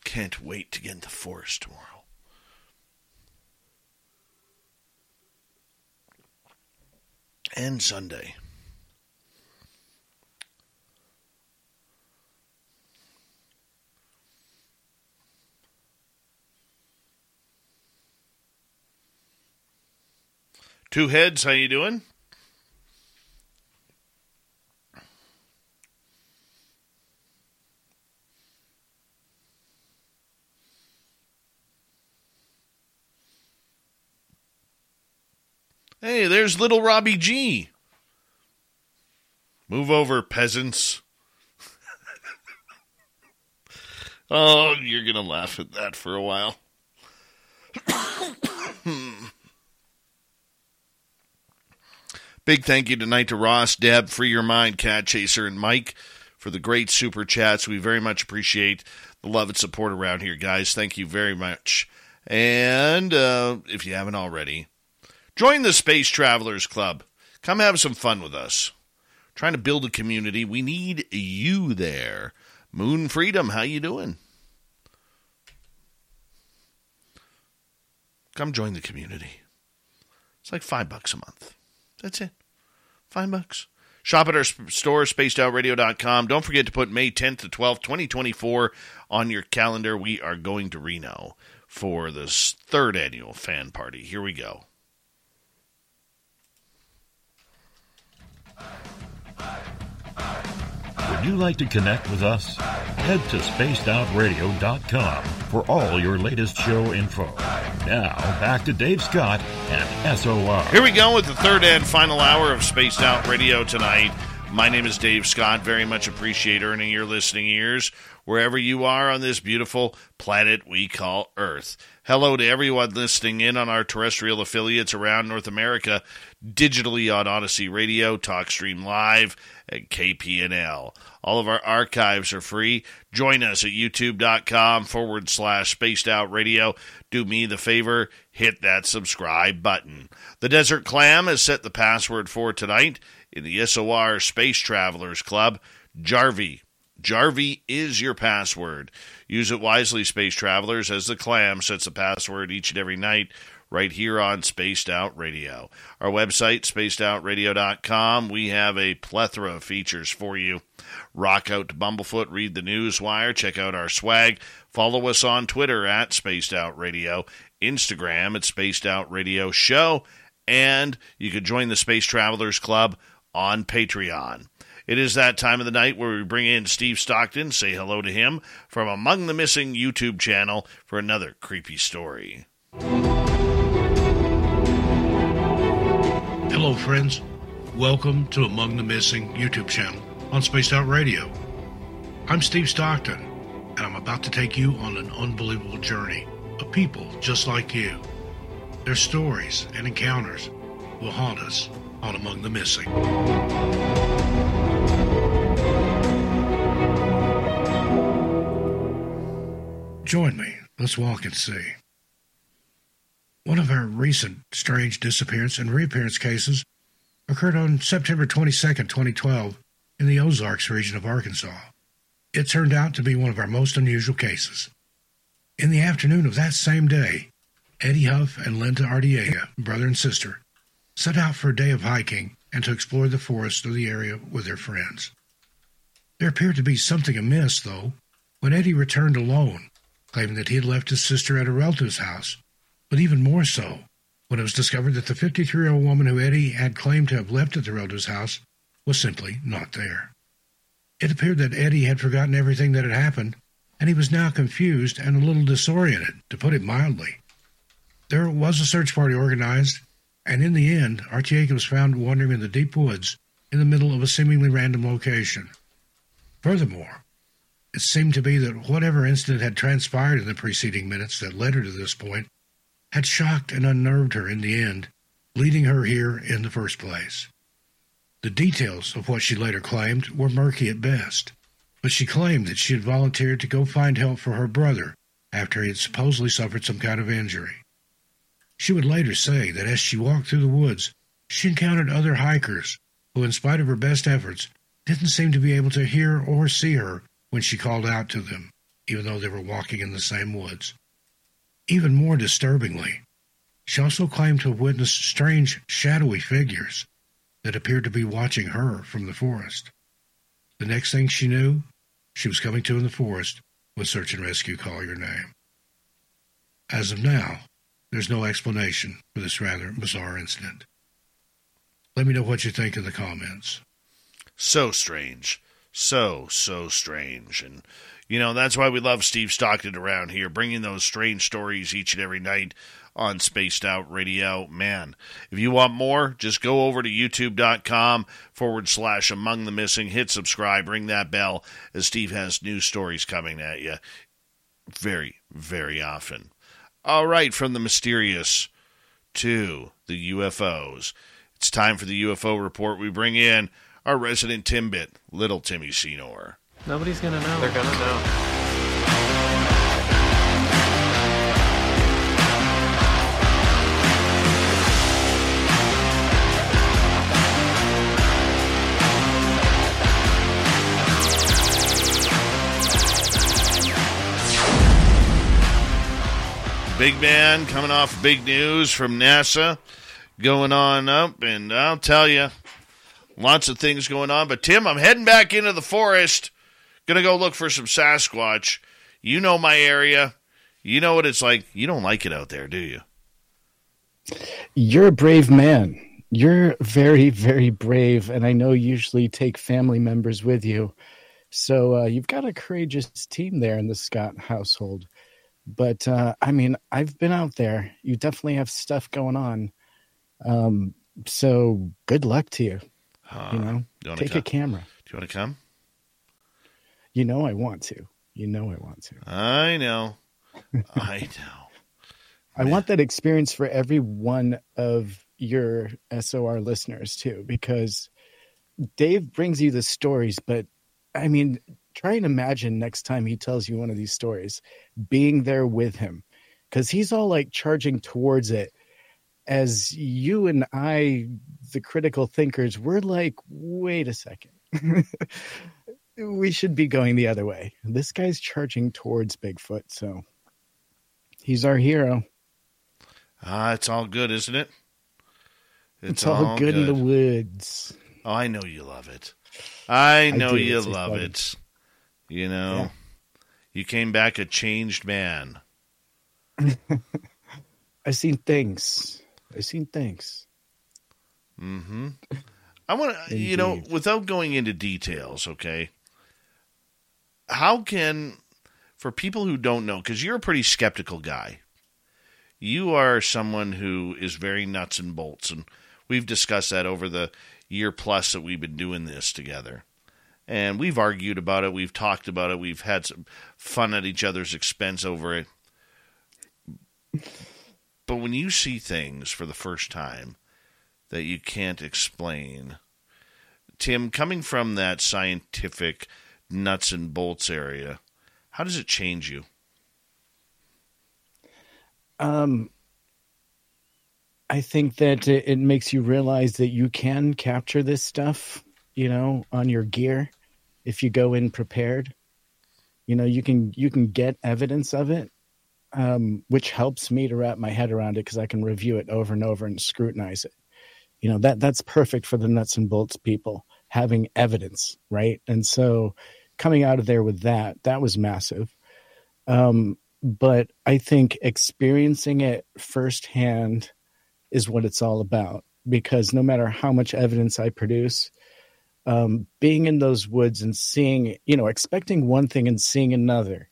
Can't wait to get in the forest tomorrow. And Sunday. Two heads, how you doing? Hey, there's little Robbie G. Move over, peasants. oh, you're going to laugh at that for a while. Big thank you tonight to Ross, Deb, Free Your Mind, Cat Chaser, and Mike for the great super chats. We very much appreciate the love and support around here, guys. Thank you very much. And uh, if you haven't already, join the Space Travelers Club. Come have some fun with us. trying to build a community. We need you there. Moon Freedom, how you doing? Come join the community. It's like five bucks a month. That's it. Five bucks. Shop at our store, spacedoutradio.com. Don't forget to put May 10th to 12th, 2024 on your calendar. We are going to Reno for this third annual fan party. Here we go. Would you like to connect with us? Head to spacedoutradio.com for all your latest show info. Now, back to Dave Scott and SOR. Here we go with the third and final hour of Spaced Out Radio tonight. My name is Dave Scott. Very much appreciate earning your listening ears wherever you are on this beautiful planet we call Earth. Hello to everyone listening in on our terrestrial affiliates around North America, digitally on Odyssey Radio, TalkStream Live, and KPNL. All of our archives are free. Join us at youtube.com forward slash spaced out radio. Do me the favor, hit that subscribe button. The Desert Clam has set the password for tonight in the SOR Space Travelers Club. Jarvie. Jarvie is your password. Use it wisely, space travelers, as the clam sets the password each and every night right here on Spaced Out Radio. Our website, spacedoutradio.com, we have a plethora of features for you. Rock out to Bumblefoot, read the news wire, check out our swag, follow us on Twitter at Spaced Out Radio, Instagram at Spaced Out Radio Show, and you can join the Space Travelers Club on Patreon. It is that time of the night where we bring in Steve Stockton, say hello to him from Among the Missing YouTube channel for another creepy story. Hello, friends. Welcome to Among the Missing YouTube channel on Spaced Out Radio. I'm Steve Stockton, and I'm about to take you on an unbelievable journey of people just like you. Their stories and encounters will haunt us on Among the Missing. Join me. Let's walk and see. One of our recent strange disappearance and reappearance cases occurred on September 22, 2012, in the Ozarks region of Arkansas. It turned out to be one of our most unusual cases. In the afternoon of that same day, Eddie Huff and Linda Ardiega, brother and sister, set out for a day of hiking and to explore the forest of the area with their friends. There appeared to be something amiss, though, when Eddie returned alone, claiming that he had left his sister at a relative's house, but even more so when it was discovered that the 53 year old woman who Eddie had claimed to have left at the relative's house was simply not there. It appeared that Eddie had forgotten everything that had happened, and he was now confused and a little disoriented, to put it mildly. There was a search party organized, and in the end, Artiega was found wandering in the deep woods in the middle of a seemingly random location. Furthermore, it seemed to be that whatever incident had transpired in the preceding minutes that led her to this point had shocked and unnerved her in the end, leading her here in the first place. The details of what she later claimed were murky at best, but she claimed that she had volunteered to go find help for her brother after he had supposedly suffered some kind of injury. She would later say that as she walked through the woods, she encountered other hikers who, in spite of her best efforts, didn't seem to be able to hear or see her when she called out to them. even though they were walking in the same woods. Even more disturbingly, she also claimed to have witnessed strange, shadowy figures that appeared to be watching her from the forest. The next thing she knew, she was coming to in the forest when search and rescue called your name. As of now, there's no explanation for this rather bizarre incident. Let me know what you think in the comments. So strange. So, so strange. And, you know, that's why we love Steve Stockton around here, bringing those strange stories each and every night on Spaced Out Radio. Man, if you want more, just go over to youtube.com forward slash among the missing, hit subscribe, ring that bell as Steve has new stories coming at you very, very often. All right, from the mysterious to the UFOs. It's time for the UFO report. We bring in our resident Timbit, Little Timmy Senor. Nobody's gonna know. They're gonna know. Big man coming off big news from NASA going on up, and I'll tell you, lots of things going on. But Tim, I'm heading back into the forest. Gonna go look for some Sasquatch. You know my area. You know what it's like. You don't like it out there, do you? You're a brave man. You're very, very brave, and I know you usually take family members with you. So uh, you've got a courageous team there in the Scott household. But uh, I mean, I've been out there. You definitely have stuff going on. Um, so good luck to you. Uh, you know, you take come? a camera. Do you want to come? You know, I want to. You know, I want to. I know. I know. I want that experience for every one of your SOR listeners too, because Dave brings you the stories, but I mean, try and imagine next time he tells you one of these stories, being there with him, because he's all like charging towards it. As you and I, the critical thinkers, we're like, wait a second. we should be going the other way. This guy's charging towards Bigfoot, so he's our hero. Ah, it's all good, isn't it? It's, all, good, in the woods. Oh, I know you love it. I know do. you It's love funny. it. You know, Yeah. you came back a changed man. I've seen things. I've seen things. Mm-hmm. I want to, you know, without going into details, okay? How can, for people who don't know, because you're a pretty skeptical guy, you are someone who is very nuts and bolts, and we've discussed that over the year plus that we've been doing this together. And we've argued about it, we've talked about it, we've had some fun at each other's expense over it. But when you see things for the first time that you can't explain, Tim, coming from that scientific nuts and bolts area, how does it change you? Um, I think that it, makes you realize that you can capture this stuff, you know, on your gear if you go in prepared. You know, you can you can get evidence of it, um, which helps me to wrap my head around it because I can review it over and over and scrutinize it. You know that that's perfect for the nuts and bolts people having evidence, right? And so, coming out of there with that, that was massive. Um, but I think experiencing it firsthand is what it's all about. Because no matter how much evidence I produce, um, being in those woods and seeing, you know, expecting one thing and seeing another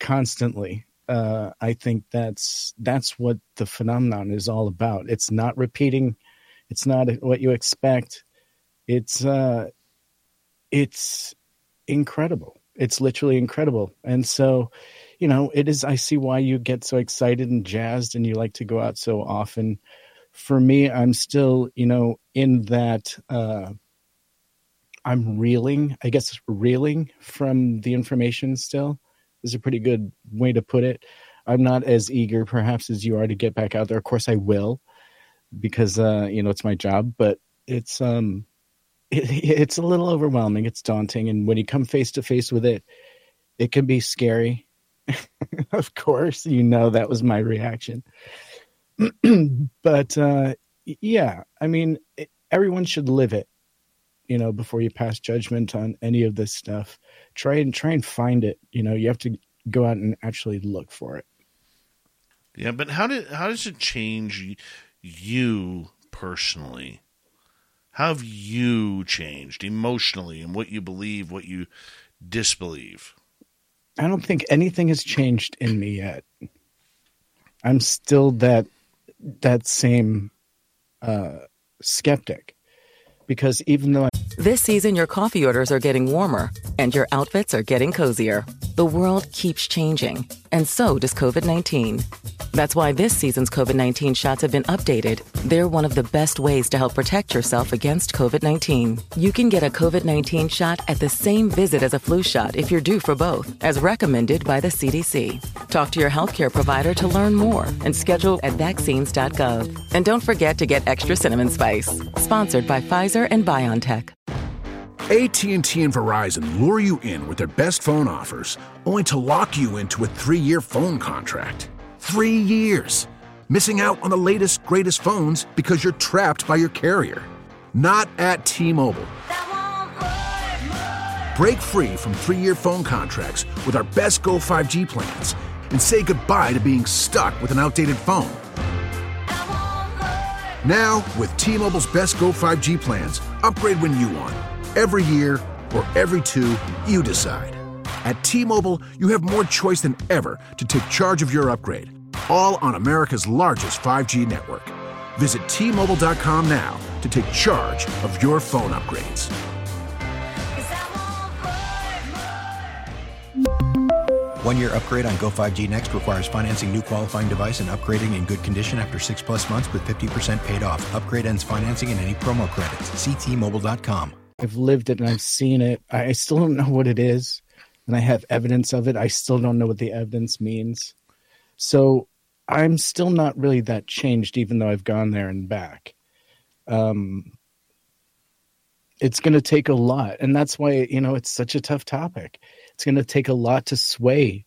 constantly, uh, I think that's that's what the phenomenon is all about. It's not repeating, it's not what you expect. It's uh, it's incredible. It's literally incredible, and so you know, it is. I see why you get so excited and jazzed, and you like to go out so often. For me, I'm still, you know, in that. Uh, I'm reeling, I guess, reeling from the information. Still, is a pretty good way to put it. I'm not as eager, perhaps, as you are to get back out there. Of course, I will, because uh, you know it's my job. But it's um, it, it's a little overwhelming. It's daunting, and when you come face to face with it, It can be scary. of course, you know that was my reaction. but uh, yeah, I mean, it, everyone should live it. You know, before you pass judgment on any of this stuff, try and try and find it. You know, you have to go out and actually look for it. Yeah, but how did how does it change you personally? How have you changed emotionally and what you believe, what you disbelieve? I don't think anything has changed in me yet. I'm still that that same uh, skeptic because even though I- This season, your coffee orders are getting warmer and your outfits are getting cozier. The world keeps changing, and so does COVID 19. That's why this season's COVID 19 shots have been updated. They're one of the best ways to help protect yourself against COVID 19. You can get a COVID 19 shot at the same visit as a flu shot if you're due for both, as recommended by the CDC. Talk to your healthcare provider to learn more and schedule at vaccines.gov. And don't forget to get extra cinnamon spice. Sponsored by Pfizer and BioNTech. AT&T and Verizon lure you in with their best phone offers, only to lock you into a 3-year phone contract. 3 years. Missing out on the latest greatest phones because you're trapped by your carrier. Not at T-Mobile. Break free from 3-year phone contracts with our best Go 5G plans and say goodbye to being stuck with an outdated phone. Now, with T-Mobile's best Go 5G plans, upgrade when you want. Every year or every two, you decide. At T-Mobile, you have more choice than ever to take charge of your upgrade. All on America's largest 5G network. Visit T-Mobile.com now to take charge of your phone upgrades. One year upgrade on Go 5G Next requires financing new qualifying device and upgrading in good condition after six plus months with 50% paid off. Upgrade ends financing and any promo credits. Ctmobile.com. I've lived it and I've seen it. I still don't know what it is, and I have evidence of it. I still don't know what the evidence means. So I'm still not really that changed, even though I've gone there and back. Um, it's going to take a lot, and that's why you know it's such a tough topic. It's going to take a lot to sway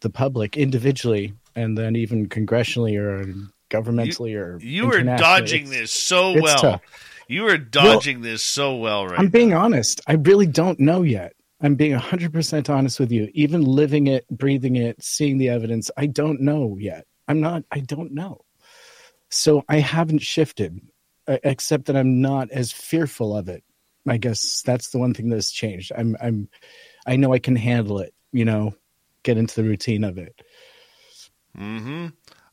the public individually, and then even congressionally or governmentally you, or you are dodging it's, this so well. Tough. You are dodging well, this so well right I'm now. being honest. I really don't know yet. I'm being 100% honest with you. Even living it, breathing it, seeing the evidence, I don't know yet. I'm not, I don't know. So I haven't shifted, except that I'm not as fearful of it. I guess that's the one thing that's changed. I'm, I'm, I know I can handle it, you know, get into the routine of it. Mm hmm.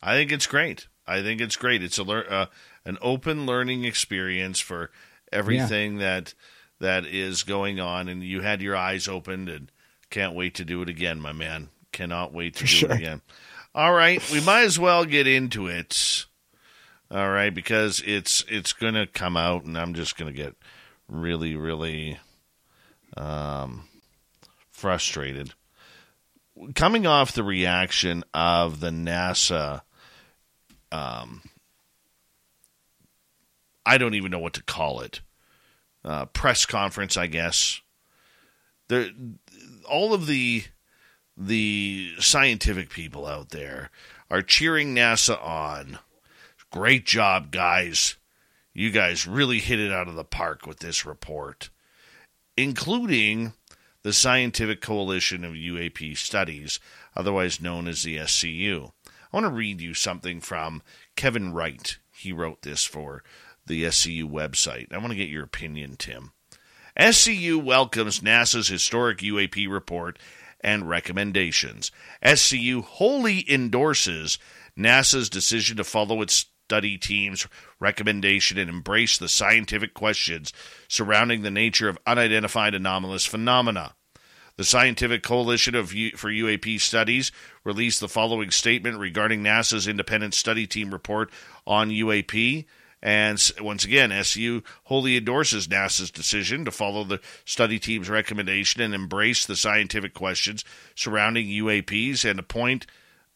I think it's great. I think it's great. It's a lear- uh, an open learning experience for everything yeah. that that is going on, and you had your eyes opened, and can't wait to do it again, my man. Cannot wait to for do sure. it again. All right, we might as well get into it. All right, because it's it's gonna come out, and I'm just gonna get really, really um, frustrated. Coming off the reaction of the NASA um, I don't even know what to call it. Uh, press conference, I guess. There, all of the the scientific people out there are cheering NASA on. Great job, guys. You guys really hit it out of the park with this report, including the Scientific Coalition of UAP Studies, otherwise known as the SCU. I want to read you something from Kevin Wright. He wrote this for the SCU website. I want to get your opinion, Tim. SCU welcomes NASA's historic UAP report and recommendations. SCU wholly endorses NASA's decision to follow its study team's recommendation and embrace the scientific questions surrounding the nature of unidentified anomalous phenomena. The Scientific Coalition of U- for UAP Studies released the following statement regarding NASA's independent study team report on UAP. And once again, SU wholly endorses NASA's decision to follow the study team's recommendation and embrace the scientific questions surrounding UAPs and appoint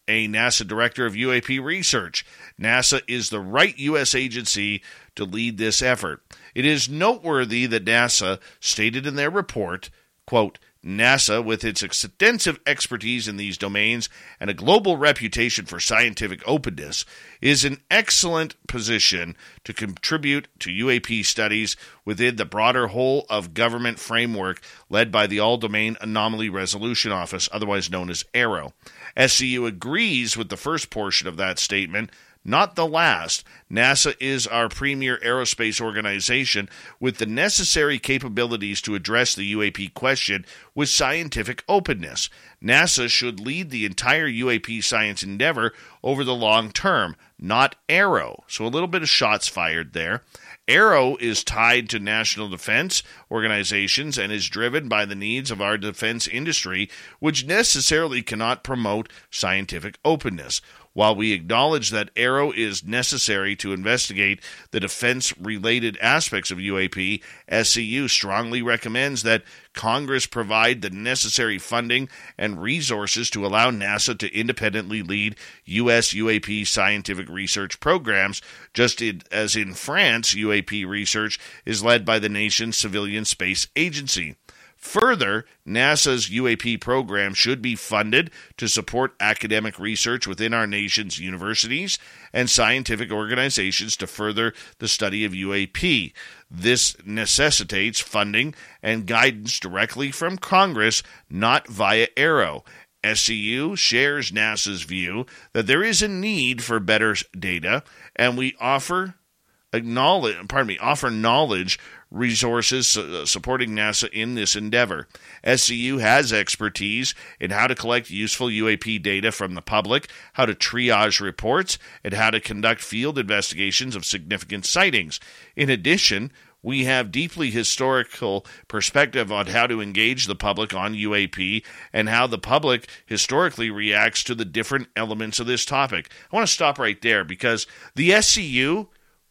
a NASA director of UAP research. NASA is the right U.S. agency to lead this effort. It is noteworthy that NASA stated in their report, quote, NASA, with its extensive expertise in these domains and a global reputation for scientific openness, is in excellent position to contribute to UAP studies within the broader whole of government framework led by the All Domain Anomaly Resolution Office, otherwise known as AARO. SCU agrees with the first portion of that statement not the last. NASA is our premier aerospace organization with the necessary capabilities to address the UAP question with scientific openness. NASA should lead the entire UAP science endeavor over the long term, not AARO. So a little bit of shots fired there. AARO is tied to national defense organizations and is driven by the needs of our defense industry, which necessarily cannot promote scientific openness. While we acknowledge that AARO is necessary to investigate the defense related aspects of UAP, SCU strongly recommends that Congress provide the necessary funding and resources to allow NASA to independently lead U.S. UAP scientific research programs, just as in France, UAP research is led by the nation's civilian space agency. Further, NASA's UAP program should be funded to support academic research within our nation's universities and scientific organizations to further the study of UAP. This necessitates funding and guidance directly from Congress, not via AARO. SCU shares NASA's view that there is a need for better data, and we offer acknowledge, pardon me, offer knowledge resources uh, supporting NASA in this endeavor. SCU has expertise in how to collect useful UAP data from the public, how to triage reports, and how to conduct field investigations of significant sightings. In addition, we have deeply historical perspective on how to engage the public on UAP and how the public historically reacts to the different elements of this topic. I want to stop right there because the SCU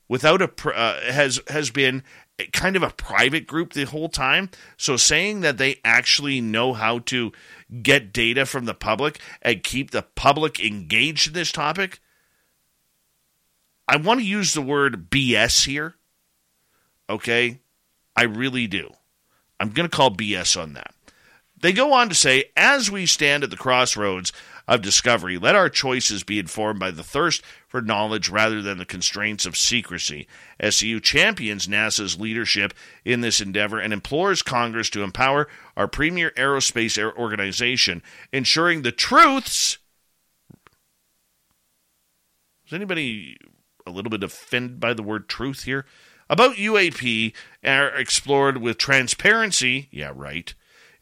without a uh, has has been kind of a private group the whole time. So saying that they actually know how to get data from the public and keep the public engaged in this topic, I want to use the word BS here. Okay? I really do. I'm going to call BS on that. They go on to say, as we stand at the crossroads of discovery. Let our choices be informed by the thirst for knowledge rather than the constraints of secrecy. SCU champions NASA's leadership in this endeavor and implores Congress to empower our premier aerospace organization, ensuring the truths. Is anybody a little bit offended by the word truth here? About UAP are explored with transparency, yeah, right,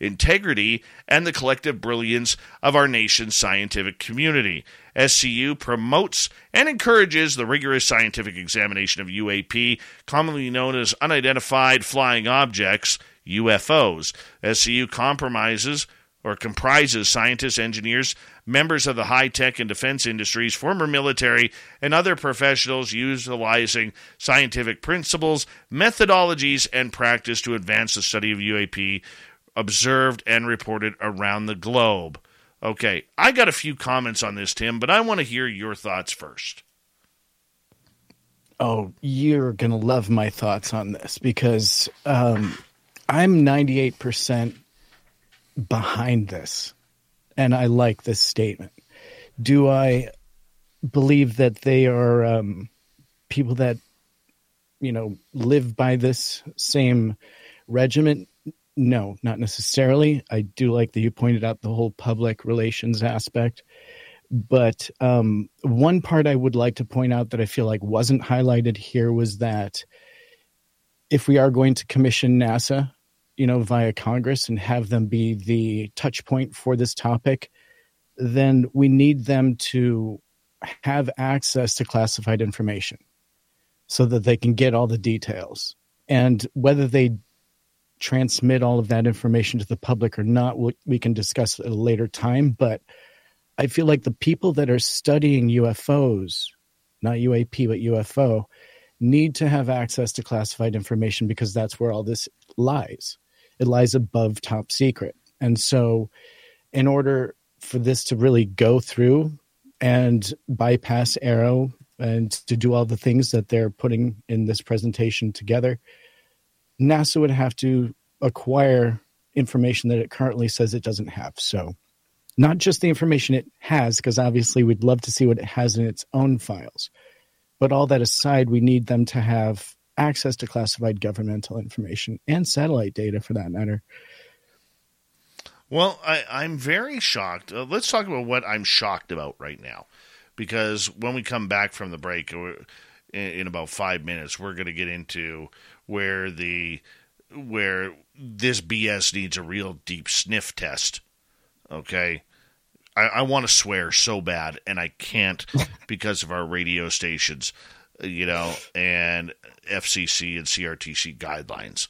integrity, and the collective brilliance of our nation's scientific community. SCU promotes and encourages the rigorous scientific examination of UAP, commonly known as unidentified flying objects, UFOs. SCU compromises or comprises scientists, engineers, members of the high tech and defense industries, former military, and other professionals utilizing scientific principles, methodologies, and practice to advance the study of UAP observed and reported around the globe. Okay, I got a few comments on this, Tim, but I want to hear your thoughts first. Oh, you're going to love my thoughts on this because um, I'm 98% behind this, and I like this statement. Do I believe that they are um, people that, you know, live by this same regiment? No, not necessarily. I do like that you pointed out the whole public relations aspect. But um, one part I would like to point out that I feel like wasn't highlighted here was that if we are going to commission NASA, you know, via Congress and have them be the touch point for this topic, then we need them to have access to classified information so that they can get all the details. And whether they transmit all of that information to the public or not, we can discuss at a later time. But I feel like the people that are studying UFOs, not UAP, but UFO, need to have access to classified information because that's where all this lies. It lies above top secret. And so, in order for this to really go through and bypass AARO and to do all the things that they're putting in this presentation together, NASA would have to acquire information that it currently says it doesn't have. So, not just the information it has, because obviously we'd love to see what it has in its own files, but all that aside, we need them to have access to classified governmental information and satellite data for that matter. Well, I, I'm very shocked. Uh, let's talk about what I'm shocked about right now. Because when we come back from the break uh, in about five minutes, we're going to get into where the where this BS needs a real deep sniff test. Okay. I, I want to swear so bad, and I can't because of our radio stations, you know, and FCC and CRTC guidelines.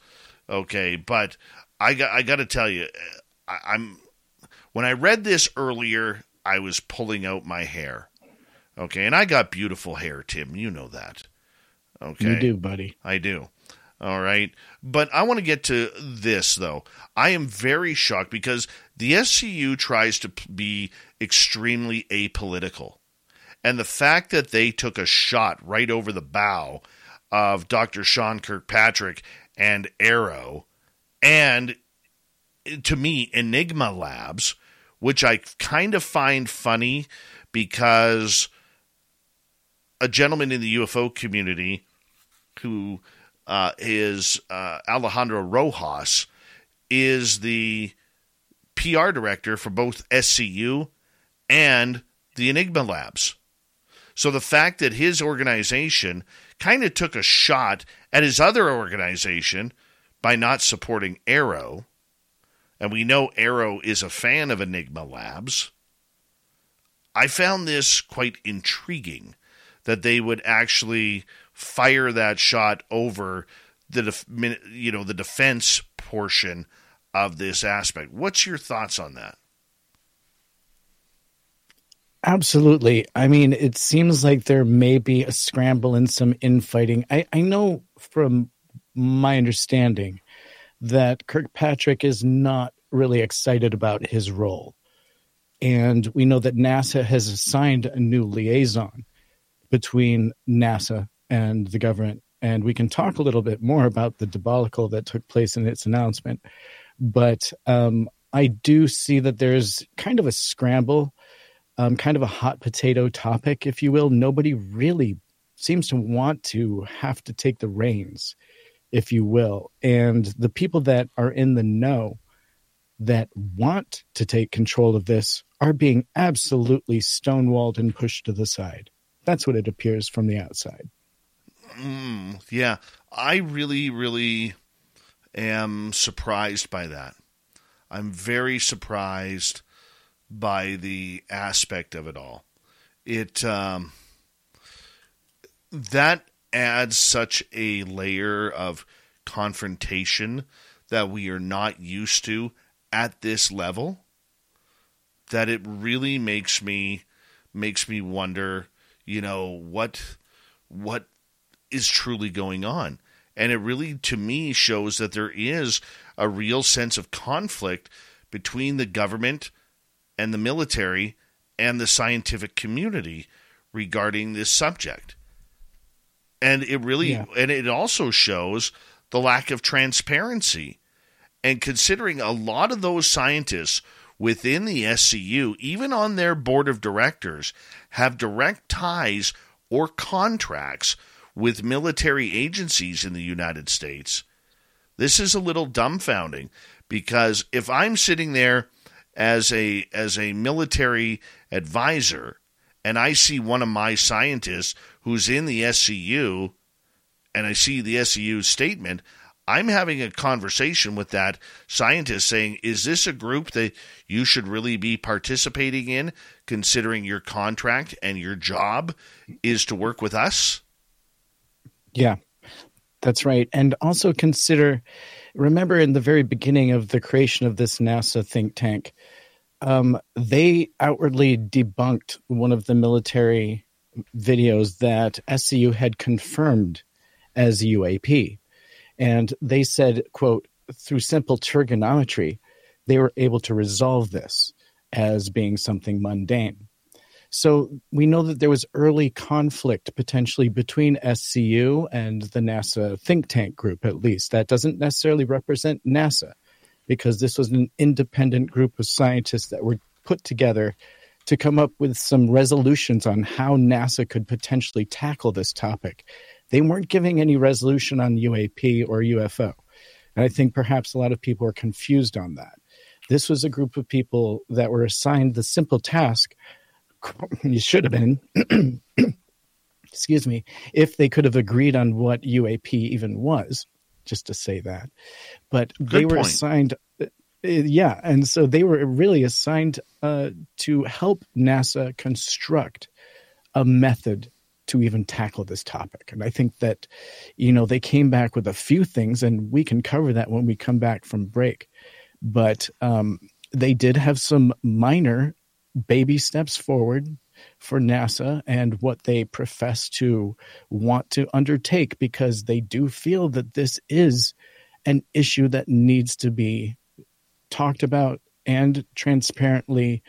Okay, but I got I got to tell you, I, I'm when I read this earlier, I was pulling out my hair. Okay, and I got beautiful hair, Tim. You know that. Okay, you do, buddy. I do. All right. But I want to get to this, though. I am very shocked because the SCU tries to be extremely apolitical. And the fact that they took a shot right over the bow of Dr. Sean Kirkpatrick and AARO and to me, Enigma Labs, which I kind of find funny because a gentleman in the UFO community who uh, is uh, Alejandro Rojas, is the PR director for both SCU and the Enigma Labs. So the fact that his organization kind of took a shot at his other organization by not supporting AARO, and we know AARO is a fan of Enigma Labs, I found this quite intriguing that they would actually fire that shot over the def- you know the defense portion of this aspect. What's your thoughts on that? Absolutely. I mean, it seems like there may be a scramble and some infighting. I, I know from my understanding that Kirkpatrick is not really excited about his role. And we know that NASA has assigned a new liaison between NASA and the government. And we can talk a little bit more about the debacle that took place in its announcement. But um, I do see that there's kind of a scramble, um, kind of a hot potato topic, if you will. Nobody really seems to want to have to take the reins, if you will. And the people that are in the know that want to take control of this are being absolutely stonewalled and pushed to the side. That's what it appears from the outside. Mm, yeah, I really, really am surprised by that. I'm very surprised by the aspect of it all. It um, that adds such a layer of confrontation that we are not used to at this level that it really makes me makes me wonder, you know, what what is truly going on. And it really, to me, shows that there is a real sense of conflict between the government and the military and the scientific community regarding this subject. And it really, yeah. and it also shows the lack of transparency. And considering a lot of those scientists within the SCU, even on their board of directors, have direct ties or contracts with military agencies in the United States. This is a little dumbfounding because if I'm sitting there as a as a military advisor and I see one of my scientists who's in the SCU and I see the SCU statement, I'm having a conversation with that scientist saying, is this a group that you should really be participating in, considering your contract and your job is to work with us? Yeah, that's right. And also consider, remember in the very beginning of the creation of this NASA think tank, um, they outwardly debunked one of the military videos that SCU had confirmed as UAP. And they said, quote, through simple trigonometry, they were able to resolve this as being something mundane. So we know that there was early conflict potentially between SCU and the NASA think tank group, at least. That doesn't necessarily represent NASA, because this was an independent group of scientists that were put together to come up with some resolutions on how NASA could potentially tackle this topic. They weren't giving any resolution on UAP or UFO. And I think perhaps a lot of people are confused on that. This was a group of people that were assigned the simple task, you should have been, excuse me, if they could have agreed on what UAP even was, just to say that. But Good they were point. assigned, uh, yeah, and so they were really assigned uh, to help NASA construct a method to even tackle this topic. And I think that, you know, they came back with a few things, and we can cover that when we come back from break. But um, they did have some minor baby steps forward for NASA and what they profess to want to undertake because they do feel that this is an issue that needs to be talked about and transparently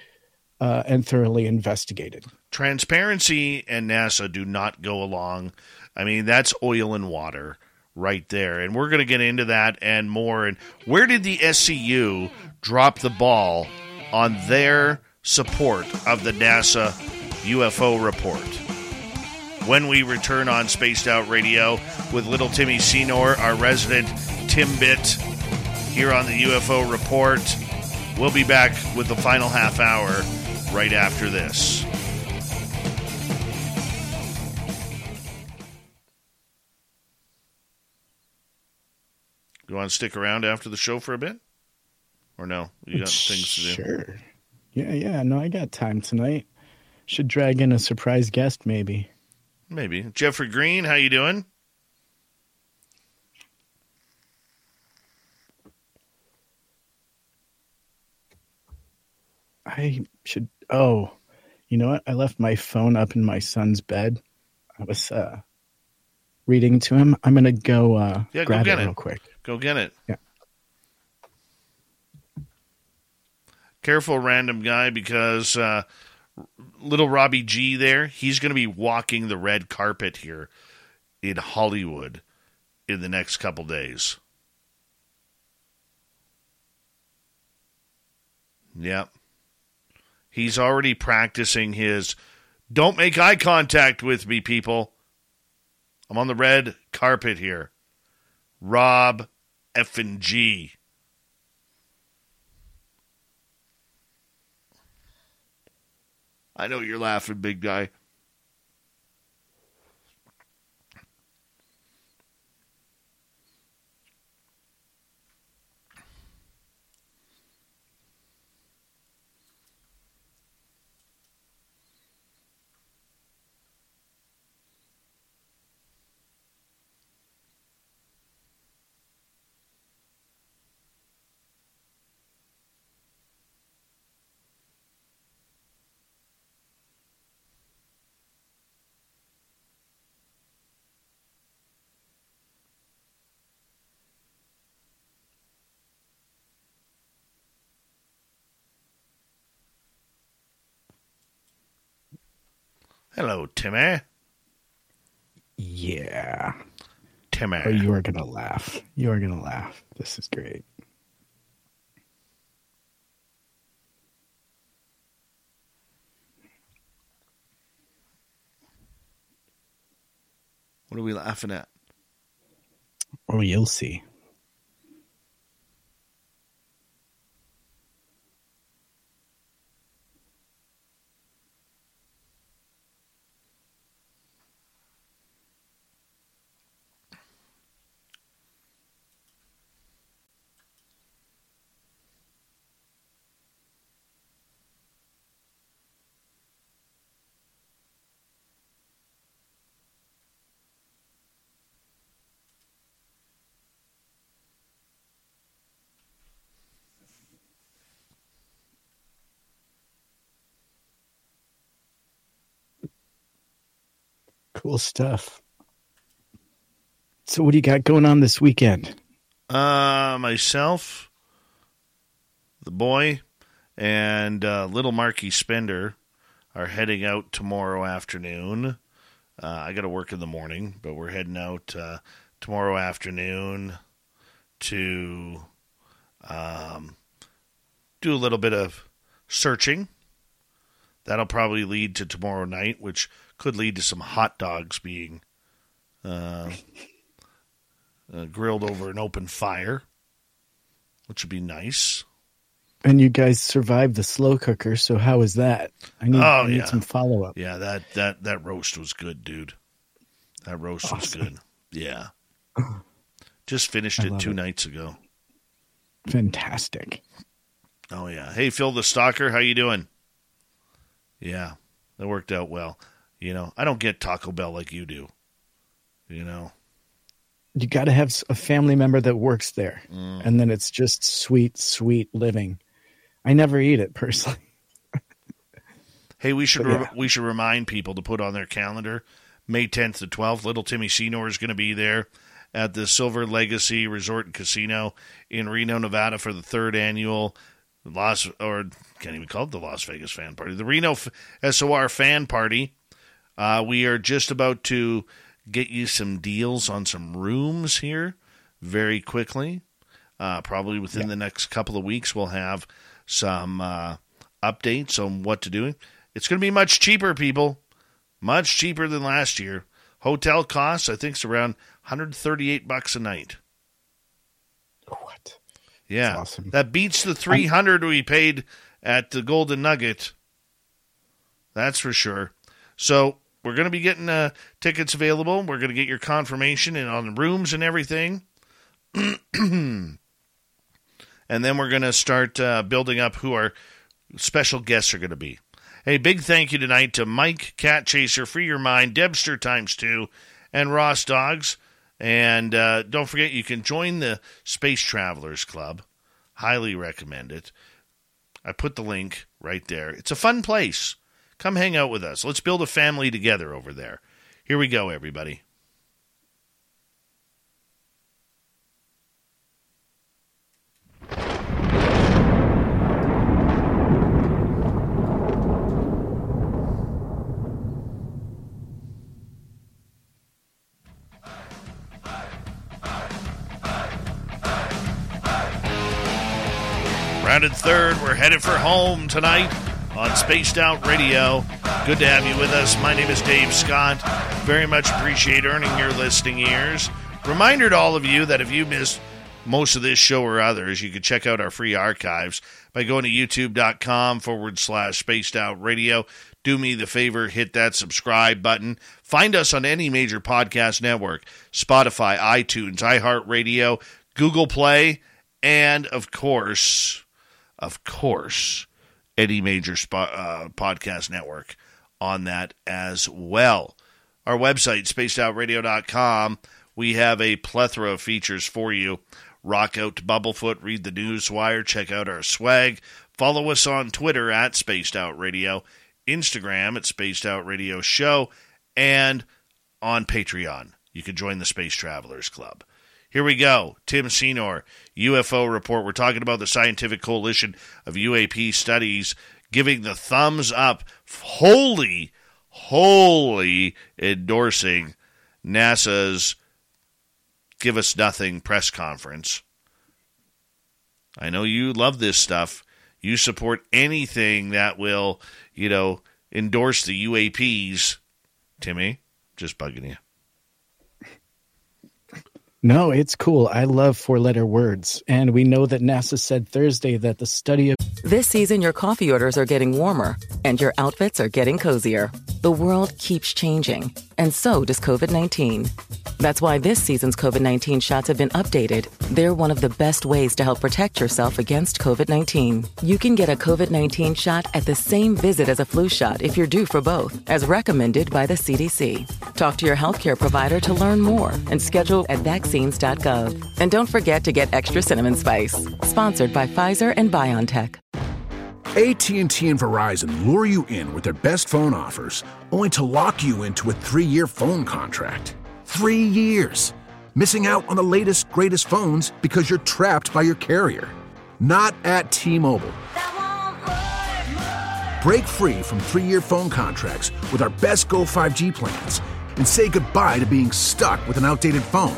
uh, and thoroughly investigated. Transparency and NASA do not go along. I mean, that's oil and water right there. And we're going to get into that and more. And where did the SCU drop the ball on their support of the NASA UFO report? When we return on Spaced Out Radio with little Timmy Senor, our resident Timbit, here on the UFO report. We'll be back with the final half hour right after this. You want to stick around after the show for a bit? Or no? You got things to do? Sure. Yeah, yeah. No, I got time tonight. Should drag in a surprise guest, maybe. Maybe. Jeffrey Green, how you doing? I should. Oh, you know what? I left my phone up in my son's bed. I was uh, reading to him. I'm gonna go uh, Yeah, go grab get it it. real quick. Go get it. Yeah. Careful, random guy, because uh, little Robbie G there, he's going to be walking the red carpet here in Hollywood in the next couple days. Yep. He's already practicing his don't make eye contact with me, people. I'm on the red carpet here. Rob F and G. I know you're laughing, big guy. Hello, Timmy. Yeah. Timmy. Oh, you are gonna laugh. You are gonna laugh. This is great. What are we laughing at? Oh, you'll see. Cool stuff. So, what do you got going on this weekend? Uh, myself, the boy, and uh, little Marky Spender are heading out tomorrow afternoon. Uh, I got to work in the morning, but we're heading out uh, tomorrow afternoon to Um, do a little bit of searching. That'll probably lead to tomorrow night, which could lead to some hot dogs being uh, uh, grilled over an open fire, which would be nice. And you guys survived the slow cooker, so how is that? I need, Oh, I need yeah. some follow up. Yeah, that that that roast was good, dude. That roast was good. Yeah. Just finished it two it. nights ago. Fantastic. Oh yeah. Hey Phil the Stalker, how you doing? Yeah. That worked out well. You know, I don't get Taco Bell like you do. You know. You got to have a family member that works there, Mm. and then it's just sweet, sweet living. I never eat it personally. Hey, we should re- yeah. we should remind people to put on their calendar May 10th to 12th. Little Timmy Senor is going to be there at the Silver Legacy Resort and Casino in Reno, Nevada for the third annual Las or can't even call it the Las Vegas fan party. The Reno F- SOR fan party. Uh, we are just about to get you some deals on some rooms here very quickly. Uh, probably within the next couple of weeks, we'll have some uh, updates on what to do. It's going to be much cheaper, people. Much cheaper than last year. Hotel costs, I think, is around 138 bucks a night. What? Yeah, awesome. that beats the 300 we paid at the Golden Nugget. That's for sure. So we're going to be getting uh, tickets available. We're going to get your confirmation and on the rooms and everything. and then we're going to start uh, building up who our special guests are going to be. Hey, big thank you tonight to Mike Cat Chaser, Free Your Mind, Debster times two, and Ross Dogs. And uh, don't forget, you can join the Space Travelers Club. Highly recommend it. I put the link right there. It's a fun place. Come hang out with us. Let's build a family together over there. Here we go, everybody. Rounded third, we're headed for home tonight on Spaced Out Radio. Good to have you with us. My name is Dave Scott. Very much appreciate earning your listening ears. Reminder to all of you that if you missed most of this show or others, you can check out our free archives by going to youtube.com forward slash spaced out radio. Do me the favor, hit that subscribe button. Find us on any major podcast network Spotify, iTunes, iHeartRadio, Google Play, and of course, of course, any major spo- uh, podcast network on that as well. Our website, spacedoutradio.com, we have a plethora of features for you. Rock out to Bumblefoot, read the news wire, check out our swag. Follow us on Twitter at Spaced Out Radio, Instagram at Spaced Out Radio Show, and on Patreon. You can join the Space Travelers Club. Here we go. Tim Senor, UFO report. We're talking about the Scientific Coalition of UAP Studies giving the thumbs up, wholly, wholly endorsing NASA's Give Us Nothing press conference. I know you love this stuff. You support anything that will, you know, endorse the UAPs. Timmy, just bugging you. No, it's cool. I love four letter words. And we know that NASA said Thursday that the study of This season, your coffee orders are getting warmer and your outfits are getting cozier. The world keeps changing, and so does COVID 19. That's why this season's COVID 19 shots have been updated. They're one of the best ways to help protect yourself against COVID 19. You can get a COVID 19 shot at the same visit as a flu shot if you're due for both, as recommended by the CDC. Talk to your healthcare provider to learn more and schedule at vaccines.gov. And don't forget to get extra cinnamon spice. Sponsored by Pfizer and BioNTech. AT&T and Verizon lure you in with their best phone offers, only to lock you into a three-year phone contract. Three years. Missing out on the latest, greatest phones because you're trapped by your carrier. Not at T-Mobile. Break free from three-year phone contracts with our best Go 5G plans and say goodbye to being stuck with an outdated phone.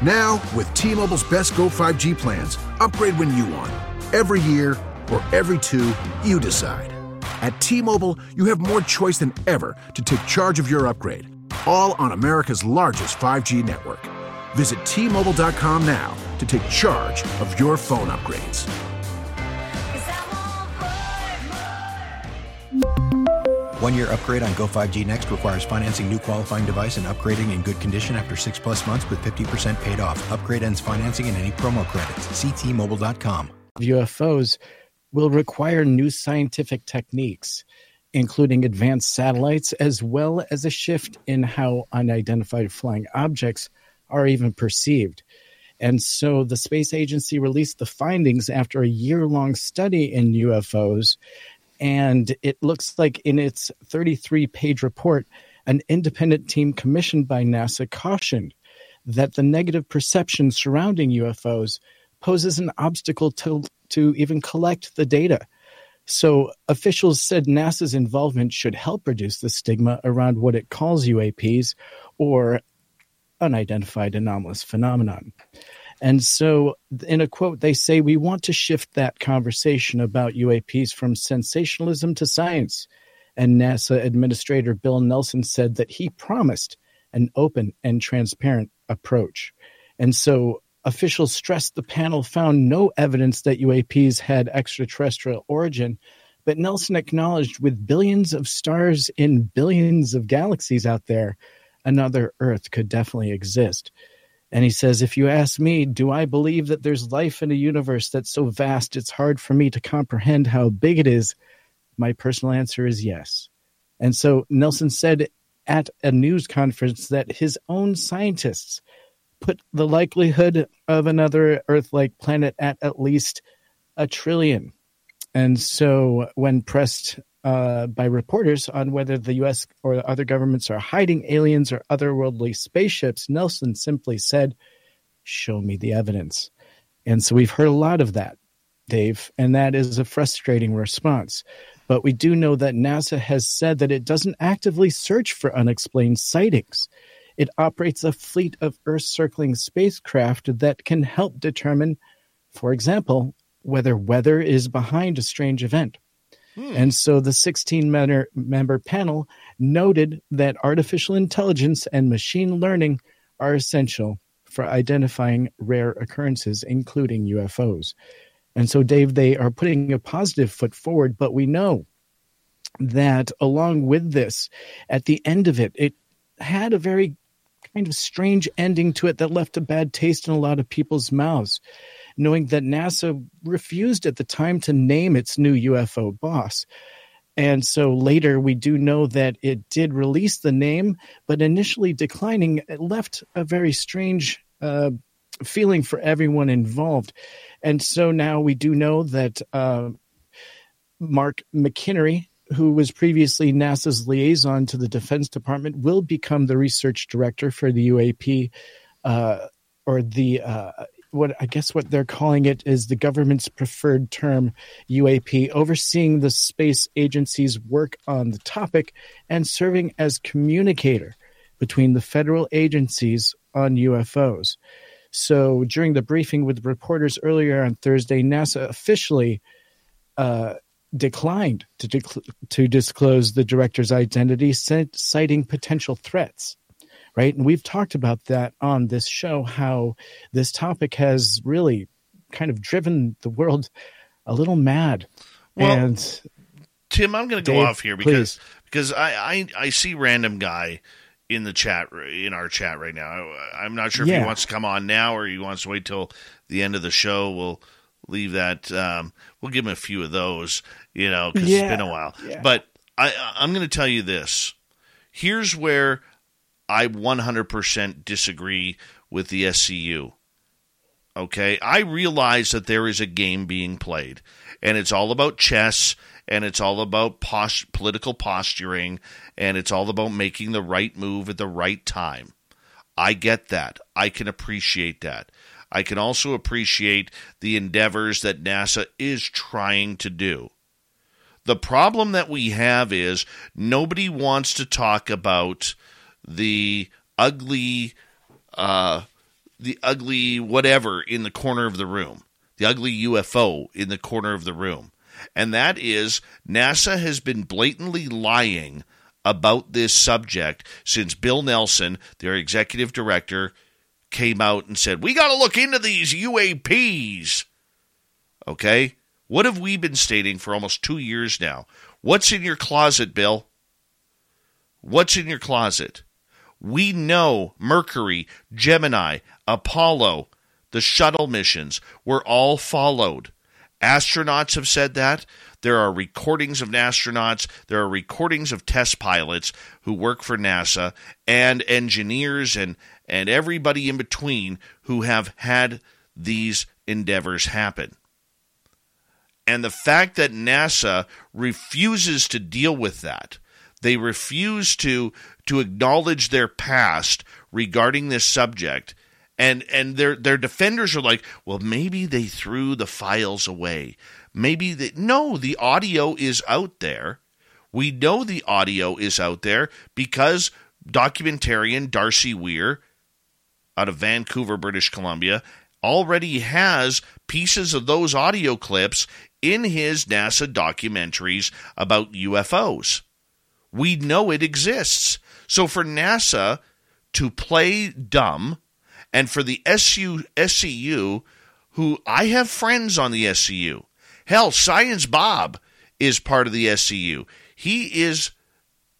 Now, with T Mobile's best Go 5G plans, upgrade when you want. Every year or every two, you decide. At T Mobile, you have more choice than ever to take charge of your upgrade, all on America's largest 5G network. Visit T Mobile.com now to take charge of your phone upgrades. One year upgrade on Go 5G Next requires financing new qualifying device and upgrading in good condition after six plus months with 50% paid off. Upgrade ends financing and any promo credits. Ctmobile.com. UFOs will require new scientific techniques, including advanced satellites, as well as a shift in how unidentified flying objects are even perceived. And so the space agency released the findings after a year long study in UFOs and it looks like in its 33 page report, an independent team commissioned by NASA cautioned that the negative perception surrounding UFOs poses an obstacle to, to even collect the data. So, officials said NASA's involvement should help reduce the stigma around what it calls UAPs or unidentified anomalous phenomenon. And so, in a quote, they say, We want to shift that conversation about UAPs from sensationalism to science. And NASA Administrator Bill Nelson said that he promised an open and transparent approach. And so, officials stressed the panel found no evidence that UAPs had extraterrestrial origin. But Nelson acknowledged with billions of stars in billions of galaxies out there, another Earth could definitely exist. And he says, If you ask me, do I believe that there's life in a universe that's so vast it's hard for me to comprehend how big it is? My personal answer is yes. And so Nelson said at a news conference that his own scientists put the likelihood of another Earth like planet at at least a trillion. And so when pressed uh, by reporters on whether the U.S. or other governments are hiding aliens or otherworldly spaceships, Nelson simply said, Show me the evidence. And so we've heard a lot of that, Dave, and that is a frustrating response. But we do know that NASA has said that it doesn't actively search for unexplained sightings. It operates a fleet of Earth circling spacecraft that can help determine, for example, whether weather is behind a strange event Hmm. And so the 16 member, member panel noted that artificial intelligence and machine learning are essential for identifying rare occurrences, including UFOs. And so, Dave, they are putting a positive foot forward, but we know that along with this, at the end of it, it had a very kind of strange ending to it that left a bad taste in a lot of people's mouths knowing that NASA refused at the time to name its new UFO boss. And so later, we do know that it did release the name, but initially declining, it left a very strange uh, feeling for everyone involved. And so now we do know that uh, Mark McInerney, who was previously NASA's liaison to the Defense Department, will become the research director for the UAP uh, or the uh, what I guess what they're calling it is the government's preferred term, UAP, overseeing the space agency's work on the topic and serving as communicator between the federal agencies on UFOs. So during the briefing with reporters earlier on Thursday, NASA officially uh, declined to, dec- to disclose the director's identity, citing potential threats right? And we've talked about that on this show, how this topic has really kind of driven the world a little mad. Well, and Tim, I'm going to go off here because please. because I, I I see random guy in the chat in our chat right now. I'm not sure if yeah. he wants to come on now or he wants to wait till the end of the show. We'll leave that. Um, we'll give him a few of those, you know, because yeah. it's been a while. Yeah. But I, I'm going to tell you this. Here's where I 100% disagree with the SCU. Okay, I realize that there is a game being played, and it's all about chess, and it's all about post- political posturing, and it's all about making the right move at the right time. I get that. I can appreciate that. I can also appreciate the endeavors that NASA is trying to do. The problem that we have is nobody wants to talk about the ugly uh, the ugly whatever in the corner of the room, the ugly UFO in the corner of the room. And that is NASA has been blatantly lying about this subject since Bill Nelson, their executive director, came out and said, We got to look into these UAPs. Okay? What have we been stating for almost two years now? What's in your closet, Bill? What's in your closet? We know Mercury, Gemini, Apollo, the shuttle missions were all followed. Astronauts have said that. There are recordings of astronauts. There are recordings of test pilots who work for NASA and engineers and, and everybody in between who have had these endeavors happen. And the fact that NASA refuses to deal with that, they refuse to, to acknowledge their past regarding this subject, and and their their defenders are like, well, maybe they threw the files away. Maybe they no, the audio is out there. We know the audio is out there because documentarian Darcy Weir out of Vancouver, British Columbia, already has pieces of those audio clips in his NASA documentaries about UFOs. We know it exists. So for NASA to play dumb and for the SU, SCU, who I have friends on the SCU. Hell, Science Bob is part of the SCU. He is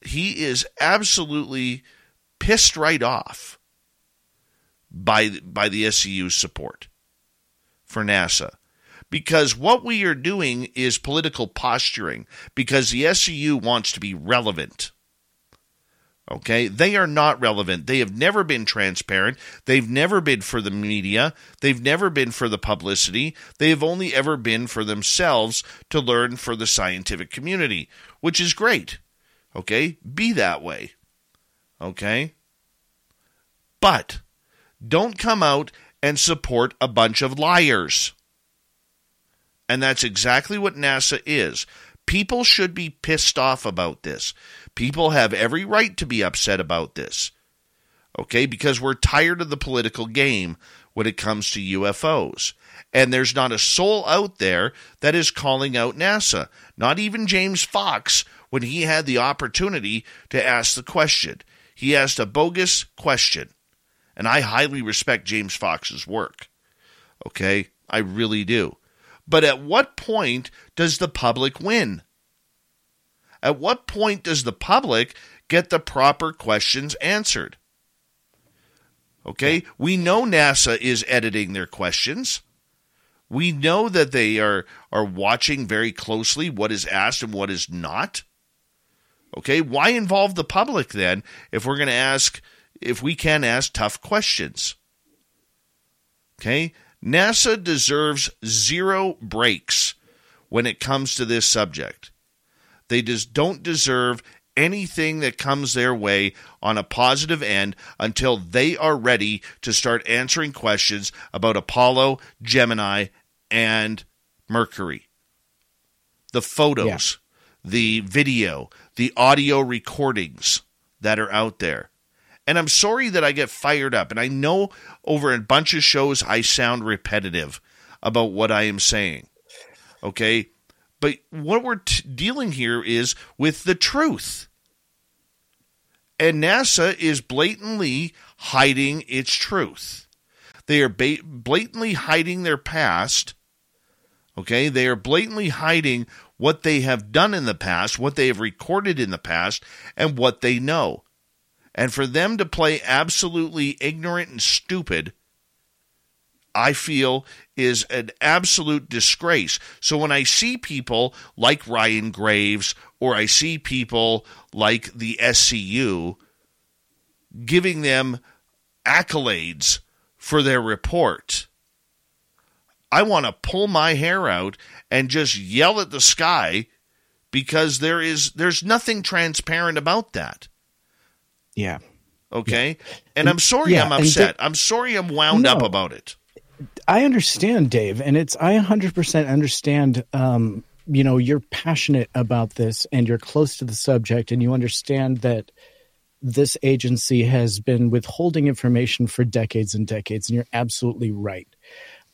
he is absolutely pissed right off by by the SCU's support for NASA. Because what we are doing is political posturing because the SCU wants to be relevant. Okay, they are not relevant. They have never been transparent. They've never been for the media. They've never been for the publicity. They have only ever been for themselves to learn for the scientific community, which is great. Okay, be that way. Okay, but don't come out and support a bunch of liars. And that's exactly what NASA is. People should be pissed off about this. People have every right to be upset about this. Okay, because we're tired of the political game when it comes to UFOs. And there's not a soul out there that is calling out NASA. Not even James Fox when he had the opportunity to ask the question. He asked a bogus question. And I highly respect James Fox's work. Okay, I really do. But at what point does the public win? At what point does the public get the proper questions answered? Okay, we know NASA is editing their questions. We know that they are are watching very closely what is asked and what is not. Okay, why involve the public then if we're going to ask if we can ask tough questions? Okay, NASA deserves zero breaks when it comes to this subject. They just don't deserve anything that comes their way on a positive end until they are ready to start answering questions about Apollo, Gemini, and Mercury. The photos, yeah. the video, the audio recordings that are out there. And I'm sorry that I get fired up. And I know over a bunch of shows I sound repetitive about what I am saying. Okay. But what we're t- dealing here is with the truth. And NASA is blatantly hiding its truth. They are ba- blatantly hiding their past. Okay? They are blatantly hiding what they have done in the past, what they have recorded in the past, and what they know. And for them to play absolutely ignorant and stupid I feel is an absolute disgrace. So when I see people like Ryan Graves or I see people like the SCU giving them accolades for their report, I want to pull my hair out and just yell at the sky because there is there's nothing transparent about that. Yeah. Okay. Yeah. And, I'm sorry yeah, I'm upset. I'm sorry I'm wound no. up about it. I understand, Dave, and it's I 100% understand. Um, you know, you're passionate about this, and you're close to the subject, and you understand that this agency has been withholding information for decades and decades, and you're absolutely right.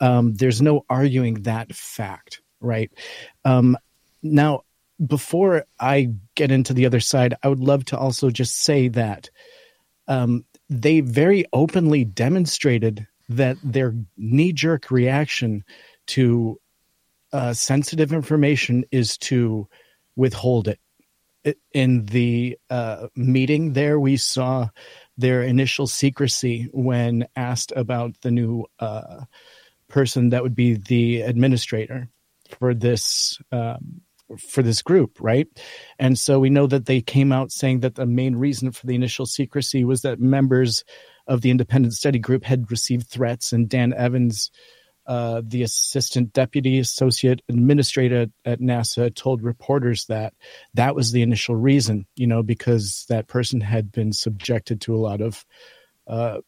Um, there's no arguing that fact, right? Um, now, before I get into the other side, I would love to also just say that um, they very openly demonstrated that their knee jerk reaction to uh, sensitive information is to withhold it. In the uh, meeting there, we saw their initial secrecy when asked about the new uh, person that would be the administrator for this um, for this group, right? And so we know that they came out saying that the main reason for the initial secrecy was that members of the independent study group had received threats, and Dan Evans, uh, the assistant deputy associate administrator at NASA, told reporters that that was the initial reason, you know, because that person had been subjected to a lot of, uh,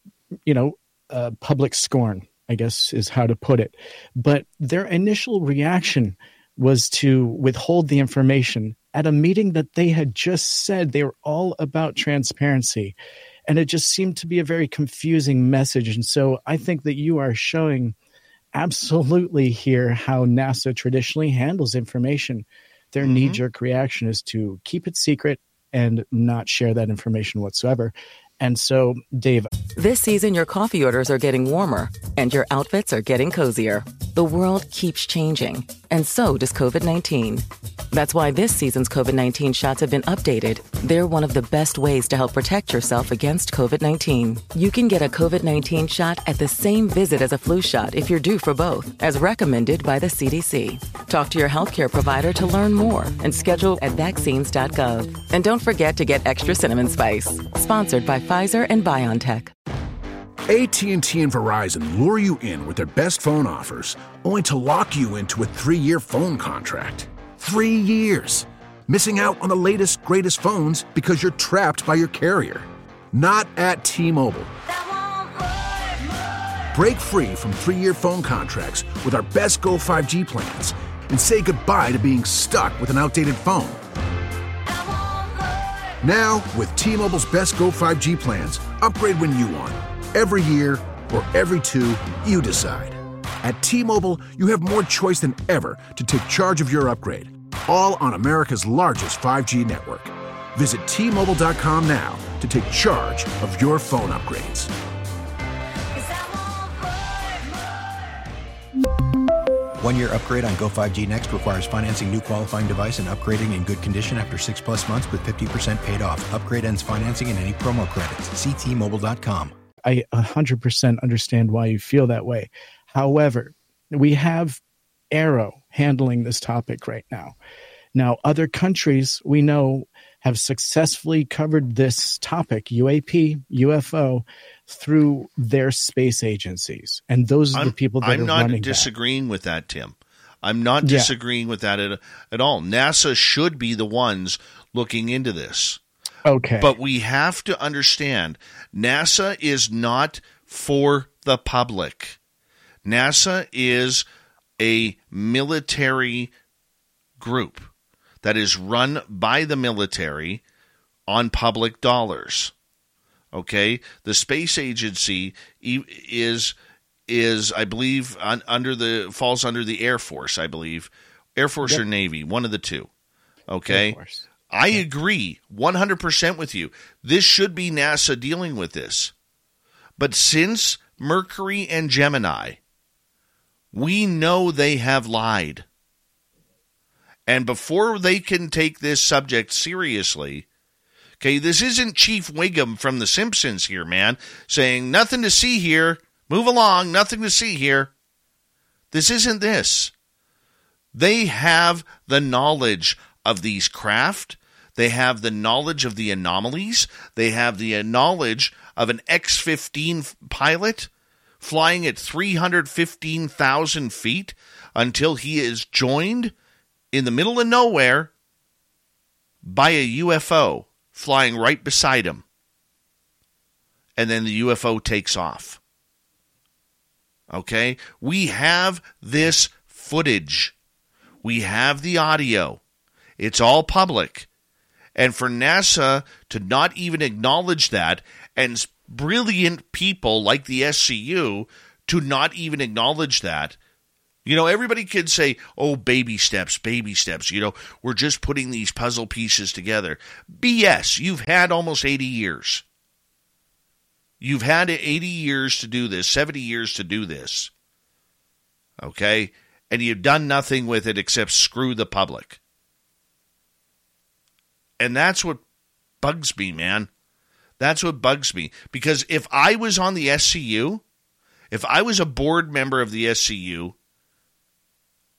you know, uh, public scorn, I guess is how to put it. But their initial reaction was to withhold the information at a meeting that they had just said they were all about transparency. And it just seemed to be a very confusing message. And so I think that you are showing absolutely here how NASA traditionally handles information. Their mm-hmm. knee jerk reaction is to keep it secret and not share that information whatsoever. And so, Dave. This season, your coffee orders are getting warmer and your outfits are getting cozier. The world keeps changing, and so does COVID 19. That's why this season's COVID 19 shots have been updated. They're one of the best ways to help protect yourself against COVID 19. You can get a COVID 19 shot at the same visit as a flu shot if you're due for both, as recommended by the CDC. Talk to your healthcare provider to learn more and schedule at vaccines.gov. And don't forget to get extra cinnamon spice. Sponsored by Pfizer and BioNTech. AT&T and Verizon lure you in with their best phone offers, only to lock you into a 3-year phone contract. 3 years. Missing out on the latest greatest phones because you're trapped by your carrier. Not at T-Mobile. Break free from 3-year phone contracts with our best Go 5G plans and say goodbye to being stuck with an outdated phone. Now, with T Mobile's best Go 5G plans, upgrade when you want. Every year or every two, you decide. At T Mobile, you have more choice than ever to take charge of your upgrade, all on America's largest 5G network. Visit T Mobile.com now to take charge of your phone upgrades. One year upgrade on Go 5G Next requires financing new qualifying device and upgrading in good condition after six plus months with 50% paid off. Upgrade ends financing and any promo credits. Ctmobile.com. I 100% understand why you feel that way. However, we have AARO handling this topic right now. Now, other countries we know have successfully covered this topic, UAP, UFO, through their space agencies, and those are I'm, the people that I'm are not running disagreeing that. with that, Tim. I'm not disagreeing yeah. with that at, at all. NASA should be the ones looking into this. Okay. But we have to understand NASA is not for the public. NASA is a military group that is run by the military on public dollars. Okay, the space agency is is I believe un, under the falls under the Air Force. I believe Air Force yep. or Navy, one of the two. Okay, I agree 100% with you. This should be NASA dealing with this. But since Mercury and Gemini, we know they have lied. And before they can take this subject seriously, okay, this isn't Chief Wiggum from The Simpsons here, man, saying nothing to see here, move along, nothing to see here. This isn't this. They have the knowledge of these craft. They have the knowledge of the anomalies. They have the knowledge of an X 15 pilot flying at 315,000 feet until he is joined in the middle of nowhere by a UFO flying right beside him. And then the UFO takes off. Okay? We have this footage. We have the audio. It's all public. And for NASA to not even acknowledge that, and brilliant people like the SCU to not even acknowledge that, you know, everybody can say, oh, baby steps, baby steps. You know, we're just putting these puzzle pieces together. BS. You've had almost 80 years. You've had 80 years to do this, 70 years to do this. Okay? And you've done nothing with it except screw the public. And that's what bugs me, man. That's what bugs me. Because if I was on the SCU, if I was a board member of the SCU,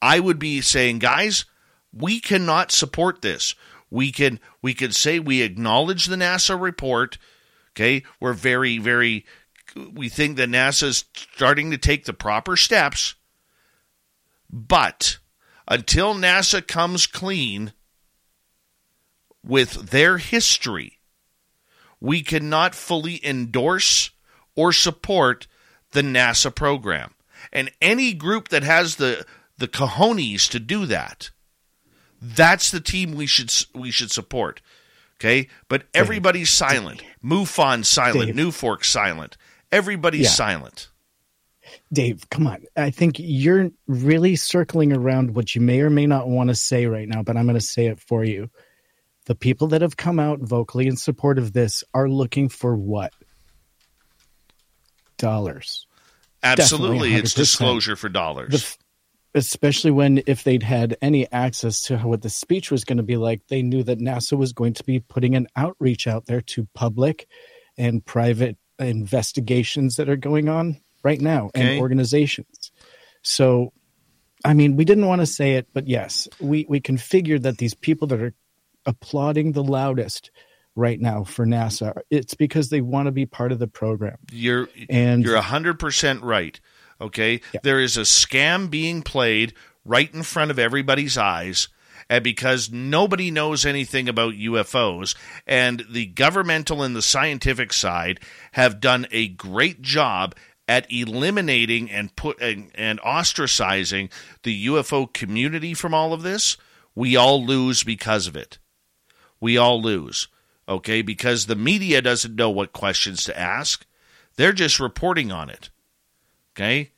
I would be saying, guys, we cannot support this. We can we can say we acknowledge the NASA report. Okay, we're very very we think that NASA is starting to take the proper steps, but until NASA comes clean with their history, we cannot fully endorse or support the NASA program. And any group that has the the cojones to do that, that's the team we should we should support. Okay, but everybody's silent. MUFON silent. Dave. NUFORC silent. Everybody's yeah. silent. Dave, come on. I think you're really circling around what you may or may not want to say right now, but I'm going to say it for you. The people that have come out vocally in support of this are looking for what? Dollars. Absolutely. It's disclosure for dollars. The, especially when if they'd had any access to what the speech was going to be like they knew that nasa was going to be putting an outreach out there to public and private investigations that are going on right now okay. and organizations. So i mean we didn't want to say it but yes we we can figure that these people that are applauding the loudest right now for nasa it's because they want to be part of the program. You're and you're 100% right Okay. Yeah. There is a scam being played right in front of everybody's eyes. And because nobody knows anything about UFOs, and the governmental and the scientific side have done a great job at eliminating and put and, and ostracizing the UFO community from all of this, we all lose because of it. We all lose. Okay, because the media doesn't know what questions to ask. They're just reporting on it. Okay?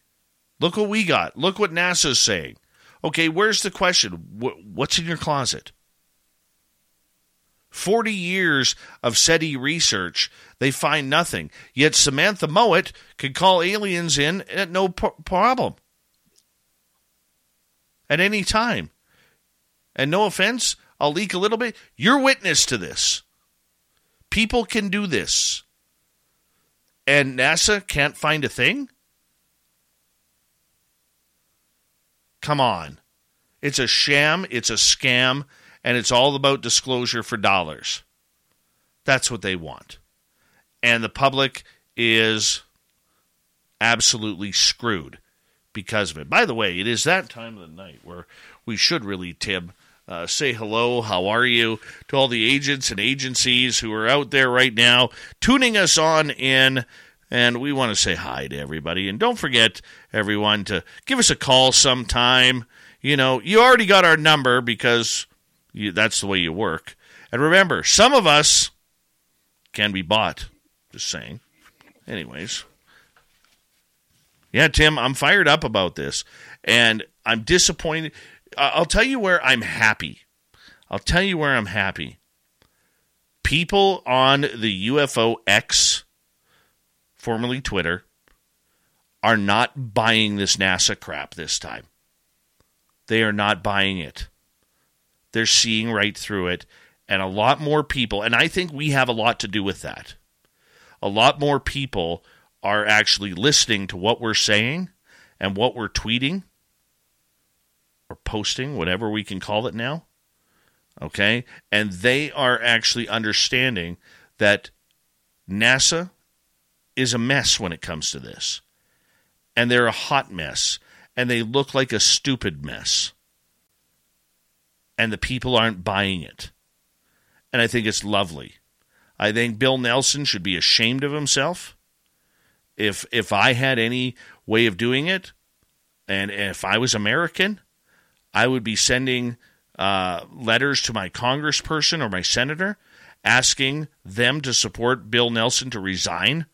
Look what we got. Look what NASA's saying. Okay, where's the question? What's in your closet? 40 years of SETI research, they find nothing. Yet Samantha Mowat could call aliens in at no problem. At any time. And no offense, I'll leak a little bit. You're witness to this. People can do this. And NASA can't find a thing? Come on. It's a sham, it's a scam, and it's all about disclosure for dollars. That's what they want. And the public is absolutely screwed because of it. By the way, it is that time of the night where we should really, Tim, uh, say hello, how are you to all the agents and agencies who are out there right now tuning us on in and we want to say hi to everybody. And don't forget, everyone, to give us a call sometime. You know, you already got our number because you, that's the way you work. And remember, some of us can be bought. Just saying. Anyways. Yeah, Tim, I'm fired up about this. And I'm disappointed. I'll tell you where I'm happy. I'll tell you where I'm happy. People on the UFO X formerly Twitter, are not buying this NASA crap this time. They are not buying it. They're seeing right through it. And a lot more people, and I think we have a lot to do with that. A lot more people are actually listening to what we're saying and what we're tweeting or posting, whatever we can call it now. Okay? And they are actually understanding that NASA is a mess when it comes to this. And they're a hot mess. And they look like a stupid mess. And the people aren't buying it. And I think it's lovely. I think Bill Nelson should be ashamed of himself. If if I had any way of doing it, and if I was American, I would be sending uh, letters to my congressperson or my senator asking them to support Bill Nelson to resign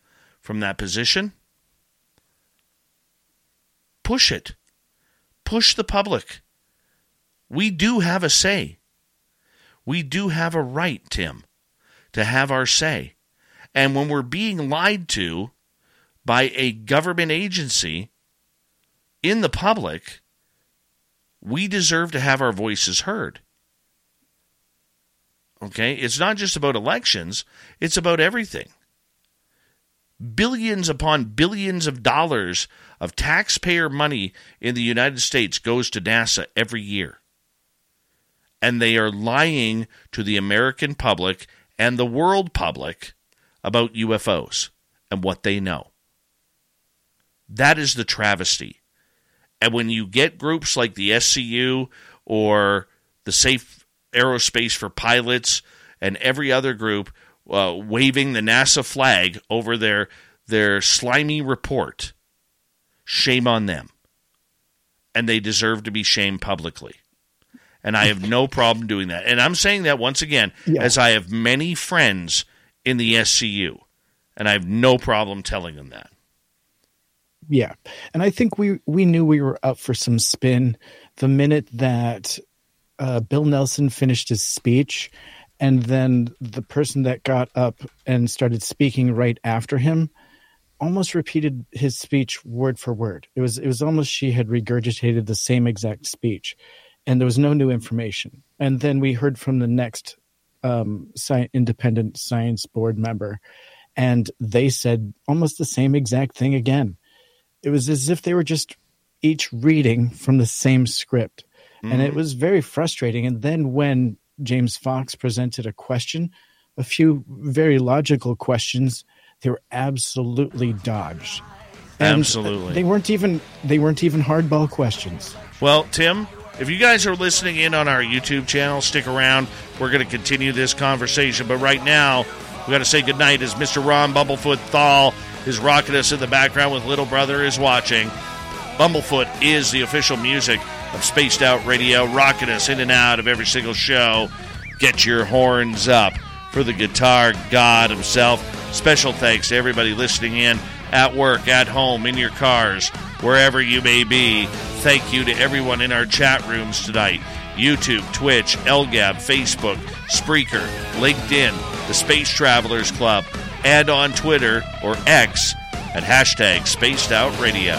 from that position? Push it. Push the public. We do have a say. We do have a right, Tim, to have our say. And when we're being lied to by a government agency in the public, we deserve to have our voices heard. Okay? It's not just about elections, it's about everything. Billions upon billions of dollars of taxpayer money in the United States goes to NASA every year. And they are lying to the American public and the world public about UFOs and what they know. That is the travesty. And when you get groups like the SCU or the Safe Aerospace for Pilots and every other group uh, waving the NASA flag over their their slimy report, shame on them. And they deserve to be shamed publicly. And I have no problem doing that. And I'm saying that once again, yeah. as I have many friends in the SCU, and I have no problem telling them that yeah, and I think we we knew we were up for some spin the minute that uh, Bill Nelson finished his speech, and then the person that got up and started speaking right after him almost repeated his speech word for word. It was it was almost she had regurgitated the same exact speech, and there was no new information. And then we heard from the next um, sci- independent science board member, and they said almost the same exact thing again it was as if they were just each reading from the same script. Mm-hmm. And it mm-hmm. was very frustrating. And then when James Fox presented a question, a few very logical questions, they were absolutely dodged. And absolutely. They weren't even they weren't even hardball questions. Well, Tim, if you guys are listening in on our YouTube channel, stick around. We're going to continue this conversation. But right now, we got to say goodnight as Mr. Ron Bumblefoot Thal is rocking us in the background with Little Brother is watching. Bumblefoot is the official music of Spaced Out Radio, rocking us in and out of every single show. Get your horns up for the guitar god himself. Special thanks to everybody listening in at work, at home, in your cars, wherever you may be. Thank you to everyone in our chat rooms tonight YouTube, Twitch, LGAB, Facebook, Spreaker, LinkedIn, the Space Travelers Club, and on Twitter or X at hashtag Spaced Out Radio.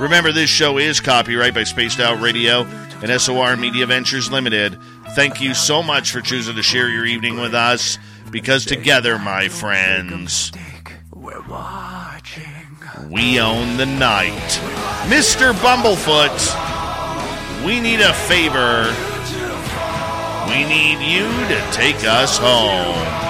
Remember, this show is copyright by Spaced Out Radio and SOR Media Ventures Limited. Thank you so much for choosing to share your evening with us because together, my friends, we own the night. Mr. Bumblefoot, we need a favor we need you to take us home.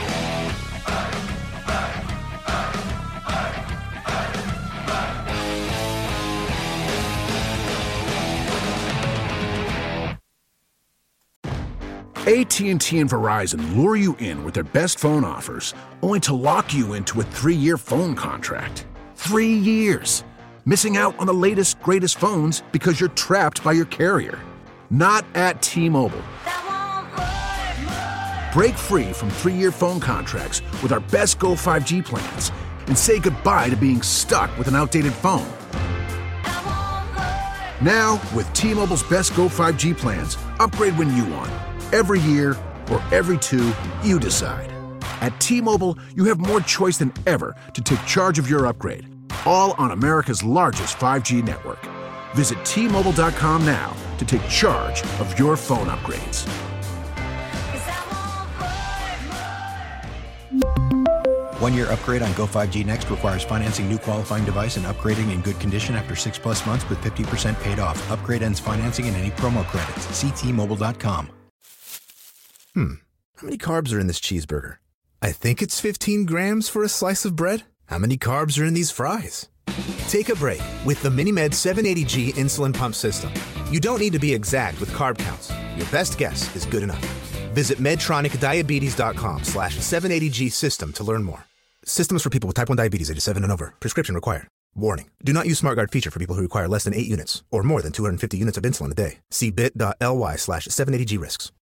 AT&T and Verizon lure you in with their best phone offers, only to lock you into a 3-year phone contract. 3 years. Missing out on the latest greatest phones because you're trapped by your carrier. Not at T-Mobile. Break free from 3-year phone contracts with our best Go 5G plans and say goodbye to being stuck with an outdated phone. Now, with T-Mobile's best Go 5G plans, upgrade when you want Every year or every two, you decide. At T Mobile, you have more choice than ever to take charge of your upgrade, all on America's largest 5G network. Visit T Mobile.com now to take charge of your phone upgrades. One year upgrade on Go 5G Next requires financing new qualifying device and upgrading in good condition after six plus months with 50% paid off. Upgrade ends financing and any promo credits. Ctmobile.com. Hmm. How many carbs are in this cheeseburger? I think it's 15 grams for a slice of bread. How many carbs are in these fries? Take a break with the MiniMed 780G insulin pump system. You don't need to be exact with carb counts. Your best guess is good enough. Visit medtronicdiabetes.com slash 780G system to learn more. Systems for people with type 1 diabetes, age 7 and over. Prescription required. Warning. Do not use SmartGuard feature for people who require less than 8 units or more than 250 units of insulin a day. See bit.ly slash 780G risks.